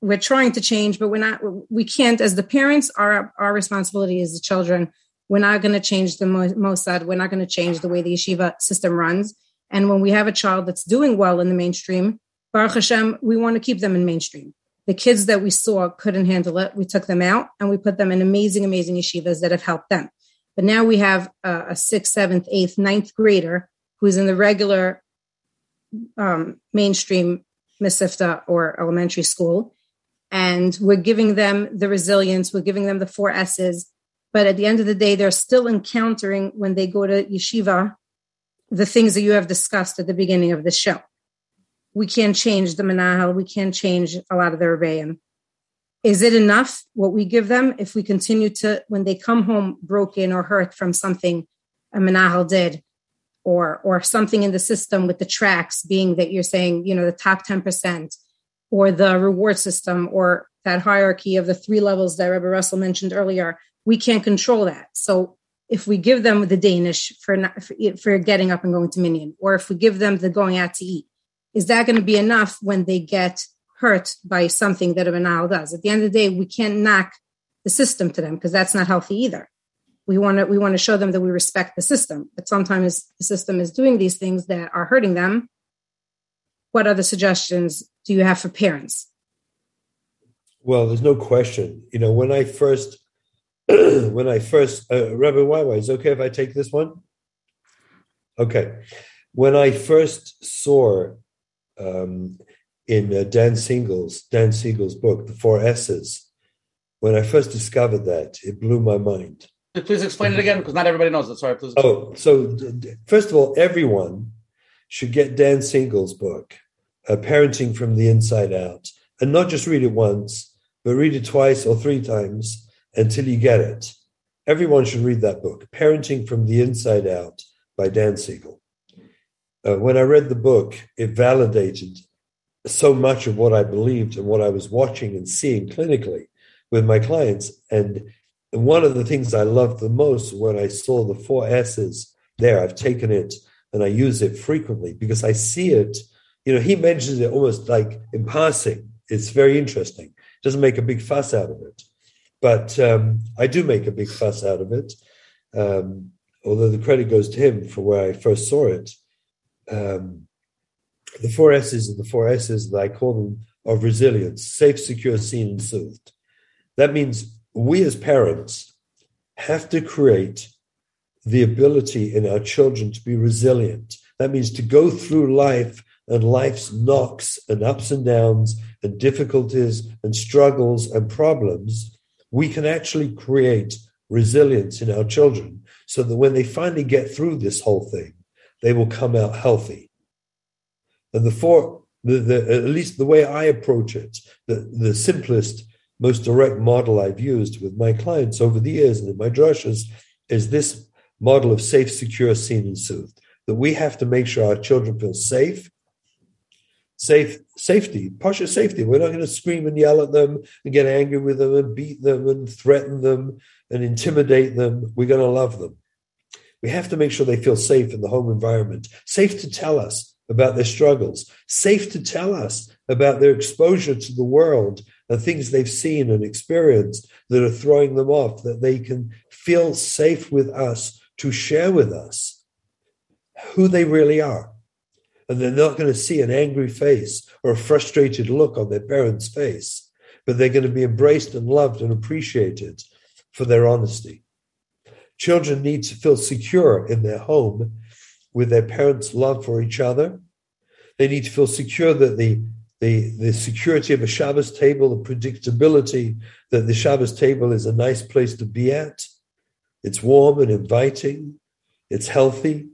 We're trying to change, but we're not. We can't. As the parents, our our responsibility is the children. We're not going to change the Mo- Moisad. We're not going to change the way the yeshiva system runs. And when we have a child that's doing well in the mainstream, Baruch Hashem, we want to keep them in mainstream. The kids that we saw couldn't handle it. We took them out and we put them in amazing, amazing yeshivas that have helped them. But now we have a, a sixth, seventh, eighth, ninth grader who's in the regular um, mainstream Mesifta or elementary school. And we're giving them the resilience, we're giving them the four S's. But at the end of the day, they're still encountering when they go to yeshiva the things that you have discussed at the beginning of the show. We can't change the Menahel, we can't change a lot of the rebbeim. Is it enough what we give them if we continue to, when they come home broken or hurt from something a Menahel did, or or something in the system with the tracks being that you're saying, you know, the top 10%, or the reward system, or that hierarchy of the three levels that Rebbe Russell mentioned earlier, we can't control that. So if we give them the Danish for, not, for for getting up and going to Minyan, or if we give them the going out to eat, is that going to be enough when they get hurt by something that a banal does? At the end of the day, we can't knock the system to them because that's not healthy either. We want to we want to show them that we respect the system, but sometimes the system is doing these things that are hurting them. What other suggestions do you have for parents? Well, there's no question. You know, when I first, when I first, uh, Rabbi YY, is it okay if I take this one? Okay. When I first saw um, in uh, Dan Siegel's Dan Siegel's book, The Four S's, when I first discovered that, it blew my mind. Please explain it again because not everybody knows it. Sorry, please. Oh, so first of all, everyone should get Dan Siegel's book, uh, Parenting from the Inside Out, and not just read it once, but read it twice or three times until you get it. Everyone should read that book, Parenting from the Inside Out by Dan Siegel. Uh, when I read the book, it validated so much of what I believed and what I was watching and seeing clinically with my clients. And one of the things I loved the most when I saw the four S's there, I've taken it and I use it frequently because I see it. You know, he mentions it almost like in passing. It's very interesting. Doesn't make a big fuss out of it, but um, I do make a big fuss out of it. Um, although the credit goes to him for where I first saw it. Um, the four S's and the four S's that I call them of resilience: safe, secure, seen, and soothed. That means we as parents have to create the ability in our children to be resilient. That means to go through life and life's knocks and ups and downs and difficulties and struggles and problems. We can actually create resilience in our children so that when they finally get through this whole thing, they will come out healthy. And the four, the, the, at least the way I approach it, the, the simplest most direct model I've used with my clients over the years and in my drushes is this model of safe, secure, seen, and soothed. That we have to make sure our children feel safe, safe, safety, partial safety. We're not going to scream and yell at them and get angry with them and beat them and threaten them and intimidate them. We're going to love them. We have to make sure they feel safe in the home environment, safe to tell us about their struggles, safe to tell us about their exposure to the world and things they've seen and experienced that are throwing them off, that they can feel safe with us to share with us who they really are. And they're not going to see an angry face or a frustrated look on their parents' face, but they're going to be embraced and loved and appreciated for their honesty. Children need to feel secure in their home with their parents' love for each other. They need to feel secure that the the, the security of a Shabbos table, the predictability that the Shabbos table is a nice place to be at. It's warm and inviting. It's healthy.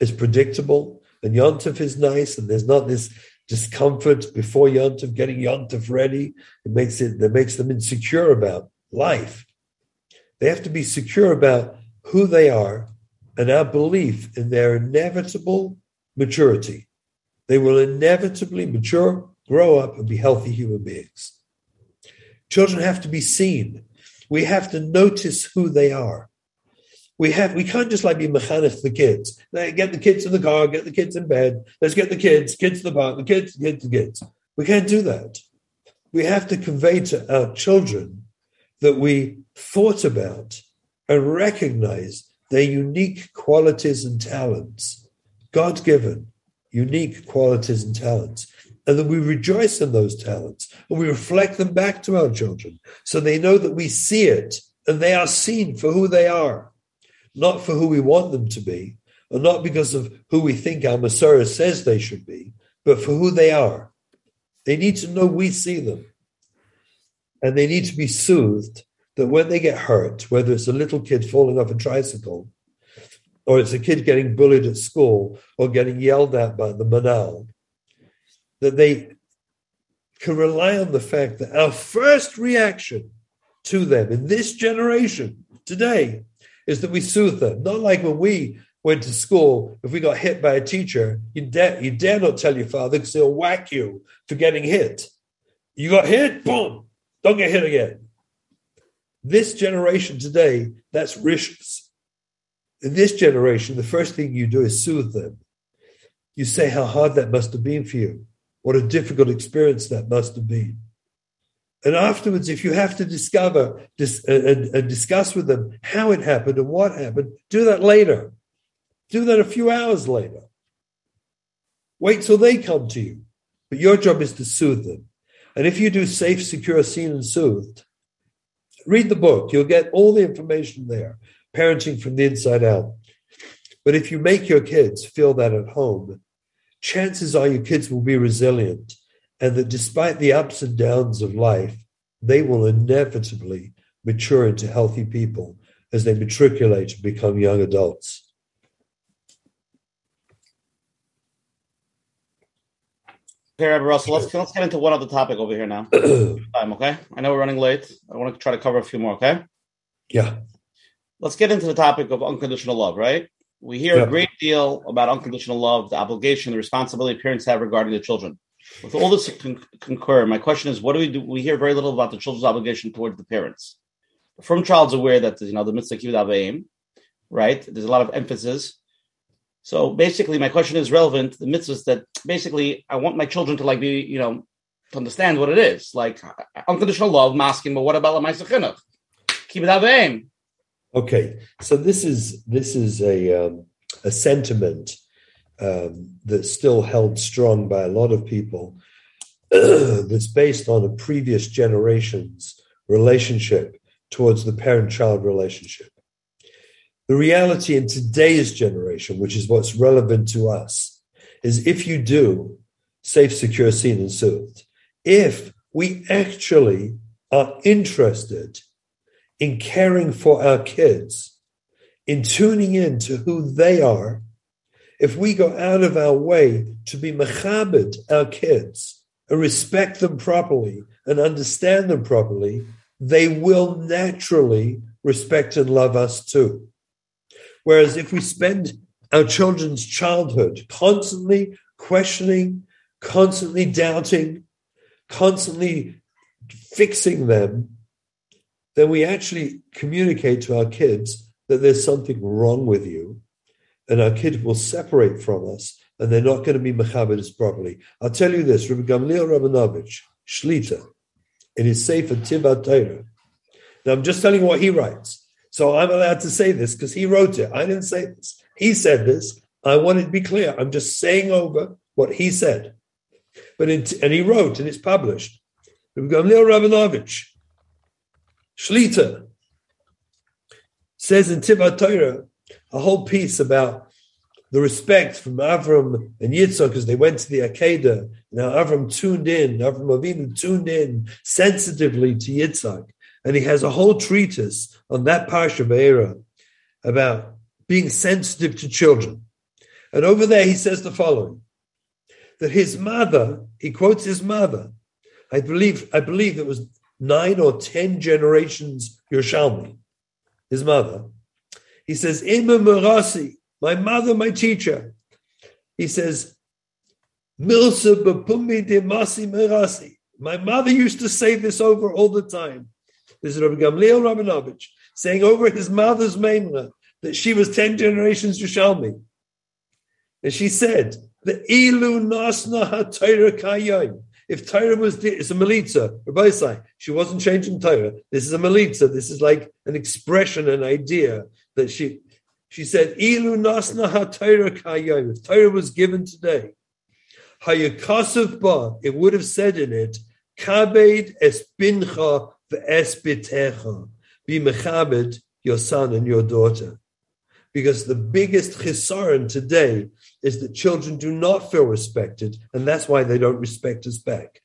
It's predictable. And Yontif is nice, and there's not this discomfort before Yontif, getting Yontif ready. It makes it that makes them insecure about life. They have to be secure about who they are and our belief in their inevitable maturity. They will inevitably mature grow up and be healthy human beings. Children have to be seen. We have to notice who they are. We have we can't just like be mechanech the kids. Get the kids in the car, get the kids in bed. Let's get the kids, kids to the park, the kids, kids, the kids. We can't do that. We have to convey to our children that we thought about and recognize their unique qualities and talents, God given unique qualities and talents and that we rejoice in those talents and we reflect them back to our children so they know that we see it and they are seen for who they are, not for who we want them to be, or not because of who we think our Messiah says they should be, but for who they are. They need to know we see them. And they need to be soothed that when they get hurt, whether it's a little kid falling off a tricycle, or it's a kid getting bullied at school, or getting yelled at by the Menahel, that they can rely on the fact that our first reaction to them in this generation today is that we soothe them. Not like when we went to school, if we got hit by a teacher, you dare, you dare not tell your father because he'll whack you for getting hit. You got hit, boom, don't get hit again. This generation today, that's rishus. In this generation, the first thing you do is soothe them. You say how hard that must have been for you. What a difficult experience that must have been. And afterwards, if you have to discover dis, and, and discuss with them how it happened and what happened, do that later. Do that a few hours later. Wait till they come to you. But your job is to soothe them. And if you do safe, secure, seen, and soothed, read the book. You'll get all the information there, parenting from the inside out. But if you make your kids feel that at home, chances are your kids will be resilient and that despite the ups and downs of life, they will inevitably mature into healthy people as they matriculate and become young adults. Okay, Rabbi Russell, let's, let's get into one other topic over here now. Time, okay? I know we're running late. I want to try to cover a few more, okay? Yeah. Let's get into the topic of unconditional love, right? We hear Yeah. a great deal about unconditional love, the obligation, the responsibility parents have regarding the children. With all this con- concur, my question is, what do we do? We hear very little about the children's obligation towards the parents. From child's aware that you know the mitzvah kibbud av va'em, right? There's a lot of emphasis. So basically, my question is relevant. The mitzvahs that basically I want my children to like be, you know, to understand what it is, like unconditional love, masking. But what about la chinuch? Kibbud av va'em. Okay, so this is this is a um, a sentiment um, that's still held strong by a lot of people. that's based on a previous generation's relationship towards the parent-child relationship. The reality in today's generation, which is what's relevant to us, is if you do safe, secure, seen, and soothed, if we actually are interested in caring for our kids, in tuning in to who they are, if we go out of our way to be mechabed our kids and respect them properly and understand them properly, they will naturally respect and love us too. Whereas if we spend our children's childhood constantly questioning, constantly doubting, constantly fixing them, then we actually communicate to our kids that there's something wrong with you, and our kids will separate from us, and they're not going to be mechabedis properly. I'll tell you this: Rabbi Gamliel Rabinovich, Shlita, in his Sefer Tiv HaTorah. Now I'm just telling you what he writes, so I'm allowed to say this because he wrote it. I didn't say this. He said this. I want it to be clear. I'm just saying over what he said. But in, and he wrote, and it's published. Rabbi Gamliel Rabinovich, Shlita, says in Tiv HaTorah a whole piece about the respect from Avram and Yitzhak as they went to the Akedah. Now Avram tuned in, Avram Avinu tuned in sensitively to Yitzhak. And he has a whole treatise on that Parsha Be'era about being sensitive to children. And over there he says the following, that his mother, he quotes his mother, I believe, I believe it was nine or ten generations Yerushalmi, his mother. He says, Ima Merasi, my mother, my teacher. He says, Milsa Bapumi de Masi Merasi. My mother used to say this over all the time. This is Rabbi Gamliel Rabinovich saying over his mother's Maimra that she was 10 generations Yerushalmi. And she said, the Ilu Nasna HaTorah Kayim. If Torah was, it's a melitza, Rabbi say, she wasn't changing Torah. This is a melitza. This is like an expression, an idea that she, she said, Ilu Nasna Kayim. If Torah was given today, Hayakasav Ba, it would have said in it, Kabed es bincha ve'es bitecha. Be mechabed your son and your daughter because the biggest chisaron today is that children do not feel respected, and that's why they don't respect us back.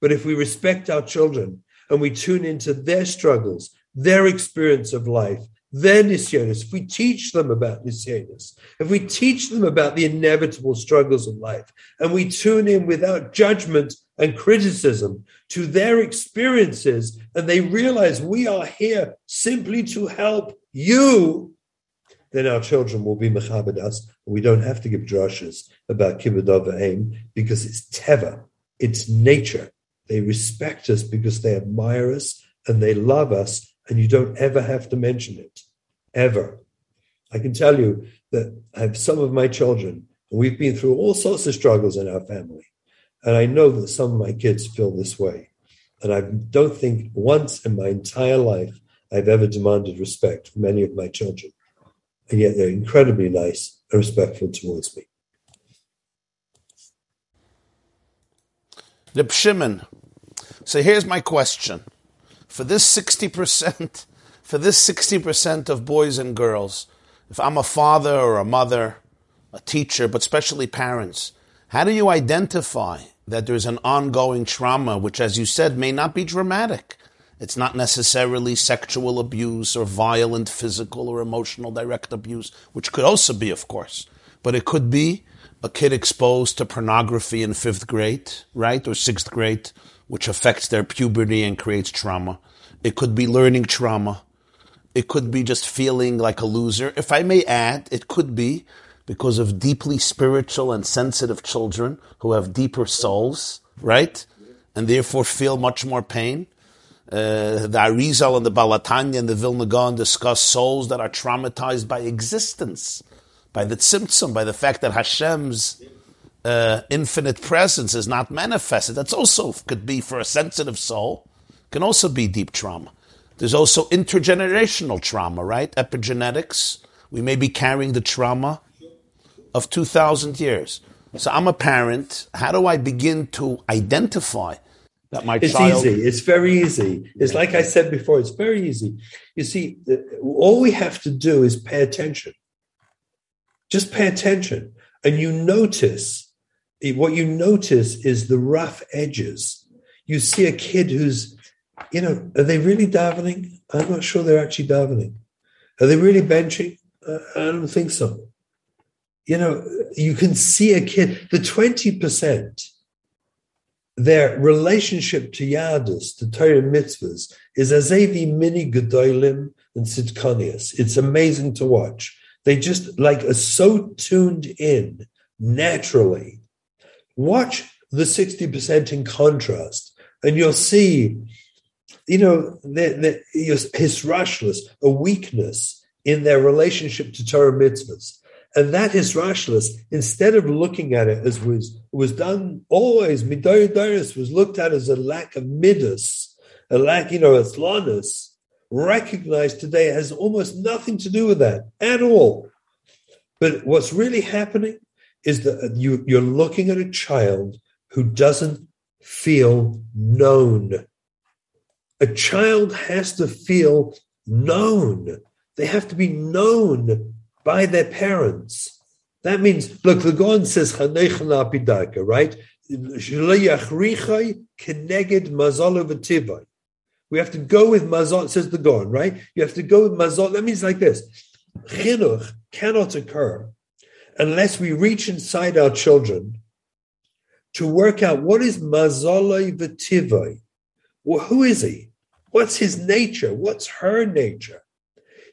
But if we respect our children and we tune into their struggles, their experience of life, their nisyonis, if we teach them about nisyonis, if we teach them about the inevitable struggles of life, and we tune in without judgment and criticism to their experiences, and they realize we are here simply to help you, then our children will be mechabed us. And we don't have to give drushes about kibbutz aim because it's teva, it's nature. They respect us because they admire us and they love us, and you don't ever have to mention it, ever. I can tell you that I have some of my children, and we've been through all sorts of struggles in our family. And I know that some of my kids feel this way. And I don't think once in my entire life I've ever demanded respect from any of my children and yet they're incredibly nice and respectful towards me. The Shimon. So here's my question: for this sixty percent, for this sixty percent of boys and girls, if I'm a father or a mother, a teacher, but especially parents, how do you identify that there's an ongoing trauma, which, as you said, may not be dramatic? It's not necessarily sexual abuse or violent physical or emotional direct abuse, which could also be, of course. But it could be a kid exposed to pornography in fifth grade, right, or sixth grade, which affects their puberty and creates trauma. It could be learning trauma. It could be just feeling like a loser. If I may add, it could be because of deeply spiritual and sensitive children who have deeper souls, right? And therefore feel much more pain. Uh, the Arizal and the Baal HaTanya and the Vilna Gaon discuss souls that are traumatized by existence, by the tzimtzum, by the fact that Hashem's uh, infinite presence is not manifested. That's also could be for a sensitive soul, can also be deep trauma. There's also intergenerational trauma, right? Epigenetics. We may be carrying the trauma of 2,000 years. So I'm a parent. How do I begin to identify that my it's child. easy. It's very easy. It's like I said before. It's very easy. You see, all we have to do is pay attention. Just pay attention, and you notice. What you notice is the rough edges. You see a kid who's, you know, are they really davening? I'm not sure they're actually davening. Are they really benching? Uh, I don't think so. You know, you can see a kid. The twenty percent their relationship to Yahadus, to Torah mitzvahs, is Azevi mini Gedolim and Sidkonius. It's amazing to watch. They just like are so tuned in naturally. Watch the 60% in contrast, and you'll see, you know, the, the, his rashless, a weakness in their relationship to Torah mitzvahs. And that is rashless. Instead of looking at it as was was done always, midoris was looked at as a lack of midas, a lack, you know, thlanis, recognized today has almost nothing to do with that at all. But what's really happening is that you, you're looking at a child who doesn't feel known. A child has to feel known. They have to be known by their parents. That means, look, the Gaon says, right? We have to go with mazal, says the Gaon, right? You have to go with mazal. That means like this. Chinuch cannot occur unless we reach inside our children to work out what is mazalai v'tivai. Well, who is he? What's his nature? What's her nature?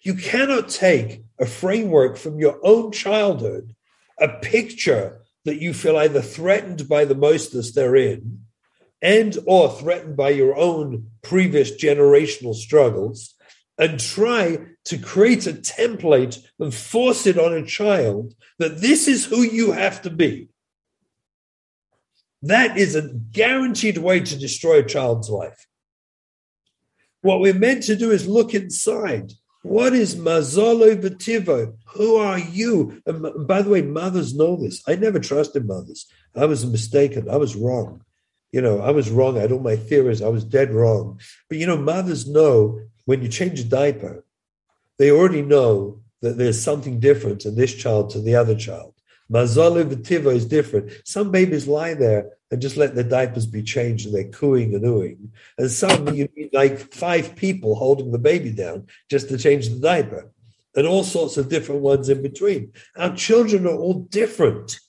You cannot take a framework from your own childhood, a picture that you feel either threatened by the mostness they're in, and or threatened by your own previous generational struggles, and try to create a template and force it on a child that this is who you have to be. That is a guaranteed way to destroy a child's life. What we're meant to do is look inside what is mazalo v'tivo? Who are you? And by the way, mothers know this. I never trusted mothers. I was mistaken. I was wrong. You know, I was wrong. I had all my theories. I was dead wrong. But you know, mothers know when you change a diaper, they already know that there's something different in this child to the other child. Mazalo v'tivo is different. Some babies lie there and just let the diapers be changed and they're cooing and oohing. And some you need like five people holding the baby down just to change the diaper, and all sorts of different ones in between. Our children are all different.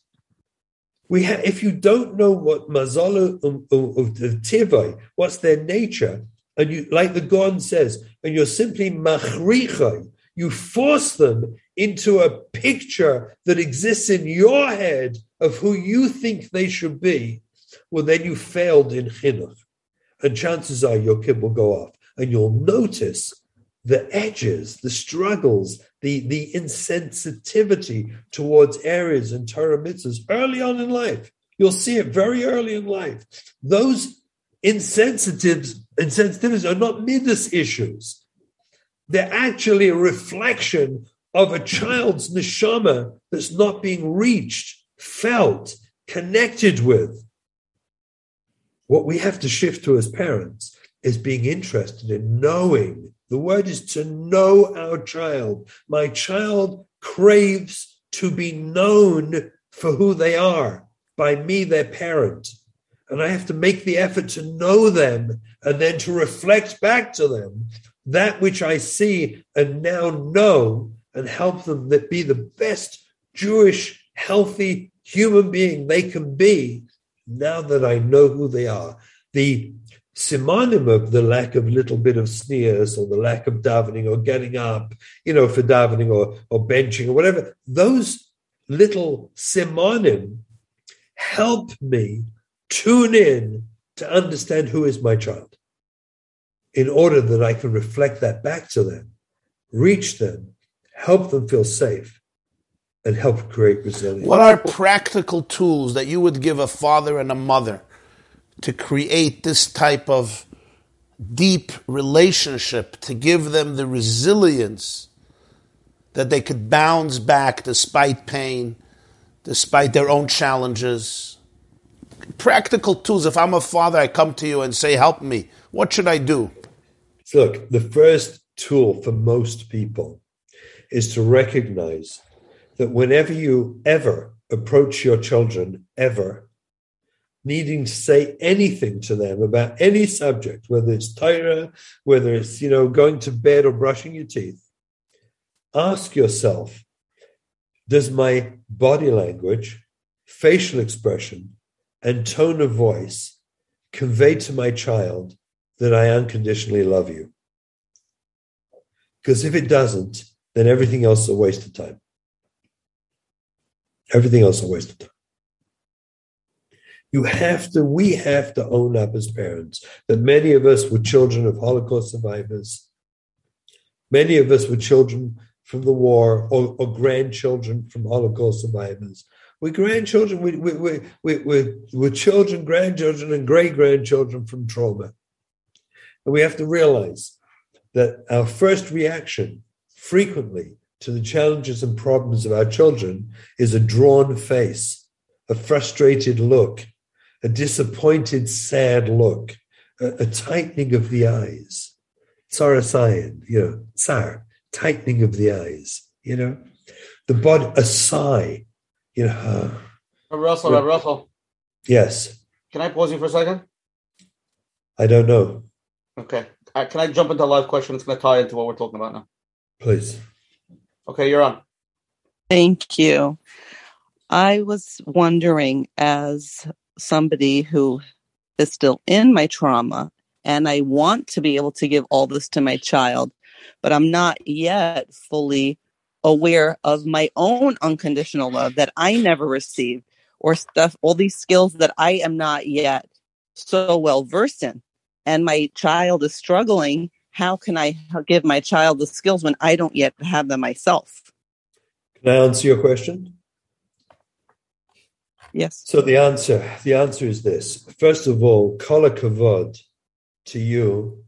We have, if you don't know what mazalo of the what's their nature, and you, like the Gaon says, and you're simply machrichai, you force them into a picture that exists in your head of who you think they should be, well, then you failed in chinuch. And chances are your kid will go off. And you'll notice the edges, the struggles, the, the insensitivity towards areas and Torah mitzvahs early on in life. You'll see it very early in life. Those insensitives, insensitivities are not midas issues. They're actually a reflection of a child's neshama that's not being reached, felt, connected with. What we have to shift to as parents is being interested in knowing. The word is to know our child. My child craves to be known for who they are by me, their parent. And I have to make the effort to know them and then to reflect back to them that which I see and now know and help them be the best Jewish, healthy human being they can be now that I know who they are. The simonim of the lack of little bit of sneers or the lack of davening or getting up, you know, for davening or, or benching or whatever, those little simonim help me tune in to understand who is my child in order that I can reflect that back to them, reach them, help them feel safe, and help create resilience. What are practical tools that you would give a father and a mother to create this type of deep relationship, to give them the resilience that they could bounce back despite pain, despite their own challenges? Practical tools. If I'm a father, I come to you and say, Help me. What should I do? Look, the first tool for most people is to recognize that whenever you ever approach your children, ever, needing to say anything to them about any subject, whether it's Torah, whether it's, you know, going to bed or brushing your teeth, ask yourself, does my body language, facial expression, and tone of voice convey to my child that I unconditionally love you? Because if it doesn't, then everything else is a waste of time. Everything else is a waste of time. You have to, we have to own up as parents that many of us were children of Holocaust survivors. Many of us were children from the war or, or grandchildren from Holocaust survivors. We're grandchildren, we, we, we, we, we're, we're children, grandchildren, and great grandchildren from trauma. And we have to realize that our first reaction frequently to the challenges and problems of our children is a drawn face, a frustrated look, a disappointed, sad look, a, a tightening of the eyes. Sarasayan, you know, tsar, tightening of the eyes, you know, the body, a sigh, you know. Uh, Russell, yeah. Russell. Yes. Can I pause you for a second? I don't know. Okay. Uh, can I jump into a live question? It's going to tie into what we're talking about now. Please. Okay, you're on. Thank you. I was wondering, as somebody who is still in my trauma, and I want to be able to give all this to my child, but I'm not yet fully aware of my own unconditional love that I never received, or stuff, all these skills that I am not yet so well versed in. And my child is struggling. How can I give my child the skills when I don't yet have them myself? Can I answer your question? Yes. So the answer, the answer is this. First of all, kol kavod to you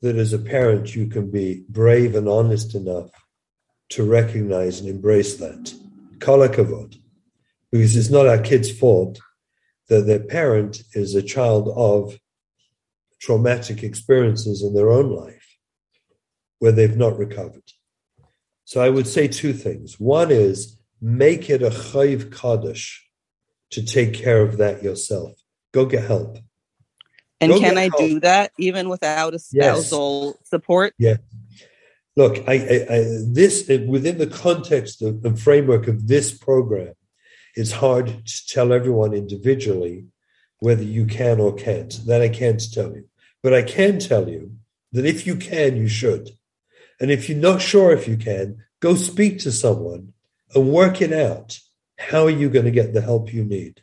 that as a parent you can be brave and honest enough to recognize and embrace that. Kol kavod. Because it's not our kid's fault that their parent is a child of traumatic experiences in their own life where they've not recovered. So I would say two things. One is make it a chayv kaddish to take care of that yourself. Go get help. And Go can I help. do that even without a spousal yes. support? Yeah. Look, I, I, I, this uh, within the context of the framework of this program, it's hard to tell everyone individually whether you can or can't. That I can't tell you. But I can tell you that if you can, you should. And if you're not sure if you can, go speak to someone and work it out. How are you going to get the help you need?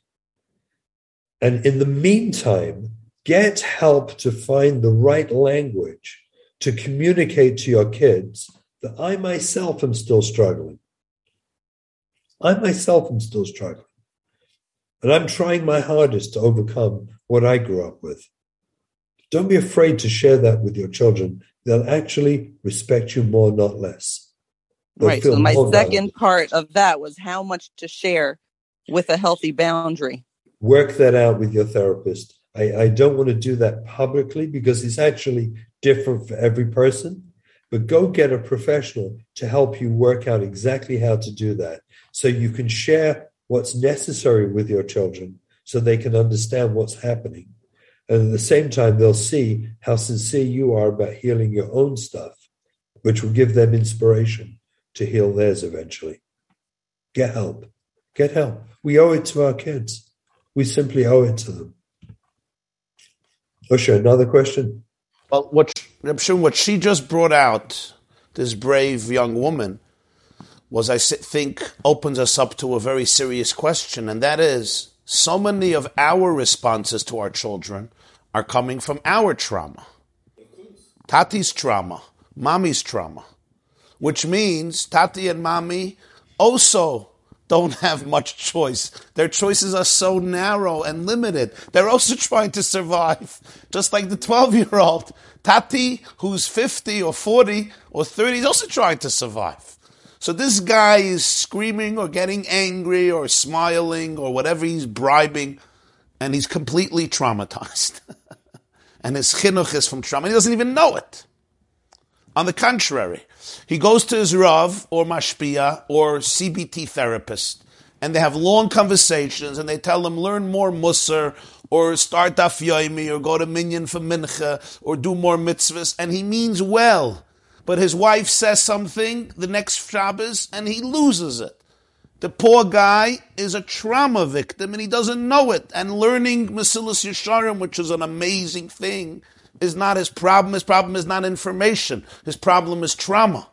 And in the meantime, get help to find the right language to communicate to your kids that I myself am still struggling. I myself am still struggling. And I'm trying my hardest to overcome what I grew up with. Don't be afraid to share that with your children. They'll actually respect you more, not less. They'll right. So my second part of that was how much to share with a healthy boundary. Work that out with your therapist. I, I don't want to do that publicly because it's actually different for every person. But go get a professional to help you work out exactly how to do that so you can share what's necessary with your children so they can understand what's happening and at the same time, they'll see how sincere you are about healing your own stuff, which will give them inspiration to heal theirs eventually. Get help. Get help. We owe it to our kids. We simply owe it to them. Osha, another question? Well, what, what she just brought out, this brave young woman, was I think opens us up to a very serious question, and that is so many of our responses to our children are coming from our trauma. Tati's trauma, mommy's trauma, which means Tati and mommy also don't have much choice. Their choices are so narrow and limited. They're also trying to survive, just like the 12 year old. Tati, who's 50 or 40 or 30, is also trying to survive. So this guy is screaming or getting angry or smiling or whatever he's bribing, and he's completely traumatized. and his chinuch is from trauma. And he doesn't even know it. On the contrary, he goes to his Rav or Mashpia or CBT therapist, and they have long conversations, and they tell him, learn more Musar, or start Daf Yomi, or go to Minyan for Mincha, or do more mitzvahs, and he means well. But his wife says something the next Shabbos, and he loses it. The poor guy is a trauma victim and he doesn't know it. And learning Mesilas Yesharim, which is an amazing thing, is not his problem. His problem is not information. His problem is trauma.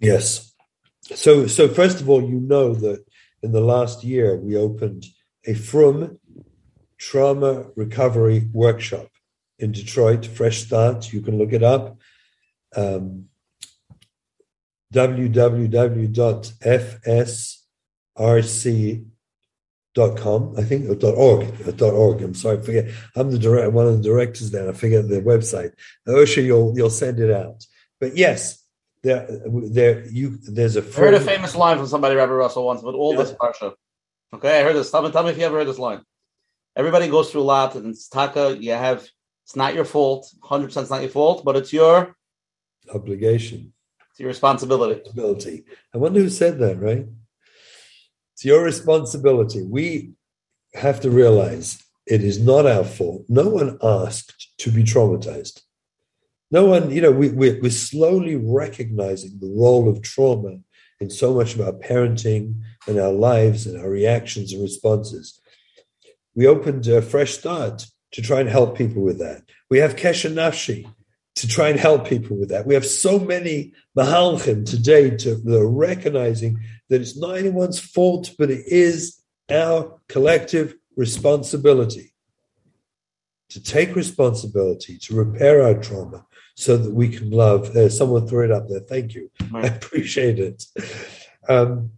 Yes. So, so first of all, you know that in the last year we opened a Frum trauma recovery workshop in Detroit. Fresh start. You can look it up. Um, www.fsrc.com, I think, or .org, .org. I'm sorry, I forget. I'm the direct, one of the directors there. I forget the website. Osha, you'll you'll send it out. But yes, there, there, you there's a. I heard a famous line from somebody, Rabbi Russell, once but all yeah. this parsha. Okay, I heard this. Tell me, tell me if you ever heard this line. Everybody goes through a lot, and it's taka. You have. It's not your fault. Hundred percent, it's not your fault, but it's your obligation. It's your responsibility. Responsibility. I wonder who said that, right? It's your responsibility. We have to realize it is not our fault. No one asked to be traumatized. No one, you know, we, we're, we're slowly recognizing the role of trauma in so much of our parenting and our lives and our reactions and responses. We opened a fresh start to try and help people with that. We have Kesher Nafshi, to try and help people with that. We have so many mahalchim today to the recognizing that it's not anyone's fault, but it is our collective responsibility to take responsibility to repair our trauma so that we can love. Uh, someone threw it up there. Thank you. I appreciate it. Um,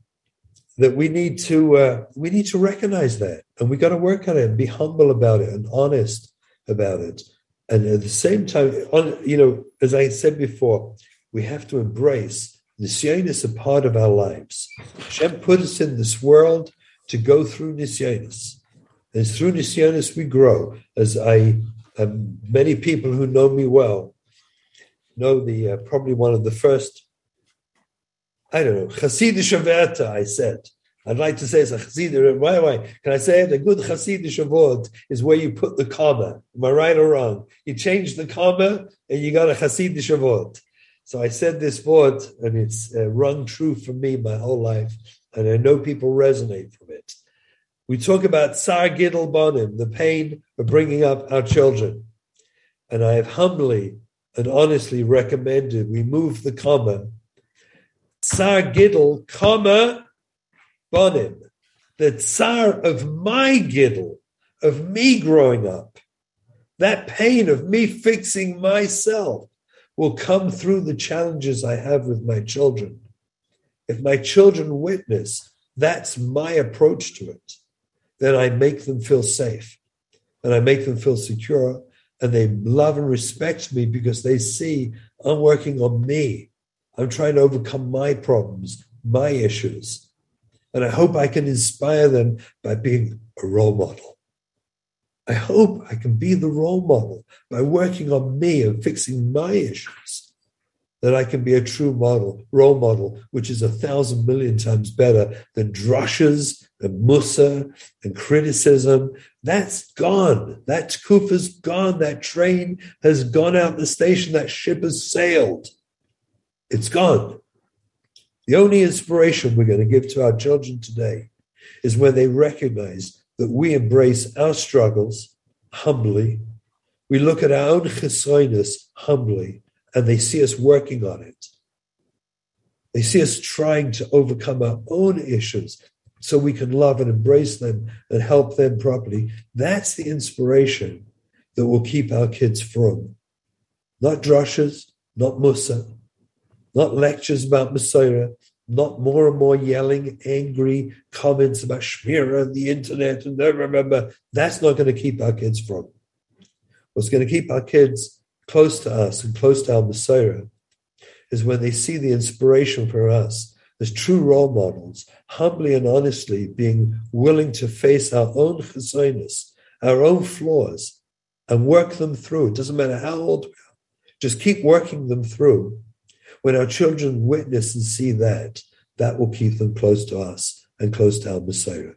that we need to uh, we need to recognize that, and we got to work on it and be humble about it and honest about it and at the same time, on you know, as I said before, we have to embrace Nisyanis a part of our lives. Hashem put us in this world to go through Nisyanis. And through Nisyanis we grow. As I, um, many people who know me well know the uh, probably one of the first, I don't know, Hasidish Averta, I said. I'd like to say it's a Hasidic. Why, why? Can I say it? A good Hasidic word is where you put the comma. Am I right or wrong? You change the comma and you got a Hasidic word. So I said this word and it's uh, rung true for me my whole life. And I know people resonate from it. We talk about Tsar Gidel Bonim, the pain of bringing up our children. And I have humbly and honestly recommended we move the comma. Tsar Gidel, comma, Bonim, the tsar of my giddle, of me growing up, that pain of me fixing myself will come through the challenges I have with my children. If my children witness that's my approach to it, then I make them feel safe and I make them feel secure and they love and respect me because they see I'm working on me. I'm trying to overcome my problems, my issues. And I hope I can inspire them by being a role model. I hope I can be the role model by working on me and fixing my issues. That I can be a true model, role model, which is a thousand million times better than drushes and musar and criticism. That's gone. That kufa's gone. That train has gone out the station. That ship has sailed. It's gone. The only inspiration we're going to give to our children today is when they recognize that we embrace our struggles humbly, we look at our own chesroinus humbly, and they see us working on it. They see us trying to overcome our own issues so we can love and embrace them and help them properly. That's the inspiration that will keep our kids from. Not drushes, not musar, not lectures about Messiah, not more and more yelling, angry comments about Shmira and the internet. And remember, that's not going to keep our kids from. What's going to keep our kids close to us and close to our Messiah is when they see the inspiration for us as true role models, humbly and honestly being willing to face our own chesroinus, our own flaws, and work them through. It doesn't matter how old we are. Just keep working them through when our children witness and see that, that will keep them close to us and close to our Messiah.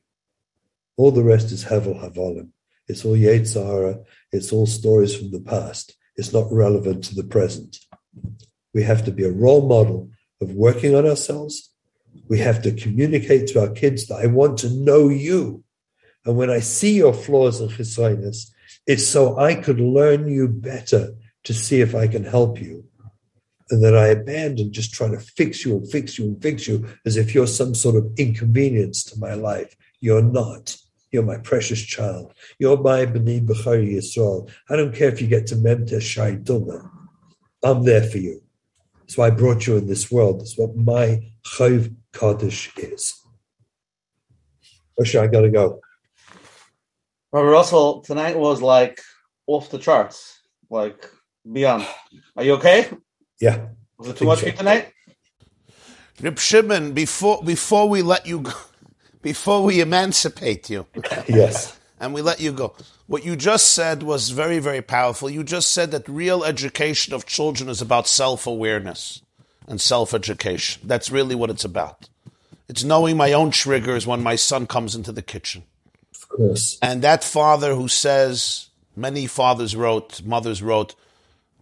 All the rest is Havel Havolim. It's all Yetzirah. It's all stories from the past. It's not relevant to the present. We have to be a role model of working on ourselves, We have to communicate to our kids that I want to know you. And when I see your flaws and chisayness, it's so I could learn you better to see if I can help you. And that I abandon just trying to fix you and fix you and fix you as if you're some sort of inconvenience to my life. You're not. You're my precious child. You're my B'nai B'chari Yisrael. I don't care if you get to Memte Shai Duma. I'm there for you. So I brought you in this world. That's what my Chayiv Kaddish is. Moshe, I gotta go. Rabbi Russell, tonight was like off the charts, like beyond. Are you okay? Yeah. Was it too much for you tonight? Reb Shimon, before before we let you go, before we emancipate you, Yes. and we let you go, what you just said was very very powerful. You just said that real education of children is about self awareness and self education. That's really what it's about. It's knowing my own triggers when my son comes into the kitchen. Of course. And that father who says, many fathers wrote, mothers wrote,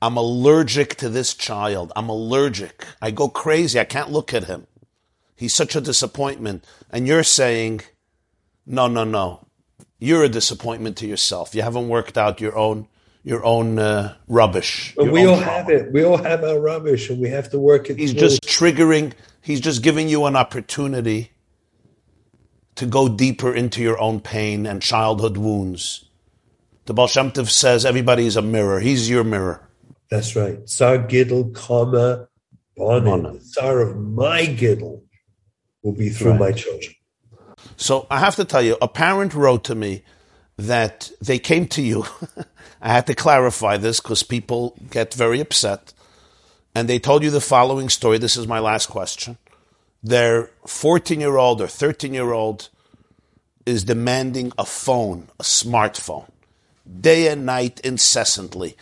I'm allergic to this child. I'm allergic. I go crazy. I can't look at him. He's such a disappointment. And you're saying, no, no, no. You're a disappointment to yourself. You haven't worked out your own your own uh, rubbish. Your we own all trauma. have it. We all have our rubbish and we have to work it He's through. just triggering. He's just giving you an opportunity to go deeper into your own pain and childhood wounds. The Baal Shem Tov says everybody is a mirror. He's your mirror. That's right. Tsar Gidl, comma, Bonin. Bonin. The tsar of my Gidl will be through Right. my children. So I have to tell you, a parent wrote to me that they came to you. I had to clarify this because people get very upset. And they told you the following story. This is my last question. Their 14 year old or 13 year old is demanding a phone, a smartphone, day and night, incessantly.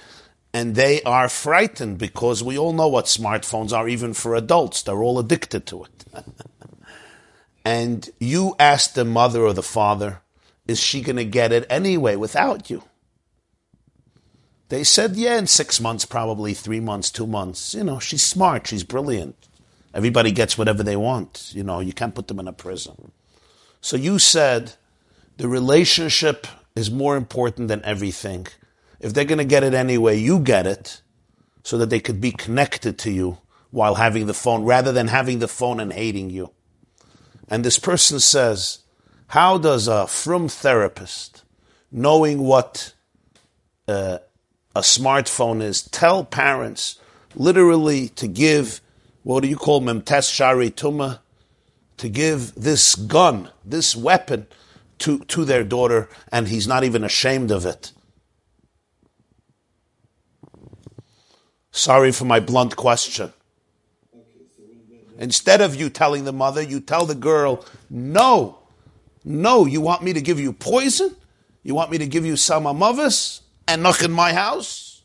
And they are frightened because we all know what smartphones are, even for adults. They're all addicted to it. and you ask the mother or the father, is she going to get it anyway without you? They said, yeah, in six months, probably three months, two months. You know, she's smart, she's brilliant. Everybody gets whatever they want. You know, you can't put them in a prison. So you said the relationship is more important than everything. If they're going to get it anyway, you get it so that they could be connected to you while having the phone rather than having the phone and hating you. And this person says, How does a from therapist, knowing what uh, a smartphone is, tell parents literally to give, what do you call memtes shari tuma, to give this gun, this weapon to, to their daughter, and he's not even ashamed of it? Sorry for my blunt question. Instead of you telling the mother, you tell the girl, no, no, you want me to give you poison? You want me to give you some amavis and knock in my house?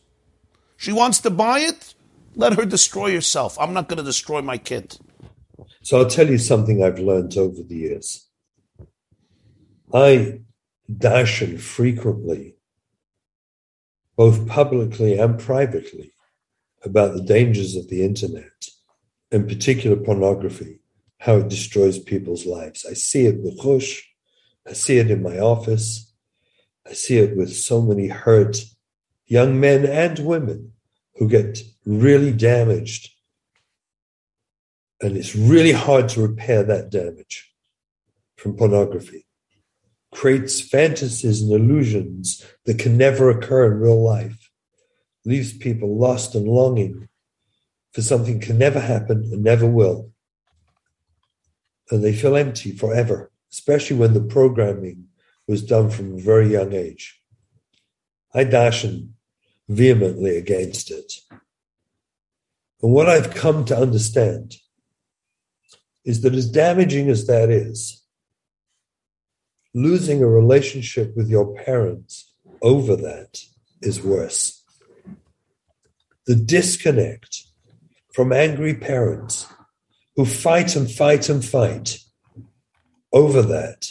She wants to buy it? Let her destroy herself. I'm not going to destroy my kid. So I'll tell you something I've learned over the years. I dashen frequently, both publicly and privately, about the dangers of the internet, in particular pornography, how it destroys people's lives. I see it with Hush, I see it in my office, I see it with so many hurt young men and women who get really damaged. And it's really hard to repair that damage from pornography. Creates fantasies and illusions that can never occur in real life. Leaves people lost and longing for something can never happen and never will. And they feel empty forever, especially when the programming was done from a very young age. I dashen vehemently against it. And what I've come to understand is that as damaging as that is, losing a relationship with your parents over that is worse. The disconnect from angry parents who fight and fight and fight over that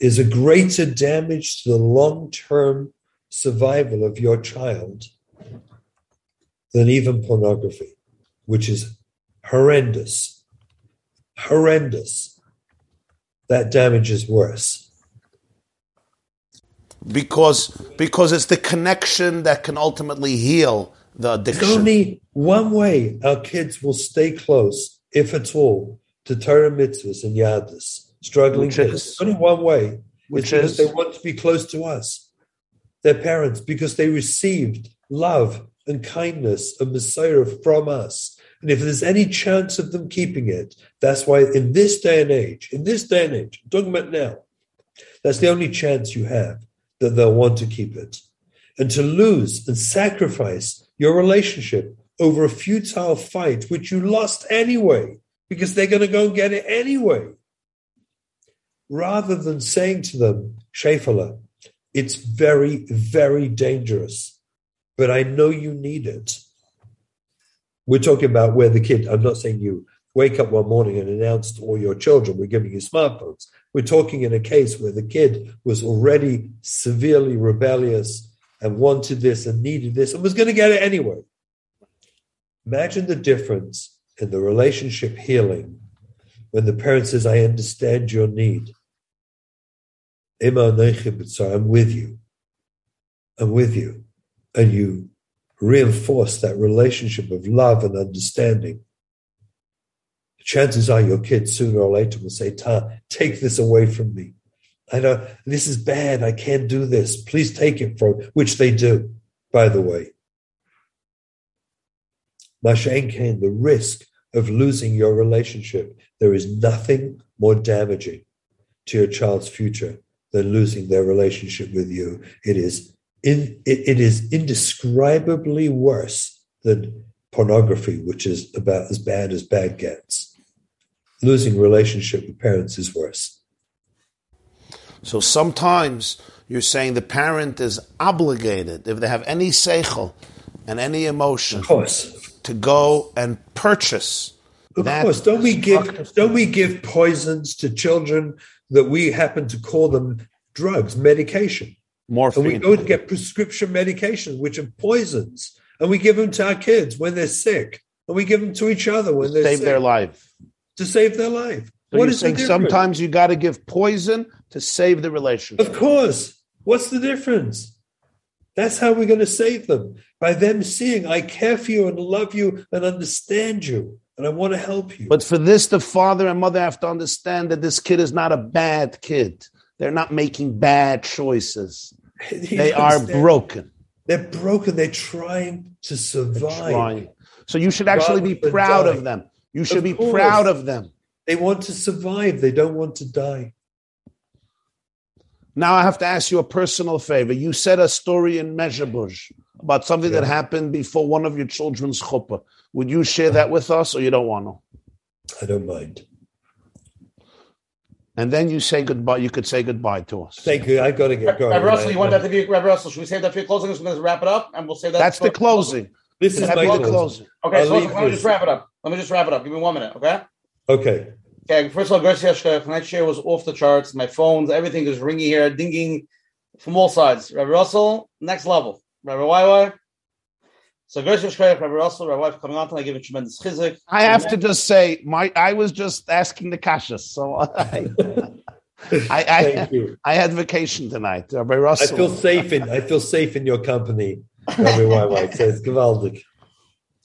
is a greater damage to the long term survival of your child than even pornography, which is horrendous. horrendous, that damage is worse. Because because it's the connection that can ultimately heal the There's addiction. only one way our kids will stay close, if at all, to Torah mitzvahs and Yahadus. Struggling Which kids. is- only one way. which it's because is? they want to be close to us, their parents, because they received love and kindness and Messiah from us. And if there's any chance of them keeping it, that's why in this day and age, in this day and age, I'm talking about now, that's the only chance you have they'll want to keep it. And to lose and sacrifice your relationship over a futile fight, which you lost anyway, because they're going to go and get it anyway. Rather than saying to them, Shefala, it's very, very dangerous, but I know you need it. We're talking about where the kid, I'm not saying you wake up one morning and announce to all your children, we're giving you smartphones. We're talking in a case where the kid was already severely rebellious and wanted this and needed this and was going to get it anyway. Imagine the difference in the relationship healing when the parent says, I understand your need. I'm with you. I'm with you. And you reinforce that relationship of love and understanding. Chances are your kids sooner or later will say, Ta, take this away from me. I know this is bad. I can't do this. Please take it from, which they do, by the way. Masha'en Kane, the risk of losing your relationship, there is nothing more damaging to your child's future than losing their relationship with you. It is in, it, it is indescribably worse than pornography, which is about as bad as bad gets. Losing relationship with parents is worse. So sometimes you're saying the parent is obligated, if they have any seichel and any emotion, Of course. to go and purchase. Of that course, don't we give don't we give poisons to children that we happen to call them drugs, medication, and we go to get prescription medication, which are poisons, and we give them to our kids when they're sick, and we give them to each other when they're save sick their life. To save their life. So what is the difference? sometimes you got to give poison to save the relationship. Of course. What's the difference? That's how we're going to save them by them seeing I care for you and love you and understand you, and I want to help you. But for this, the father and mother have to understand that this kid is not a bad kid. They're not making bad choices. They are broken. They're broken. They're trying to survive. trying. So you should actually be proud of them. You should Of be course. proud of them. They want to survive. They don't want to die. Now I have to ask you a personal favor. You said a story in Mezhebush about something that happened before one of your children's chuppah. Would you share that with us, or you don't want to? I don't mind. And then you say goodbye. You could say goodbye to us. Thank you. I've got to get going. Reverend Russell, you want that to be Reverend Russell? Should we save that for your closing? We're going to wrap it up, and we'll save that. That's the for- closing. This is That'd my be closing. closing. Okay, I'll so let me just wrap it up. Let me just wrap it up. Give me one minute, okay? Okay. Okay, first of all, Gracie Eshka, tonight's share was off the charts. My phones, everything is ringing here, dinging from all sides. Rabbi Russell, next level. Rabbi YY. So Gracie Eshka, Rabbi Russell, Rabbi wife coming on tonight, giving tremendous chizik. I have to just say, my I was just asking the kashas, so I, I, I, Thank you. I had vacation tonight. Rabbi I Russell. feel safe in I feel safe in your company. Rabbi Weinweig says gewaldig.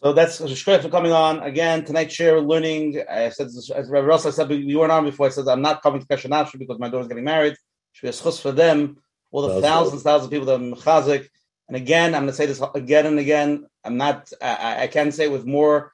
So that's Shkoyach for coming on again tonight's share. Learning. I said as Rabbi Russell said you weren't on before. I said I'm not coming to Kesher Nafshi because my daughter's getting married. Should be a schus for them. All the thousands, thousands of people that are mechazik. And again, I'm going to say this again and again. I'm not. I, I can say with more,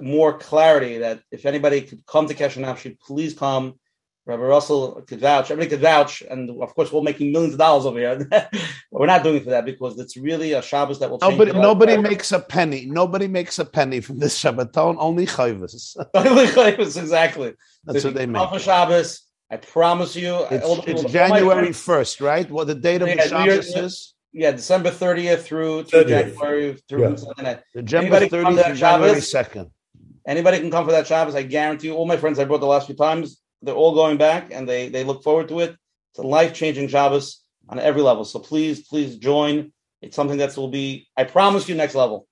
more clarity that if anybody could come to Kesher Nafshi, please come. Rabbi Russell could vouch. Everybody could vouch, and of course, we're making millions of dollars over here. but we're not doing it for that because it's really a Shabbos that will change. Nobody, nobody makes a penny. Nobody makes a penny from this Shabbaton. Only chayvus. Only chayvus, exactly. That's So what they make. come for Shabbos. I promise you. It's, all the it's January first, right? What the date of Yeah, the New Year's- Shabbos is? Yeah, December thirtieth through through 30th. January through Yeah. Sunday. The January Anybody come to thirtieth that and January second. Anybody can come for that Shabbos. I guarantee you. All my friends I brought the last few times, they're all going back and they they look forward to it. It's a life changing Shabbos on every level. So please, please join. It's something that will be. I promise you, next level.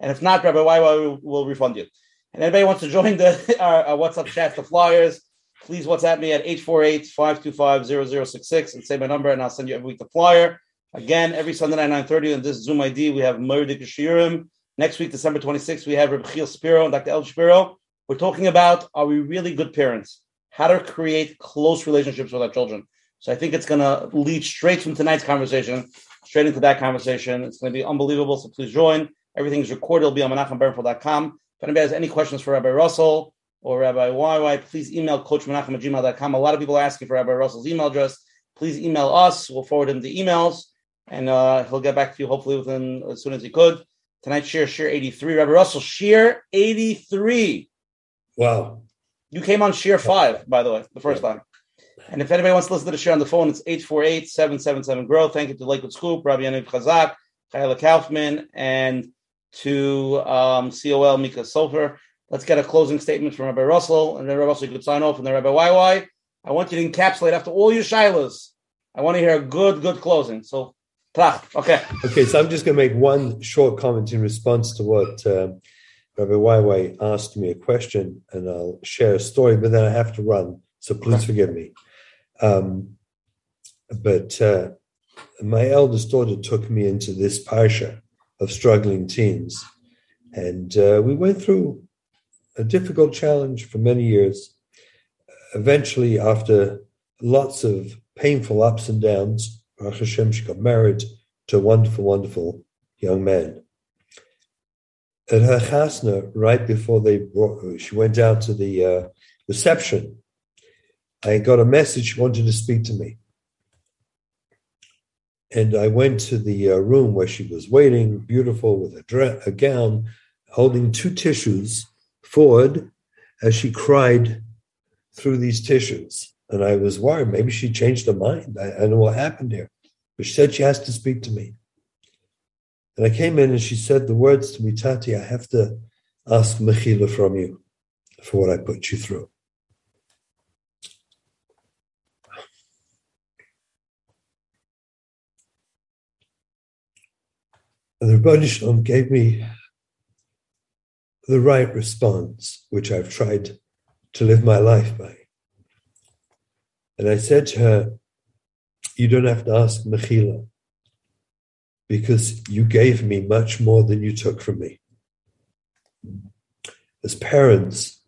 And if not, Rabbi Y will, refund you. And anybody wants to join the our, our WhatsApp chat, the flyers, please WhatsApp me at 848-525-0066 and say my number and I'll send you every week the flyer. Again, every Sunday night, 9.30 on this Zoom ID, we have Murdik Shiurim. Next week, December 26th, we have Reb Chiel Spiro and Dr. El Spiro. We're talking about, are we really good parents? How to create close relationships with our children. So I think it's going to lead straight from tonight's conversation, straight into that conversation. It's going to be unbelievable, so please join. Everything is recorded. It'll be on menachembernfeld.com. If anybody has any questions for Rabbi Russell or Rabbi YY, please email coachmenachem at gmail.com. A lot of people are asking for Rabbi Russell's email address. Please email us. We'll forward him the emails, and uh, he'll get back to you hopefully within as soon as he could. Tonight, share share 83. Rabbi Russell, share 83. Wow. You came on share 5, by the way, the first time. And if anybody wants to listen to the show on the phone, it's 848-777-GROW. Thank you to Lakewood Scoop, Rabbi Yaniv Chazak, Kayla Kaufman, and to um, COL Mika Sofer. Let's get a closing statement from Rabbi Russell, and then Rabbi Russell, you could sign off, and then Rabbi YY. I want you to encapsulate after all your shilas. I want to hear a good, good closing. So. Okay. Okay, so I'm just going to make one short comment in response to what um, Rabbi YY asked me a question, and I'll share a story, but then I have to run, so please forgive me. Um, but uh, my eldest daughter took me into this parsha of struggling teens, and uh, we went through a difficult challenge for many years. Eventually, after lots of painful ups and downs, Baruch Hashem, she got married to a wonderful, wonderful young man. At her chasna, right before they brought, she went out to the uh, reception. I got a message. She wanted to speak to me. And I went to the uh, room where she was waiting, beautiful, with a, dre- a gown, holding two tissues forward as she cried through these tissues. And I was worried. Maybe she changed her mind. I, I don't know what happened here. But she said she has to speak to me. And I came in and she said the words to me, Tati, I have to ask Mechila from you for what I put you through. And the Shalom gave me the right response, which I've tried to live my life by. And I said to her, You don't have to ask Mechila because you gave me much more than you took from me. As parents,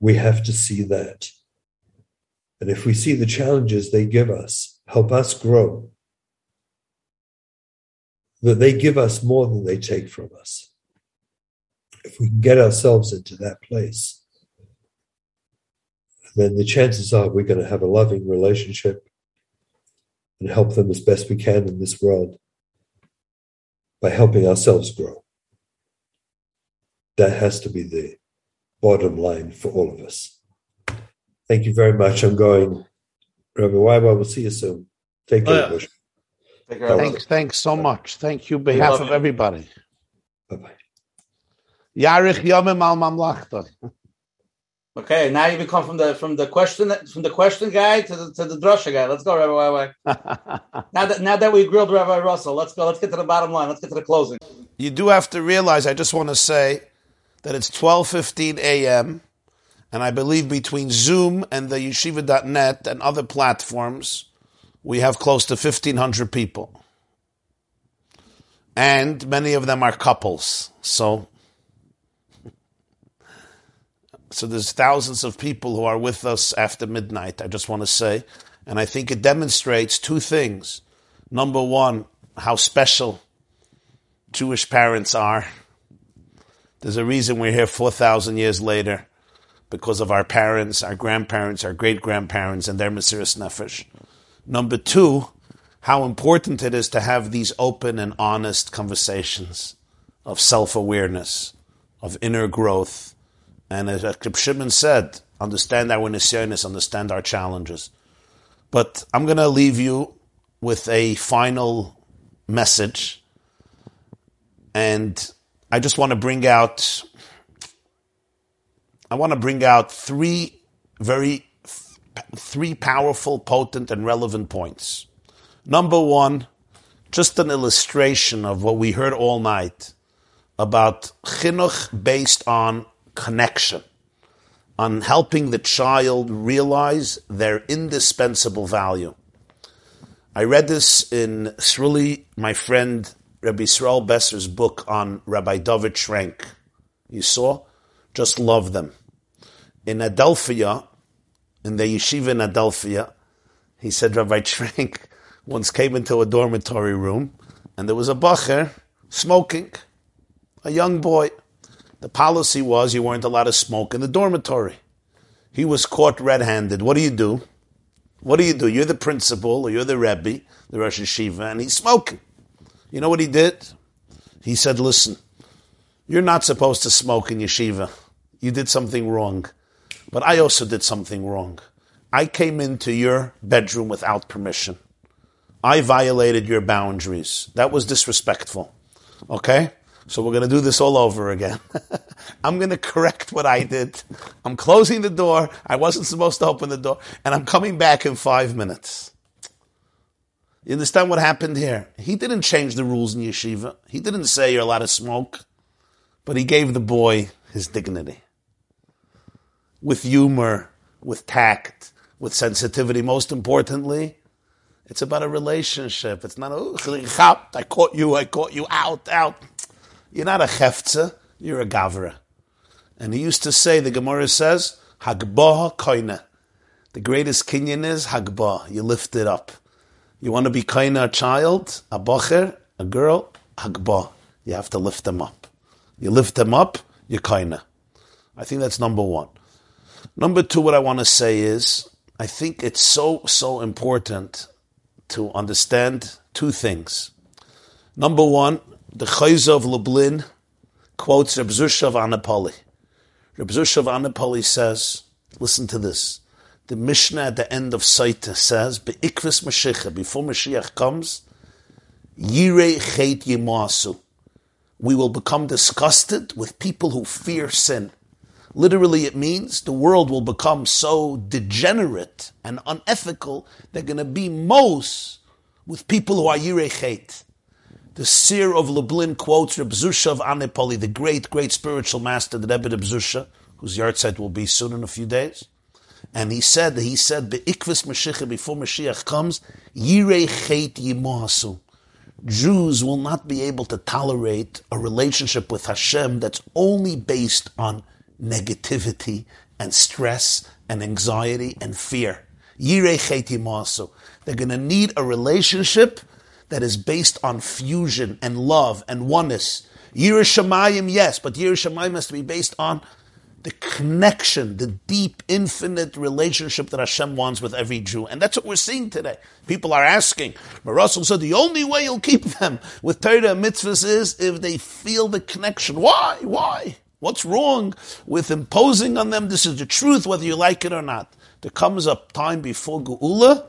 we have to see that. And if we see the challenges they give us, help us grow, that they give us more than they take from us. If we can get ourselves into that place, then the chances are we're going to have a loving relationship and help them as best we can in this world by helping ourselves grow. That has to be the bottom line for all of us. Thank you very much. I'm going. Rabbi Weiber, we'll see you soon. Take care, Oh, yeah. Take care. Thanks, thanks so much. Thank you, behalf of everybody. Bye-bye. Yarich Yomim Al Mamlachta. Okay, now you become from the from the question from the question guy to the to the drasha guy. Let's go, Rabbi YY. Now that now that we grilled Rabbi Russell, let's go. Let's get to the bottom line. Let's get to the closing. you do have to realize, I just want to say that it's 12.15 a.m., and I believe between Zoom and theyeshiva.net and other platforms, we have close to 1,500 people. And many of them are couples. So, so there's thousands of people who are with us after midnight, I just want to say. And I think it demonstrates two things. Number one, how special Jewish parents are. There's a reason we're here 4,000 years later because of our parents, our grandparents, our great grandparents, and their Mesiris Nefesh. Number two, how important it is to have these open and honest conversations of self awareness, of inner growth. And as Reb Shimon said, understand our nisyonis, understand our challenges. But I'm going to leave you with a final message. And I just want to bring out I want to bring out three very three powerful, potent, and relevant points. Number one, just an illustration of what we heard all night about chinuch based on connection, on helping the child realize their indispensable value. I read this in Sruli, my friend Rabbi Israel Besser's book on Rabbi David Trenk. You saw? Just love them. In Adelphia, in the yeshiva in Adelphia, he said Rabbi Trenk once came into a dormitory room and there was a bacher smoking, a young boy. The policy was you weren't allowed to smoke in the dormitory. He was caught red-handed. What do you do? What do you do? You're the principal or you're the Rebbe, the Rosh Yeshiva, and he's smoking. You know what he did? He said, listen, you're not supposed to smoke in yeshiva. You did something wrong. But I also did something wrong. I came into your bedroom without permission. I violated your boundaries. That was disrespectful. Okay? So we're going to do this all over again. I'm going to correct what I did. I'm closing the door. I wasn't supposed to open the door. And I'm coming back in five minutes. You understand what happened here? He didn't change the rules in yeshiva. He didn't say you're allowed to smoke. But he gave the boy his dignity. With humor, with tact, with sensitivity, most importantly. It's about a relationship. It's not, oh, I caught you, I caught you, out, out. You're not a cheftza, you're a gavra. And he used to say, the Gemara says, Hagbah koina. The greatest kinyan is Hagbah. You lift it up. You want to be koina a child, a bocher, a girl, Hagbah. You have to lift them up. You lift them up, you're koina. I think that's number one. Number two, what I want to say is, I think it's so, so important to understand two things. Number one, the Chozeh of Lublin quotes Reb Zusha of Anapoli. Reb Zusha of Anapoli says, listen to this. The Mishnah at the end of Sotah says, Be'ikvis Mashiach, before Mashiach comes, Yirei Chet Yimasu. We will become disgusted with people who fear sin. Literally, it means the world will become so degenerate and unethical, they're going to be most with people who are Yirei Chet. The Seer of Lublin quotes Reb Zusha of Anipoli, the great, great spiritual master, the Rebbe Reb Zusha, whose yahrzeit will be soon in a few days. And he said, he said, Be'ikvis Mashiach, before Mashiach comes, Yirei Chet Yimasu. Jews will not be able to tolerate a relationship with Hashem that's only based on negativity and stress and anxiety and fear. Yirei Chet Yimasu. They're going to need a relationship that is based on fusion and love and oneness. Yerushalayim, yes, but Yerushalayim has to be based on the connection, the deep, infinite relationship that Hashem wants with every Jew. And that's what we're seeing today. People are asking. But Russell said the only way you'll keep them with Torah and mitzvahs is if they feel the connection. Why? Why? What's wrong with imposing on them? This is the truth, whether you like it or not. There comes a time before Geula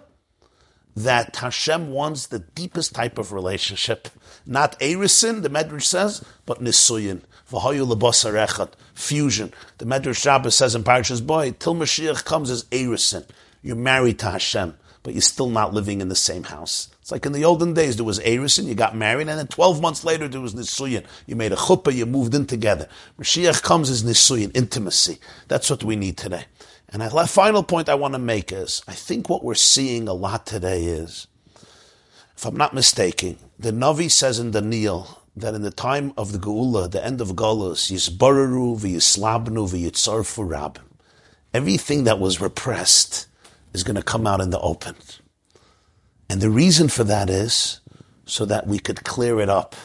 that Hashem wants the deepest type of relationship. Not erisin, the Medrash says, but nisuyin. V'hayu lebasar Fusion. The Medrash Shabbos says in Parashas Boy, till Mashiach comes as erisin. You're married to Hashem, but you're still not living in the same house. It's like in the olden days, there was erisin, you got married, and then 12 months later, there was nisuyin. You made a chuppah, you moved in together. Mashiach comes as nisuyin, intimacy. That's what we need today. And a final point I want to make is, I think what we're seeing a lot today is, if I'm not mistaken, the Navi says in the Daniel that in the time of the Geula, the end of Golos, Yisbararu v'yislabnu v'yitzarfu rabim. Everything that was repressed is going to come out in the open. And the reason for that is so that we could clear it up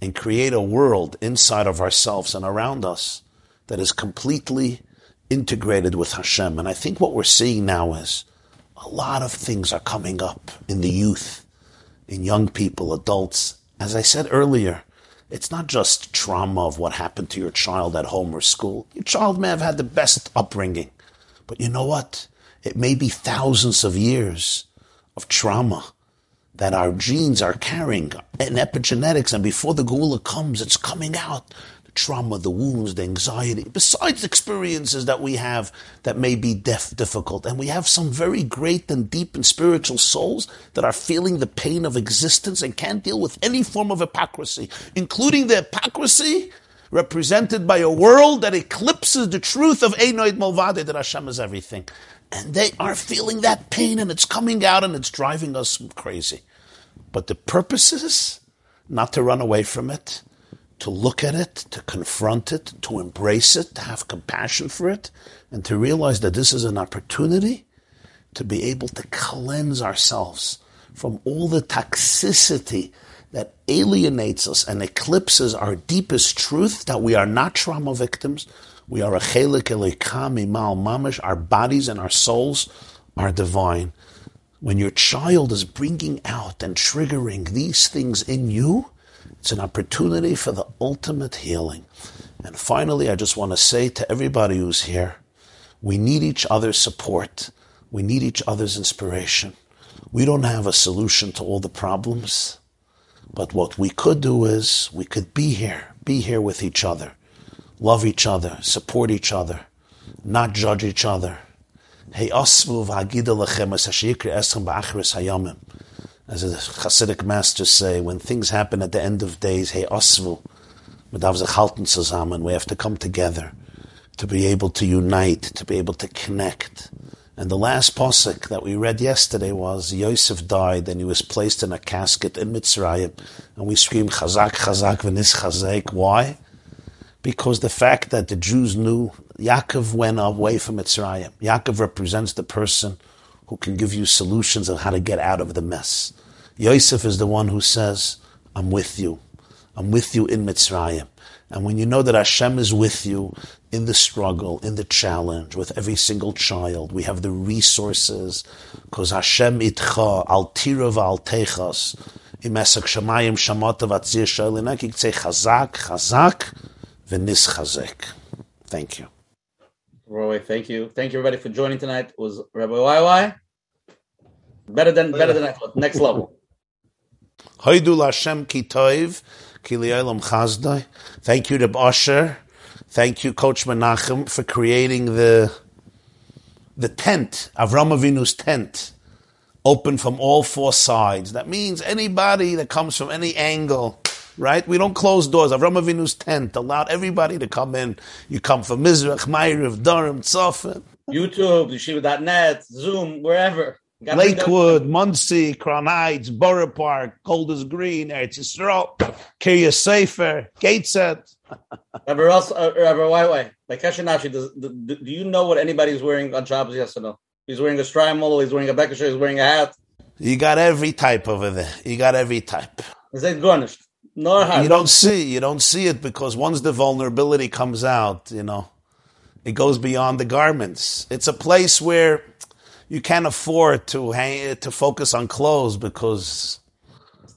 and create a world inside of ourselves and around us that is completely integrated with Hashem. And I think what we're seeing now is a lot of things are coming up in the youth, in young people, adults. As I said earlier, it's not just trauma of what happened to your child at home or school. Your child may have had the best upbringing, but you know what? It may be thousands of years of trauma that our genes are carrying in epigenetics, and before the Geula comes, it's coming out trauma, the wounds, the anxiety, besides experiences that we have that may be def- difficult. And we have some very great and deep and spiritual souls that are feeling the pain of existence and can't deal with any form of hypocrisy, including the hypocrisy represented by a world that eclipses the truth of Einoid Molvade, that Hashem is everything. And they are feeling that pain and it's coming out and it's driving us crazy. But the purpose is not to run away from it, to look at it, to confront it, to embrace it, to have compassion for it, and to realize that this is an opportunity to be able to cleanse ourselves from all the toxicity that alienates us and eclipses our deepest truth that we are not trauma victims. We are a chelik elikam imal mamish. Our bodies and our souls are divine. When your child is bringing out and triggering these things in you, it's an opportunity for the ultimate healing. And finally, I just want to say to everybody who's here, we need each other's support. We need each other's inspiration. We don't have a solution to all the problems. But what we could do is we could be here, be here with each other, love each other, support each other, not judge each other. Hey, asvu lechem hayamim. As the Hasidic masters say, when things happen at the end of days, hey, asvu, we have to come together to be able to unite, to be able to connect. And the last posik that we read yesterday was Yosef died and he was placed in a casket in Mitzrayim. And we scream Chazak, Chazak, V'nis Chazak. Why? Because the fact that the Jews knew Yaakov went away from Mitzrayim. Yaakov represents the person who can give you solutions on how to get out of the mess. Yosef is the one who says, I'm with you. I'm with you in Mitzrayim. And when you know that Hashem is with you in the struggle, in the challenge, with every single child, we have the resources, because Hashem itcha, al tirav al techas, imesak shamayim shamata vatzir shalinak, you say chazak, chazak, v'nis chazek. Thank you. Roy, thank you. Thank you everybody for joining tonight. It was Rabbi YY. Better than better than I thought. Next level. Haidul Hashem kitoiv. Thank you to Bosher. Thank you, Coach Menachem, for creating the the tent, Avram Avinu's tent, open from all four sides. That means anybody that comes from any angle, right? We don't close doors. Avram Avinu's tent allowed everybody to come in. You come from Mizrach, Ma'ariv, Darom, Tzofim. YouTube, Yeshiva.net, Zoom, wherever. Lakewood, Monsey, Crown Heights, Borough Park, Golders Green, Eretz Yisrael, Kiryas Sefer, Gateshead. Rabbi Ross, uh, Rabbi White, like Kesher Nafshi, does, do, do you know what anybody's wearing on Shabbos? Yes or no? He's wearing a shtreimel, he's wearing a bekasher, he's wearing a hat. You got every type over there. You got every type. Is it garnished? No hat. You don't see, you don't see it because once the vulnerability comes out, you know, it goes beyond the garments. It's a place where you can't afford to hang to focus on clothes because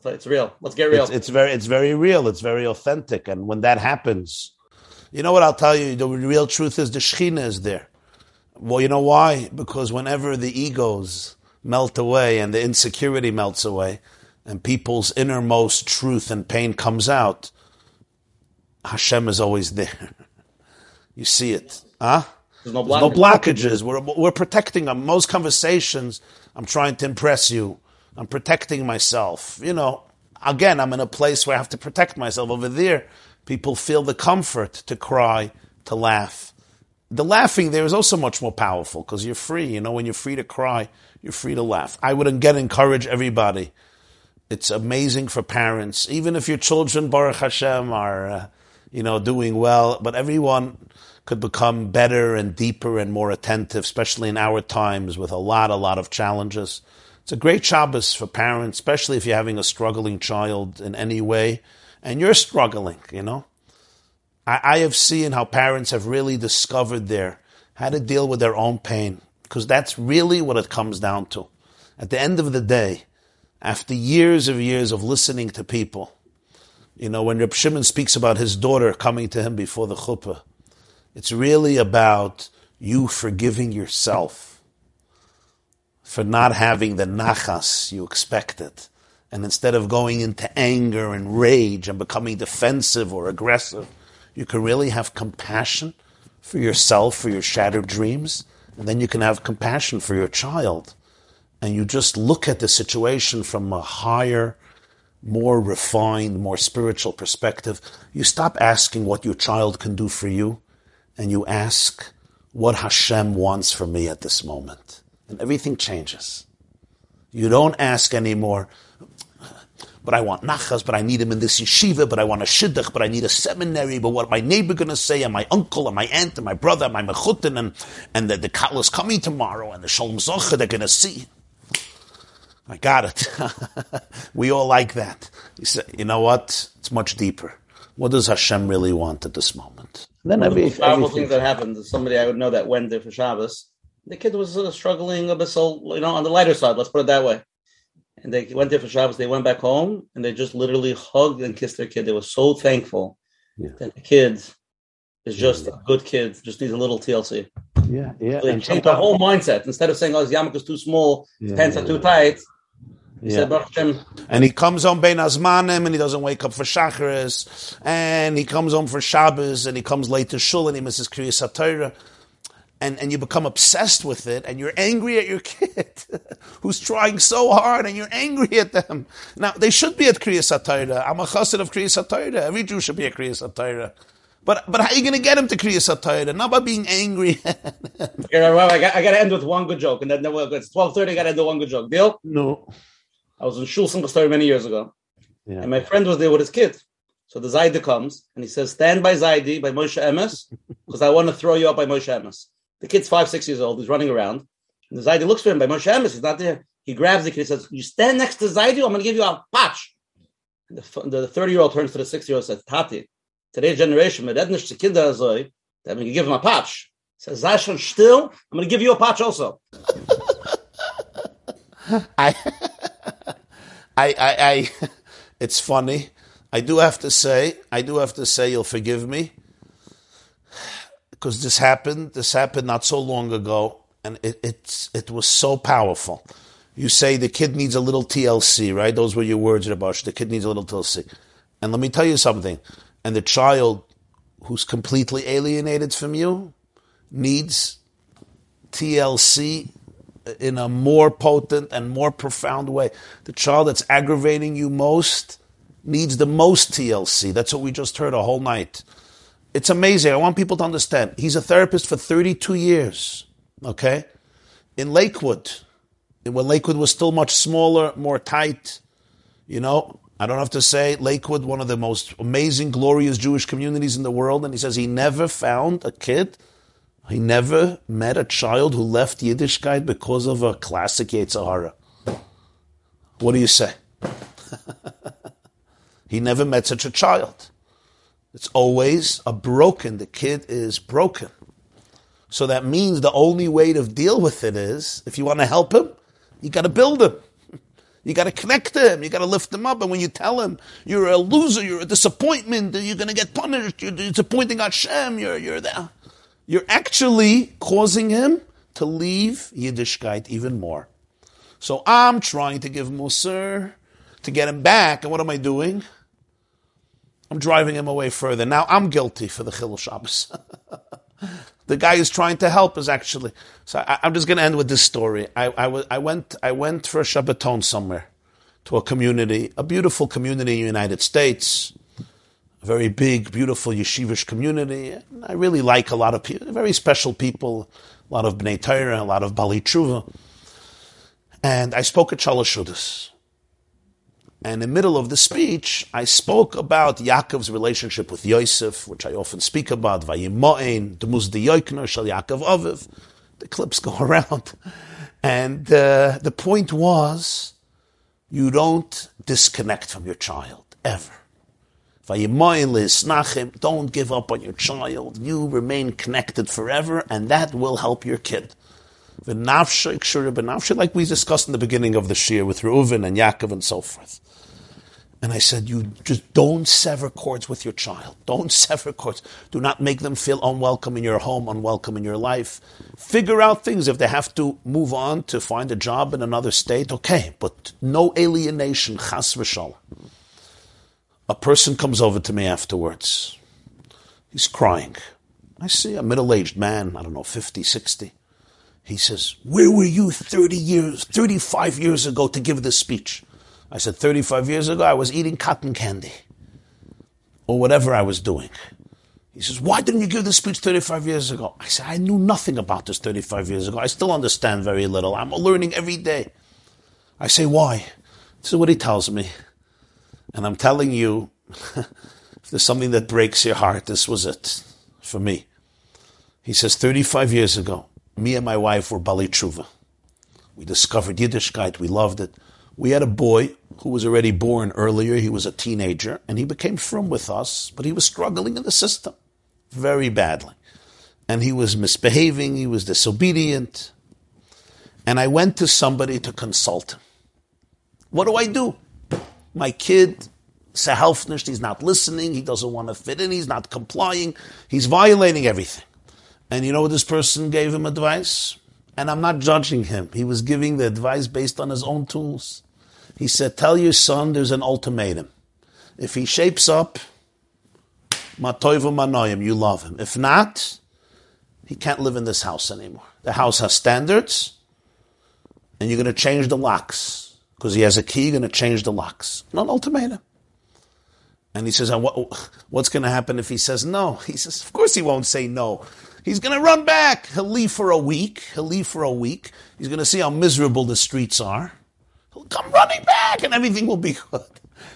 it's real. Let's get real. It's, it's, very it's very real. It's very authentic, and when that happens, you know what I'll tell you. The real truth is the Shechina is there. Well, you know why? Because whenever the egos melt away and the insecurity melts away, and people's innermost truth and pain comes out, Hashem is always there. you see it, huh? There's no, There's no blockages. We're, we're protecting them. Most conversations, I'm trying to impress you. I'm protecting myself. You know, again, I'm in a place where I have to protect myself. Over there, people feel the comfort to cry, to laugh. The laughing there is also much more powerful because you're free. You know, when you're free to cry, you're free to laugh. I would again encourage everybody. It's amazing for parents, even if your children, Baruch Hashem, are, uh, you know, doing well. But everyone, could become better and deeper and more attentive, especially in our times with a lot, a lot of challenges. It's a great Shabbos for parents, especially if you're having a struggling child in any way and you're struggling, you know. I, I have seen how parents have really discovered their how to deal with their own pain, because that's really what it comes down to. At the end of the day, after years of years of listening to people, you know, when Reb Shimon speaks about his daughter coming to him before the chuppah, it's really about you forgiving yourself for not having the nachas you expected. And instead of going into anger and rage and becoming defensive or aggressive, you can really have compassion for yourself, for your shattered dreams, and then you can have compassion for your child. And you just look at the situation from a higher more refined, more spiritual perspective, you stop asking what your child can do for you and you ask what Hashem wants for me at this moment. And everything changes. You don't ask anymore, but I want nachas, but I need him in this yeshiva, but I want a shidduch, but I need a seminary, but what my neighbor to say, and my uncle, and my aunt, and my brother, and my mechutin, and, and the, the is coming tomorrow, and the Shalom Zachar they're to see. I got it. we all like that. You, say, you know what? It's much deeper. What does Hashem really want at this moment? Then One of the powerful things that happened. Somebody I would know that went there for Shabbos. The kid was uh, struggling a bit, so you know, on the lighter side. Let's put it that way. And they went there for Shabbos. They went back home and they just literally hugged and kissed their kid. They were so thankful yeah. that the kid is just yeah. a good kid. Just needs a little TLC. Yeah, yeah. So they changed the whole mindset. Instead of saying, "Oh, his yarmulke is too small, his yeah, pants are too tight," Yeah. And he comes home Bein Azmanim and he doesn't wake up for Shacharis. And he comes home for Shabbos and he comes late to Shul and he misses Kriyas HaTorah. And, and you become obsessed with it and you're angry at your kid who's trying so hard and you're angry at them. Now, they should be at Kriyas HaTorah. I'm a chassid of Kriyas HaTorah. Every Jew should be at Kriyas HaTorah. But but how are you going to get him to Kriyas HaTorah? Not by being angry. well, I got, I got to end with one good joke, and then it's twelve thirty. I got to end with one good joke. Deal? No. I was in Shul story many years ago, yeah. and my friend was there with his kid. So the Zaidi comes and he says, "Stand by Zaidi by Moshe Emes, because I want to throw you up by Moshe Emes." The kid's five, six years old. He's running around, and the Zaidi looks for him by Moshe Emes. He's not there. He grabs the kid. He says, "You stand next to Zaidi. I'm going to give you a patch." The thirty-year-old turns to the six-year-old and says, "Tati, today's generation, mit rednish to kinder that I'm going to give him a patch." He says, "Zashon still. I'm going to give you a patch also." I. I, I, I it's funny. I do have to say, I do have to say, you'll forgive me, because this happened. This happened not so long ago, and it, it's it was so powerful. You say the kid needs a little TLC, right? Those were your words, Rabash. The kid needs a little TLC, and let me tell you something. And the child who's completely alienated from you needs TLC in a more potent and more profound way. The child that's aggravating you most needs the most TLC. That's what we just heard a whole night. It's amazing. I want people to understand. He's a therapist for 32 years. Okay? In Lakewood, when Lakewood was still much smaller, more tight, you know, I don't have to say Lakewood, one of the most amazing, glorious Jewish communities in the world. And he says he never found a kid he never met a child who left Yiddishkeit because of a classic Yetzer Hara. What do you say? he never met such a child. It's always a broken, the kid is broken. So that means the only way to deal with it is, if you want to help him, you got to build him. You got to connect to him. You got to lift him up. And when you tell him you're a loser, you're a disappointment, you're going to get punished, you're disappointing Hashem, you're, you're there you're actually causing him to leave Yiddishkeit even more. So I'm trying to give Musar to get him back, and what am I doing? I'm driving him away further. Now I'm guilty for the Chilul Shabbos. the guy who's trying to help is actually. So I, am just going to end with this story. I, I, I, went I went for a Shabbaton somewhere to a community, a beautiful community in the United States a very big, beautiful yeshivish community. I really like a lot of people, very special people, a lot of Bnei Torah, a lot of Bali Tshuva. And I spoke at Shalashudas. And in the middle of the speech, I spoke about Yaakov's relationship with Yosef, which I often speak about, Vayimo'en, Demuz de Shal Yaakov Aviv. The clips go around. And uh, the point was, you don't disconnect from your child, ever. Don't give up on your child. You remain connected forever, and that will help your kid. Like we discussed in the beginning of the Shir with Reuven and Yaakov and so forth. And I said, you just don't sever cords with your child. Don't sever cords. Do not make them feel unwelcome in your home, unwelcome in your life. Figure out things. If they have to move on to find a job in another state, okay. But no alienation, chas v'shalom a person comes over to me afterwards. He's crying. I see a middle aged man, I don't know, 50, 60. He says, Where were you 30 years, 35 years ago to give this speech? I said, 35 years ago, I was eating cotton candy or whatever I was doing. He says, Why didn't you give the speech 35 years ago? I said, I knew nothing about this 35 years ago. I still understand very little. I'm learning every day. I say, Why? This is what he tells me. And I'm telling you, if there's something that breaks your heart, this was it for me. He says, 35 years ago, me and my wife were Bali Tshuva. We discovered Yiddishkeit. We loved it. We had a boy who was already born earlier. He was a teenager, and he became from with us, but he was struggling in the system very badly. And he was misbehaving, he was disobedient. And I went to somebody to consult him. What do I do? My kid, Sahelfnisht, he's not listening, he doesn't want to fit in, he's not complying, he's violating everything. And you know this person gave him advice? And I'm not judging him. He was giving the advice based on his own tools. He said, Tell your son there's an ultimatum. If he shapes up, Matoiva Manoyim, you love him. If not, he can't live in this house anymore. The house has standards, and you're going to change the locks. Because he has a key, going to change the locks. Not an ultimatum. And he says, what, What's going to happen if he says no? He says, Of course he won't say no. He's going to run back. He'll leave for a week. He'll leave for a week. He's going to see how miserable the streets are. He'll come running back and everything will be good.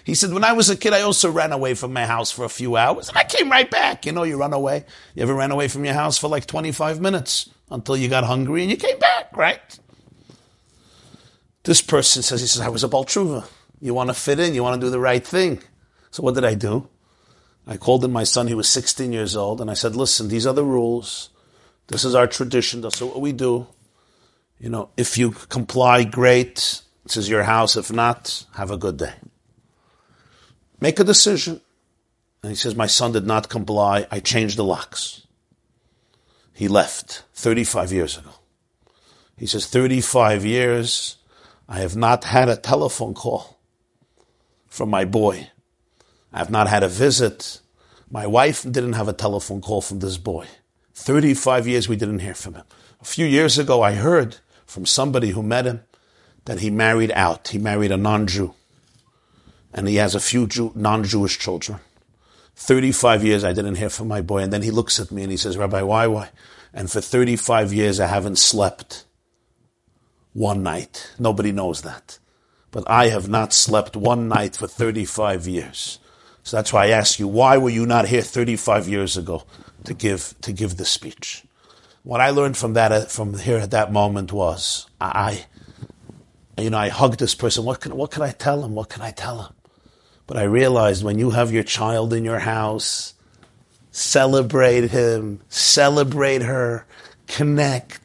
He said, when I was a kid, I also ran away from my house for a few hours and I came right back. You know, you run away. You ever ran away from your house for like 25 minutes until you got hungry and you came back, right? This person says, he says, I was a baal teshuva. You want to fit in. You want to do the right thing. So what did I do? I called in my son. He was 16 years old. And I said, listen, these are the rules. This is our tradition. That's what we do. You know, if you comply, great. This is your house. If not, have a good day. Make a decision. And he says, My son did not comply. I changed the locks. He left 35 years ago. He says, 35 years, I have not had a telephone call from my boy. I have not had a visit. My wife didn't have a telephone call from this boy. 35 years we didn't hear from him. A few years ago, I heard from somebody who met him that he married out. He married a non Jew. And he has a few non Jewish children. 35 years I didn't hear from my boy. And then he looks at me and he says, Rabbi, why, why? And for 35 years I haven't slept one night. Nobody knows that. But I have not slept one night for 35 years. So that's why I ask you, why were you not here 35 years ago to give, to give the speech? What I learned from that, uh, from here at that moment was, I, you know, I hugged this person. What can, what can I tell him? What can I tell him? But I realized when you have your child in your house, celebrate him, celebrate her, connect,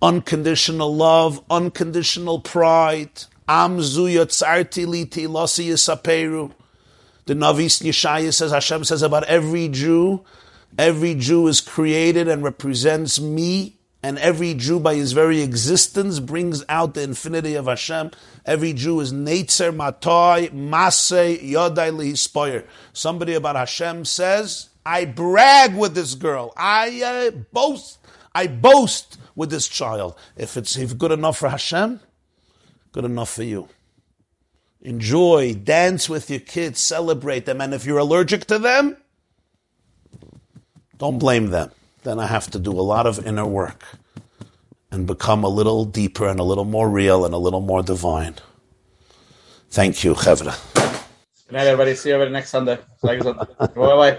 unconditional love, unconditional pride. Am tzarti liti losi yisaperu. The Navis Yeshaya says, Hashem says about every Jew, every Jew is created and represents me and every Jew, by his very existence, brings out the infinity of Hashem. Every Jew is Neitzer Matoi Masei Yodai Lihispoyer. Somebody about Hashem says, I brag with this girl. I uh, boast. I boast with this child. If it's if good enough for Hashem, good enough for you. Enjoy, dance with your kids, celebrate them, and if you're allergic to them, don't blame them then I have to do a lot of inner work and become a little deeper and a little more real and a little more divine. Thank you, Chevra. Good night, everybody. See you over next Sunday. bye bye.